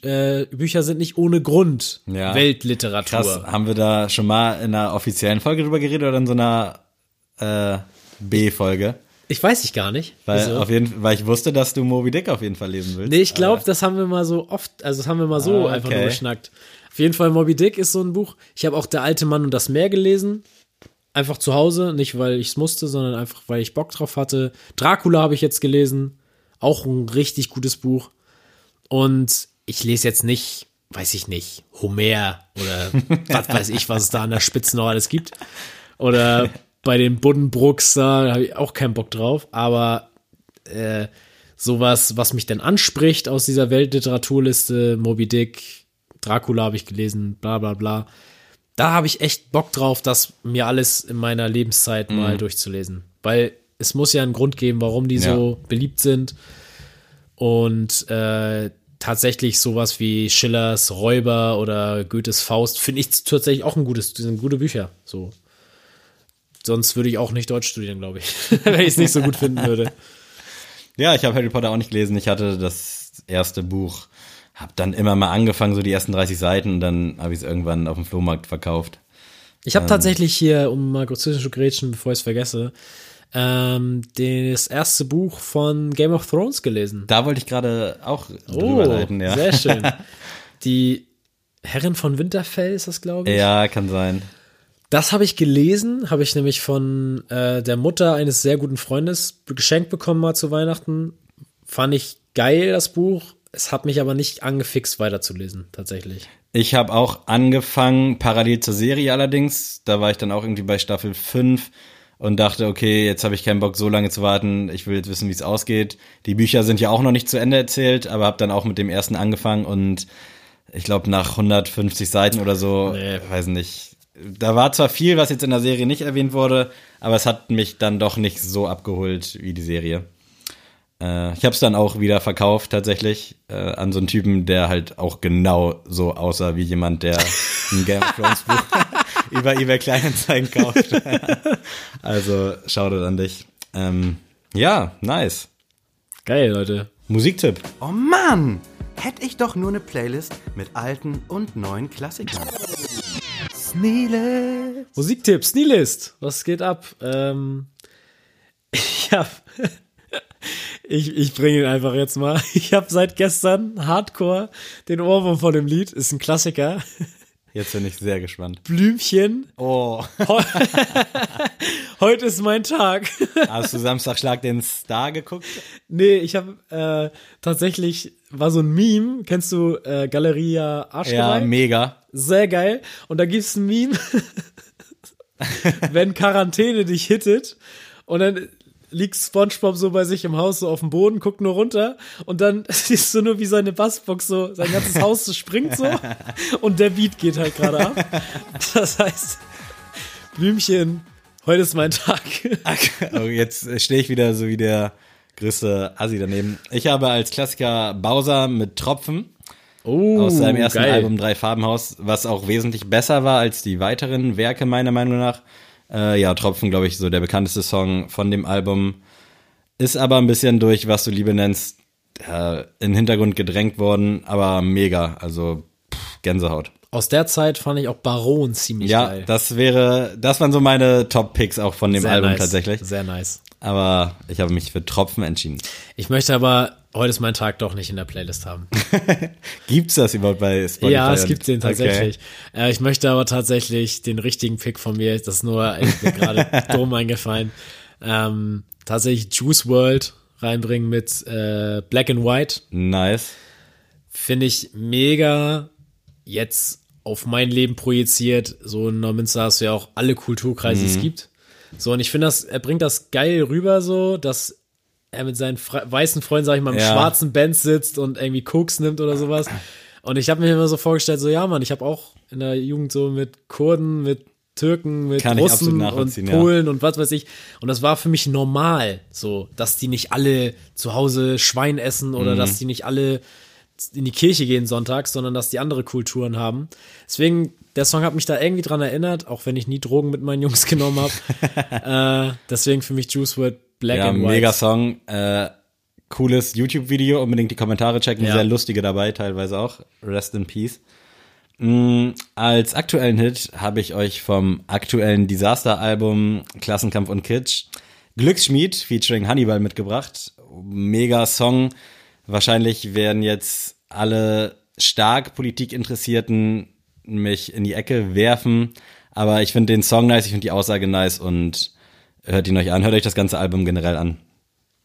[SPEAKER 1] äh, Bücher sind nicht ohne Grund
[SPEAKER 3] Ja.
[SPEAKER 1] Weltliteratur.
[SPEAKER 3] Krass, haben wir da schon mal in einer offiziellen Folge drüber geredet oder in so einer äh, B-Folge?
[SPEAKER 1] Ich weiß ich gar nicht.
[SPEAKER 3] Weil,
[SPEAKER 1] wieso.
[SPEAKER 3] auf jeden, weil ich wusste, dass du Moby Dick auf jeden Fall lesen willst.
[SPEAKER 1] Nee, ich glaube, das haben wir mal so oft, also das haben wir mal so
[SPEAKER 3] Ah,
[SPEAKER 1] einfach
[SPEAKER 3] okay.
[SPEAKER 1] nur geschnackt. Auf jeden Fall Moby Dick ist so ein Buch. Ich habe auch Der alte Mann und das Meer gelesen. Einfach zu Hause, nicht weil ich es musste, sondern einfach weil ich Bock drauf hatte. Dracula habe ich jetzt gelesen. Auch ein richtig gutes Buch. Und ich lese jetzt nicht, weiß ich nicht, Homer oder was weiß ich, was es da an der Spitze noch alles gibt. Oder bei den Buddenbrooks, da habe ich auch keinen Bock drauf. Aber äh, sowas, was mich denn anspricht aus dieser Weltliteraturliste, Moby Dick, Dracula habe ich gelesen, bla bla bla. Da habe ich echt Bock drauf, das mir alles in meiner Lebenszeit mal durchzulesen. Weil es muss ja einen Grund geben, warum die
[SPEAKER 3] Ja.
[SPEAKER 1] so beliebt sind. Und äh, tatsächlich sowas wie Schillers Räuber oder Goethes Faust finde ich tatsächlich auch ein gutes, sind gute Bücher. So. Sonst würde ich auch nicht Deutsch studieren, glaube ich, wenn ich es nicht so gut finden würde.
[SPEAKER 3] Ja, ich habe Harry Potter auch nicht gelesen. Ich hatte das erste Buch, habe dann immer mal angefangen, so die ersten 30 Seiten, und dann habe ich es irgendwann auf dem Flohmarkt verkauft.
[SPEAKER 1] Ich habe tatsächlich hier, um mal kurz zwischen zu grätschen, bevor ich es vergesse, ähm, das erste Buch von Game of Thrones gelesen.
[SPEAKER 3] Da wollte ich gerade auch drüber leiten, ja.
[SPEAKER 1] Oh, sehr schön. Die Herrin von Winterfell ist das, glaube ich.
[SPEAKER 3] Ja, kann sein.
[SPEAKER 1] Das habe ich gelesen, habe ich nämlich von äh, der Mutter eines sehr guten Freundes geschenkt bekommen mal zu Weihnachten. Fand ich geil, das Buch. Es hat mich aber nicht angefixt, weiterzulesen, tatsächlich.
[SPEAKER 3] Ich habe auch angefangen, parallel zur Serie allerdings. Da war ich dann auch irgendwie bei Staffel 5 und dachte, okay, jetzt habe ich keinen Bock, so lange zu warten. Ich will jetzt wissen, wie es ausgeht. Die Bücher sind ja auch noch nicht zu Ende erzählt, aber habe dann auch mit dem ersten angefangen und ich glaube nach 150 Seiten oder so,
[SPEAKER 1] Nee.
[SPEAKER 3] weiß nicht. Da war zwar viel, was jetzt in der Serie nicht erwähnt wurde, aber es hat mich dann doch nicht so abgeholt wie die Serie. Äh, ich habe es dann auch wieder verkauft tatsächlich äh, an so einen Typen, der halt auch genau so aussah wie jemand, der ein Game of Thrones Buch über eBay Kleinanzeigen kauft. also Shoutout an dich. Ähm, ja, nice.
[SPEAKER 1] Geil, Leute.
[SPEAKER 3] Musiktipp.
[SPEAKER 5] Oh Mann! Hätte ich doch nur eine Playlist mit alten und neuen Klassikern. Sneele.
[SPEAKER 1] Musiktipps, Nihilist, was geht ab? Ähm, ich hab, ich, ich bringe ihn einfach jetzt mal. Ich habe seit gestern Hardcore den Ohrwurm von dem Lied, ist ein Klassiker.
[SPEAKER 3] Jetzt bin ich sehr gespannt.
[SPEAKER 1] Blümchen,
[SPEAKER 3] Oh.
[SPEAKER 1] heute ist mein Tag.
[SPEAKER 3] Hast du Samstag Schlag den Star geguckt?
[SPEAKER 1] Nee, ich habe äh, tatsächlich, war so ein Meme, kennst du äh, Galeria
[SPEAKER 3] Ja,
[SPEAKER 1] Arschgeweih?
[SPEAKER 3] mega.
[SPEAKER 1] Sehr geil. Und da gibt's ein Meme, wenn Quarantäne dich hittet und dann liegt Spongebob so bei sich im Haus so auf dem Boden, guckt nur runter und dann siehst du nur, wie seine Bassbox so, sein ganzes Haus so springt so und der Beat geht halt gerade ab. Das heißt, Blümchen, heute ist mein Tag.
[SPEAKER 3] Oh, jetzt stehe ich wieder so wie der größte Assi daneben. Ich habe als Klassiker Bowser mit Tropfen
[SPEAKER 1] Oh,
[SPEAKER 3] aus seinem ersten
[SPEAKER 1] geil.
[SPEAKER 3] Album Drei Farbenhaus, was auch wesentlich besser war als die weiteren Werke meiner Meinung nach. Äh, ja, Tropfen, glaube ich, so der bekannteste Song von dem Album. Ist aber ein bisschen durch, was du Liebe nennst, äh, in den Hintergrund gedrängt worden, aber mega, also pff, Gänsehaut.
[SPEAKER 1] Aus der Zeit fand ich auch Baron ziemlich
[SPEAKER 3] Ja,
[SPEAKER 1] geil.
[SPEAKER 3] das wäre, das waren so meine Top-Picks auch von dem
[SPEAKER 1] Sehr
[SPEAKER 3] Album
[SPEAKER 1] nice.
[SPEAKER 3] tatsächlich.
[SPEAKER 1] Sehr nice.
[SPEAKER 3] Aber ich habe mich für Tropfen entschieden.
[SPEAKER 1] Ich möchte aber heute ist mein Tag doch nicht in der Playlist haben.
[SPEAKER 3] Gibt's das überhaupt bei Spotify?
[SPEAKER 1] Ja, es gibt den tatsächlich. Äh, ich möchte aber tatsächlich den richtigen Pick von mir, das ist nur gerade dumm eingefallen, ähm, tatsächlich Juice World reinbringen mit äh, Black and White.
[SPEAKER 3] Okay. Nice.
[SPEAKER 1] Finde ich mega jetzt auf mein Leben projiziert. So in Neumünster hast du ja auch alle Kulturkreise, die es gibt. So, und ich finde das, er bringt das geil rüber, so, dass er mit seinen Fre weißen Freunden, sag ich mal, im
[SPEAKER 3] Ja.
[SPEAKER 1] schwarzen Band sitzt und irgendwie Koks nimmt oder sowas. Und ich habe mir immer so vorgestellt, so, ja, Mann, ich habe auch in der Jugend so mit Kurden, mit Türken, mit
[SPEAKER 3] Kann
[SPEAKER 1] Russen und
[SPEAKER 3] nachvollziehen, ja.
[SPEAKER 1] Polen und was weiß ich. Und das war für mich normal, so, dass die nicht alle zu Hause Schwein essen oder
[SPEAKER 3] Mhm.
[SPEAKER 1] dass die nicht alle in die Kirche gehen sonntags, sondern dass die andere Kulturen haben. Deswegen, der Song hat mich da irgendwie dran erinnert, auch wenn ich nie Drogen mit meinen Jungs genommen habe. äh, deswegen für mich Juice WRLD Black
[SPEAKER 3] Ja,
[SPEAKER 1] and White.
[SPEAKER 3] mega Song. Äh, cooles YouTube-Video. Unbedingt die Kommentare checken.
[SPEAKER 1] Ja.
[SPEAKER 3] Sehr lustige dabei, teilweise auch. Rest in Peace. Mm, als aktuellen Hit habe ich euch vom aktuellen Disaster-Album Klassenkampf und Kitsch Glücksschmied featuring Hannibal mitgebracht. Mega Song. Wahrscheinlich werden jetzt alle stark Politikinteressierten mich in die Ecke werfen. Aber ich finde den Song nice, ich finde die Aussage nice und hört ihn euch an. Hört euch das ganze Album generell an.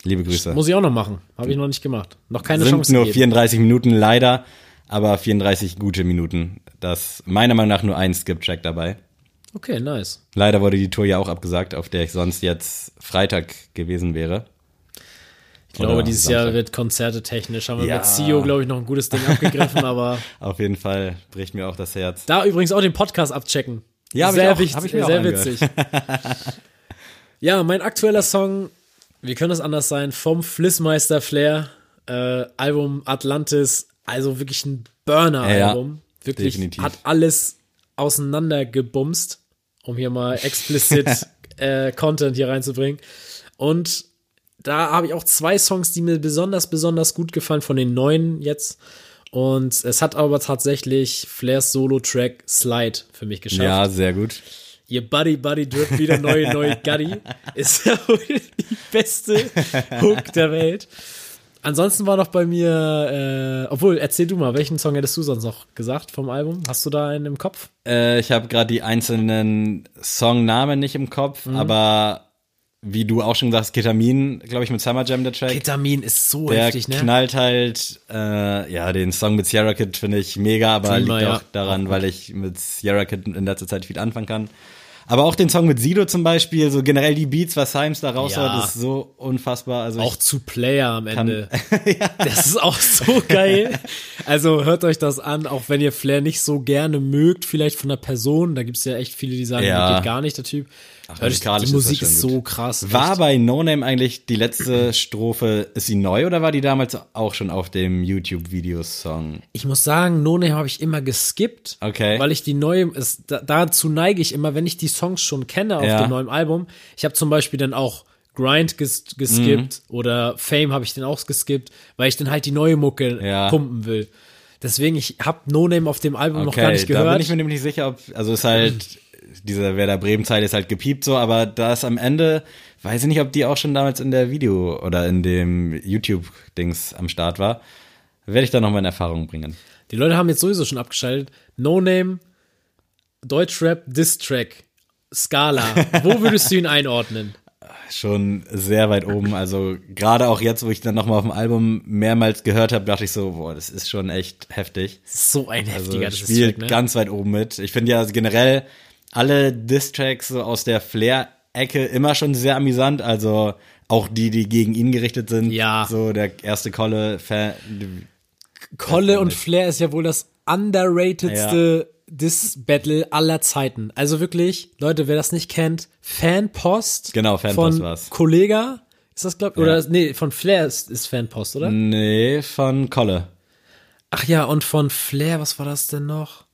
[SPEAKER 3] Liebe Grüße.
[SPEAKER 1] Muss ich auch noch machen. Habe ich noch nicht gemacht. Noch keine
[SPEAKER 3] Sind
[SPEAKER 1] Chance
[SPEAKER 3] nur
[SPEAKER 1] gegeben.
[SPEAKER 3] 34 Minuten leider, aber 34 gute Minuten. Das meiner Meinung nach nur ein Skip-Track dabei.
[SPEAKER 1] Okay, nice.
[SPEAKER 3] Leider wurde die Tour ja auch abgesagt, auf der ich sonst jetzt Freitag gewesen wäre.
[SPEAKER 1] Ich glaube,
[SPEAKER 3] Oder
[SPEAKER 1] dieses
[SPEAKER 3] Samstag.
[SPEAKER 1] Jahr wird Konzerte technisch. Haben wir
[SPEAKER 3] Ja.
[SPEAKER 1] mit CEO, glaube ich, noch ein gutes Ding abgegriffen, aber
[SPEAKER 3] Auf jeden Fall bricht mir auch das Herz.
[SPEAKER 1] Da übrigens auch den Podcast abchecken.
[SPEAKER 3] Ja, hab ich
[SPEAKER 1] sehr
[SPEAKER 3] auch-
[SPEAKER 1] wichtig,
[SPEAKER 3] hab ich mir
[SPEAKER 1] sehr witzig. ja, mein aktueller Song, wie könnte es anders sein, vom Flissmeister Flair, äh, Album Atlantis, also wirklich ein Burner-Album. wirklich
[SPEAKER 3] definitiv.
[SPEAKER 1] hat alles auseinandergebumst, um hier mal explizit äh, Content hier reinzubringen. Und da habe ich auch zwei Songs, die mir besonders, besonders gut gefallen von den neuen jetzt. Und es hat aber tatsächlich Flairs Solo-Track Slide für mich geschafft.
[SPEAKER 3] Ja, sehr gut.
[SPEAKER 1] Ihr Buddy Buddy Drip wieder neue neue Guddy ist ja wohl die beste Hook der Welt. Ansonsten war noch bei mir, äh, obwohl, erzähl du mal, welchen Song hättest du sonst noch gesagt vom Album? Hast du da einen im Kopf?
[SPEAKER 3] Äh, ich habe gerade die einzelnen Songnamen nicht im Kopf,
[SPEAKER 1] Mhm.
[SPEAKER 3] aber wie du auch schon gesagt hast, Ketamin, glaube ich, mit Summer Jam der Track.
[SPEAKER 1] Ketamin ist so
[SPEAKER 3] der
[SPEAKER 1] heftig, ne?
[SPEAKER 3] knallt halt, äh, ja, den Song mit Sierra Kid finde ich mega, aber
[SPEAKER 1] Dreamer,
[SPEAKER 3] liegt
[SPEAKER 1] ja.
[SPEAKER 3] auch daran, weil ich mit Sierra Kid in letzter Zeit viel anfangen kann. Aber auch den Song mit Sido zum Beispiel, so generell die Beats, was Symes da raushaut,
[SPEAKER 1] Ja.
[SPEAKER 3] ist so unfassbar. Also
[SPEAKER 1] Auch zu Player am Ende. Das ist auch so geil. Also hört euch das an, auch wenn ihr Flair nicht so gerne mögt, vielleicht von der Person. Da gibt's ja echt viele, die sagen,
[SPEAKER 3] Ja.
[SPEAKER 1] der geht gar nicht, der Typ. Euch,
[SPEAKER 3] musikalisch
[SPEAKER 1] die
[SPEAKER 3] ist
[SPEAKER 1] Musik ist
[SPEAKER 3] gut.
[SPEAKER 1] so krass.
[SPEAKER 3] war
[SPEAKER 1] echt.
[SPEAKER 3] bei No Name eigentlich die letzte Strophe, ist sie neu oder war die damals auch schon auf dem YouTube-Videosong?
[SPEAKER 1] Ich muss sagen, No Name habe ich immer geskippt,
[SPEAKER 3] Okay.
[SPEAKER 1] weil ich die neue, es, da, dazu neige ich immer, wenn ich die Songs schon kenne auf
[SPEAKER 3] Ja.
[SPEAKER 1] dem neuen Album. Ich habe zum Beispiel dann auch Grind ges geskippt
[SPEAKER 3] Mhm.
[SPEAKER 1] oder Fame habe ich den auch geskippt, weil ich dann halt die neue Mucke
[SPEAKER 3] Ja.
[SPEAKER 1] pumpen will. Deswegen, ich habe No Name auf dem Album noch gar nicht
[SPEAKER 3] da bin
[SPEAKER 1] gehört.
[SPEAKER 3] ich mir nämlich nicht sicher, ob, also ist halt, diese Werder Bremen-Zeile ist halt gepiept so, aber da ist am Ende, weiß ich nicht, ob die auch schon damals in der Video oder in dem YouTube-Dings am Start war. Werde ich da nochmal in Erfahrung bringen.
[SPEAKER 1] Die Leute haben jetzt sowieso schon abgeschaltet. No Name, Deutschrap, Diss-Track, Scala. Wo würdest du ihn einordnen?
[SPEAKER 3] Schon sehr weit oben. Also gerade auch jetzt, wo ich dann nochmal auf dem Album mehrmals gehört habe, dachte ich so, boah, das ist schon echt heftig.
[SPEAKER 1] So ein
[SPEAKER 3] Also
[SPEAKER 1] heftiger
[SPEAKER 3] spielt
[SPEAKER 1] Diss-Track, ne?
[SPEAKER 3] ganz weit oben mit. Ich finde ja generell alle Diss-Tracks so aus der Flair-Ecke immer schon sehr amüsant. Also auch die, die gegen ihn gerichtet sind.
[SPEAKER 1] Ja.
[SPEAKER 3] So der erste Kolle Fan.
[SPEAKER 1] Kolle und. Flair ist ja wohl das underratedste Diss-Battle aller Zeiten. Also wirklich, Leute, wer das nicht kennt, Fanpost.
[SPEAKER 3] Genau, Fanpost
[SPEAKER 1] von
[SPEAKER 3] war's.
[SPEAKER 1] Kollega. Ist das, glaub Oder, nee, von Flair ist, ist Fanpost, oder?
[SPEAKER 3] Nee, von Kolle.
[SPEAKER 1] Ach ja, und von Flair, was war das denn noch?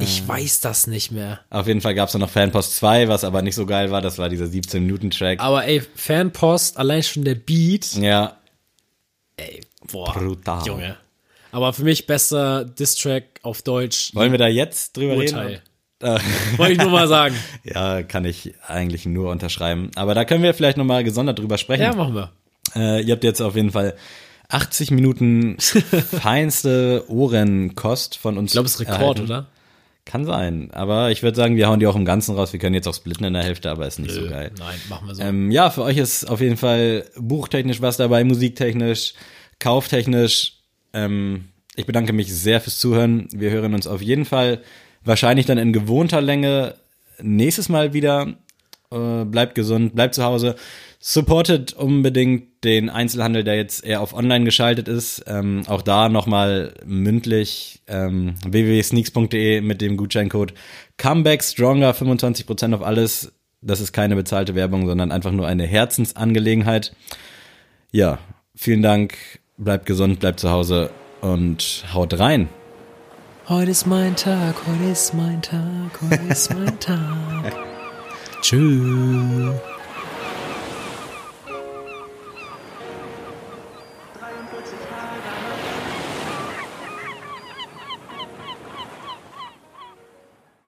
[SPEAKER 3] Äh.
[SPEAKER 1] Ich weiß das nicht mehr.
[SPEAKER 3] Auf jeden Fall gab es noch Fanpost 2, was aber nicht so geil war. Das war dieser 17-Minuten-Track.
[SPEAKER 1] Aber ey, Fanpost, allein schon der Beat.
[SPEAKER 3] Ja,
[SPEAKER 1] Ey, boah.
[SPEAKER 3] Brutal.
[SPEAKER 1] Junge. Aber für mich bester Diss-Track auf Deutsch.
[SPEAKER 3] wollen wir da jetzt drüber
[SPEAKER 1] Urteil.
[SPEAKER 3] reden?
[SPEAKER 1] Wollte ich nur mal sagen.
[SPEAKER 3] Ja, kann ich eigentlich nur unterschreiben. Aber da können wir vielleicht nochmal gesondert drüber sprechen.
[SPEAKER 1] Ja, machen wir.
[SPEAKER 3] Äh, ihr habt jetzt auf jeden Fall 80 Minuten feinste Ohrenkost von uns.
[SPEAKER 1] Ich glaube, es ist Rekord,
[SPEAKER 3] erhalten.
[SPEAKER 1] oder?
[SPEAKER 3] Kann sein. Aber ich würde sagen, wir hauen die auch im Ganzen raus. Wir können jetzt auch splitten in der Hälfte, aber ist nicht so geil.
[SPEAKER 1] Nein, machen wir so.
[SPEAKER 3] Ähm, ja, für euch ist auf jeden Fall buchtechnisch was dabei, musiktechnisch, kauftechnisch. Ähm, ich bedanke mich sehr fürs Zuhören. Wir hören uns auf jeden Fall wahrscheinlich dann in gewohnter Länge nächstes Mal wieder. Äh, bleibt gesund, bleibt zu Hause. Supportet unbedingt den Einzelhandel, der jetzt eher auf online geschaltet ist. Ähm, auch da nochmal mündlich ähm, www.sneaks.de mit dem Gutscheincode Comeback Stronger 25% auf alles. Das ist keine bezahlte Werbung, sondern einfach nur eine Herzensangelegenheit. Ja, vielen Dank. Bleibt gesund, bleibt zu Hause und haut rein.
[SPEAKER 1] Heute ist mein Tag, heute ist mein Tag, heute ist mein Tag. Tschüss.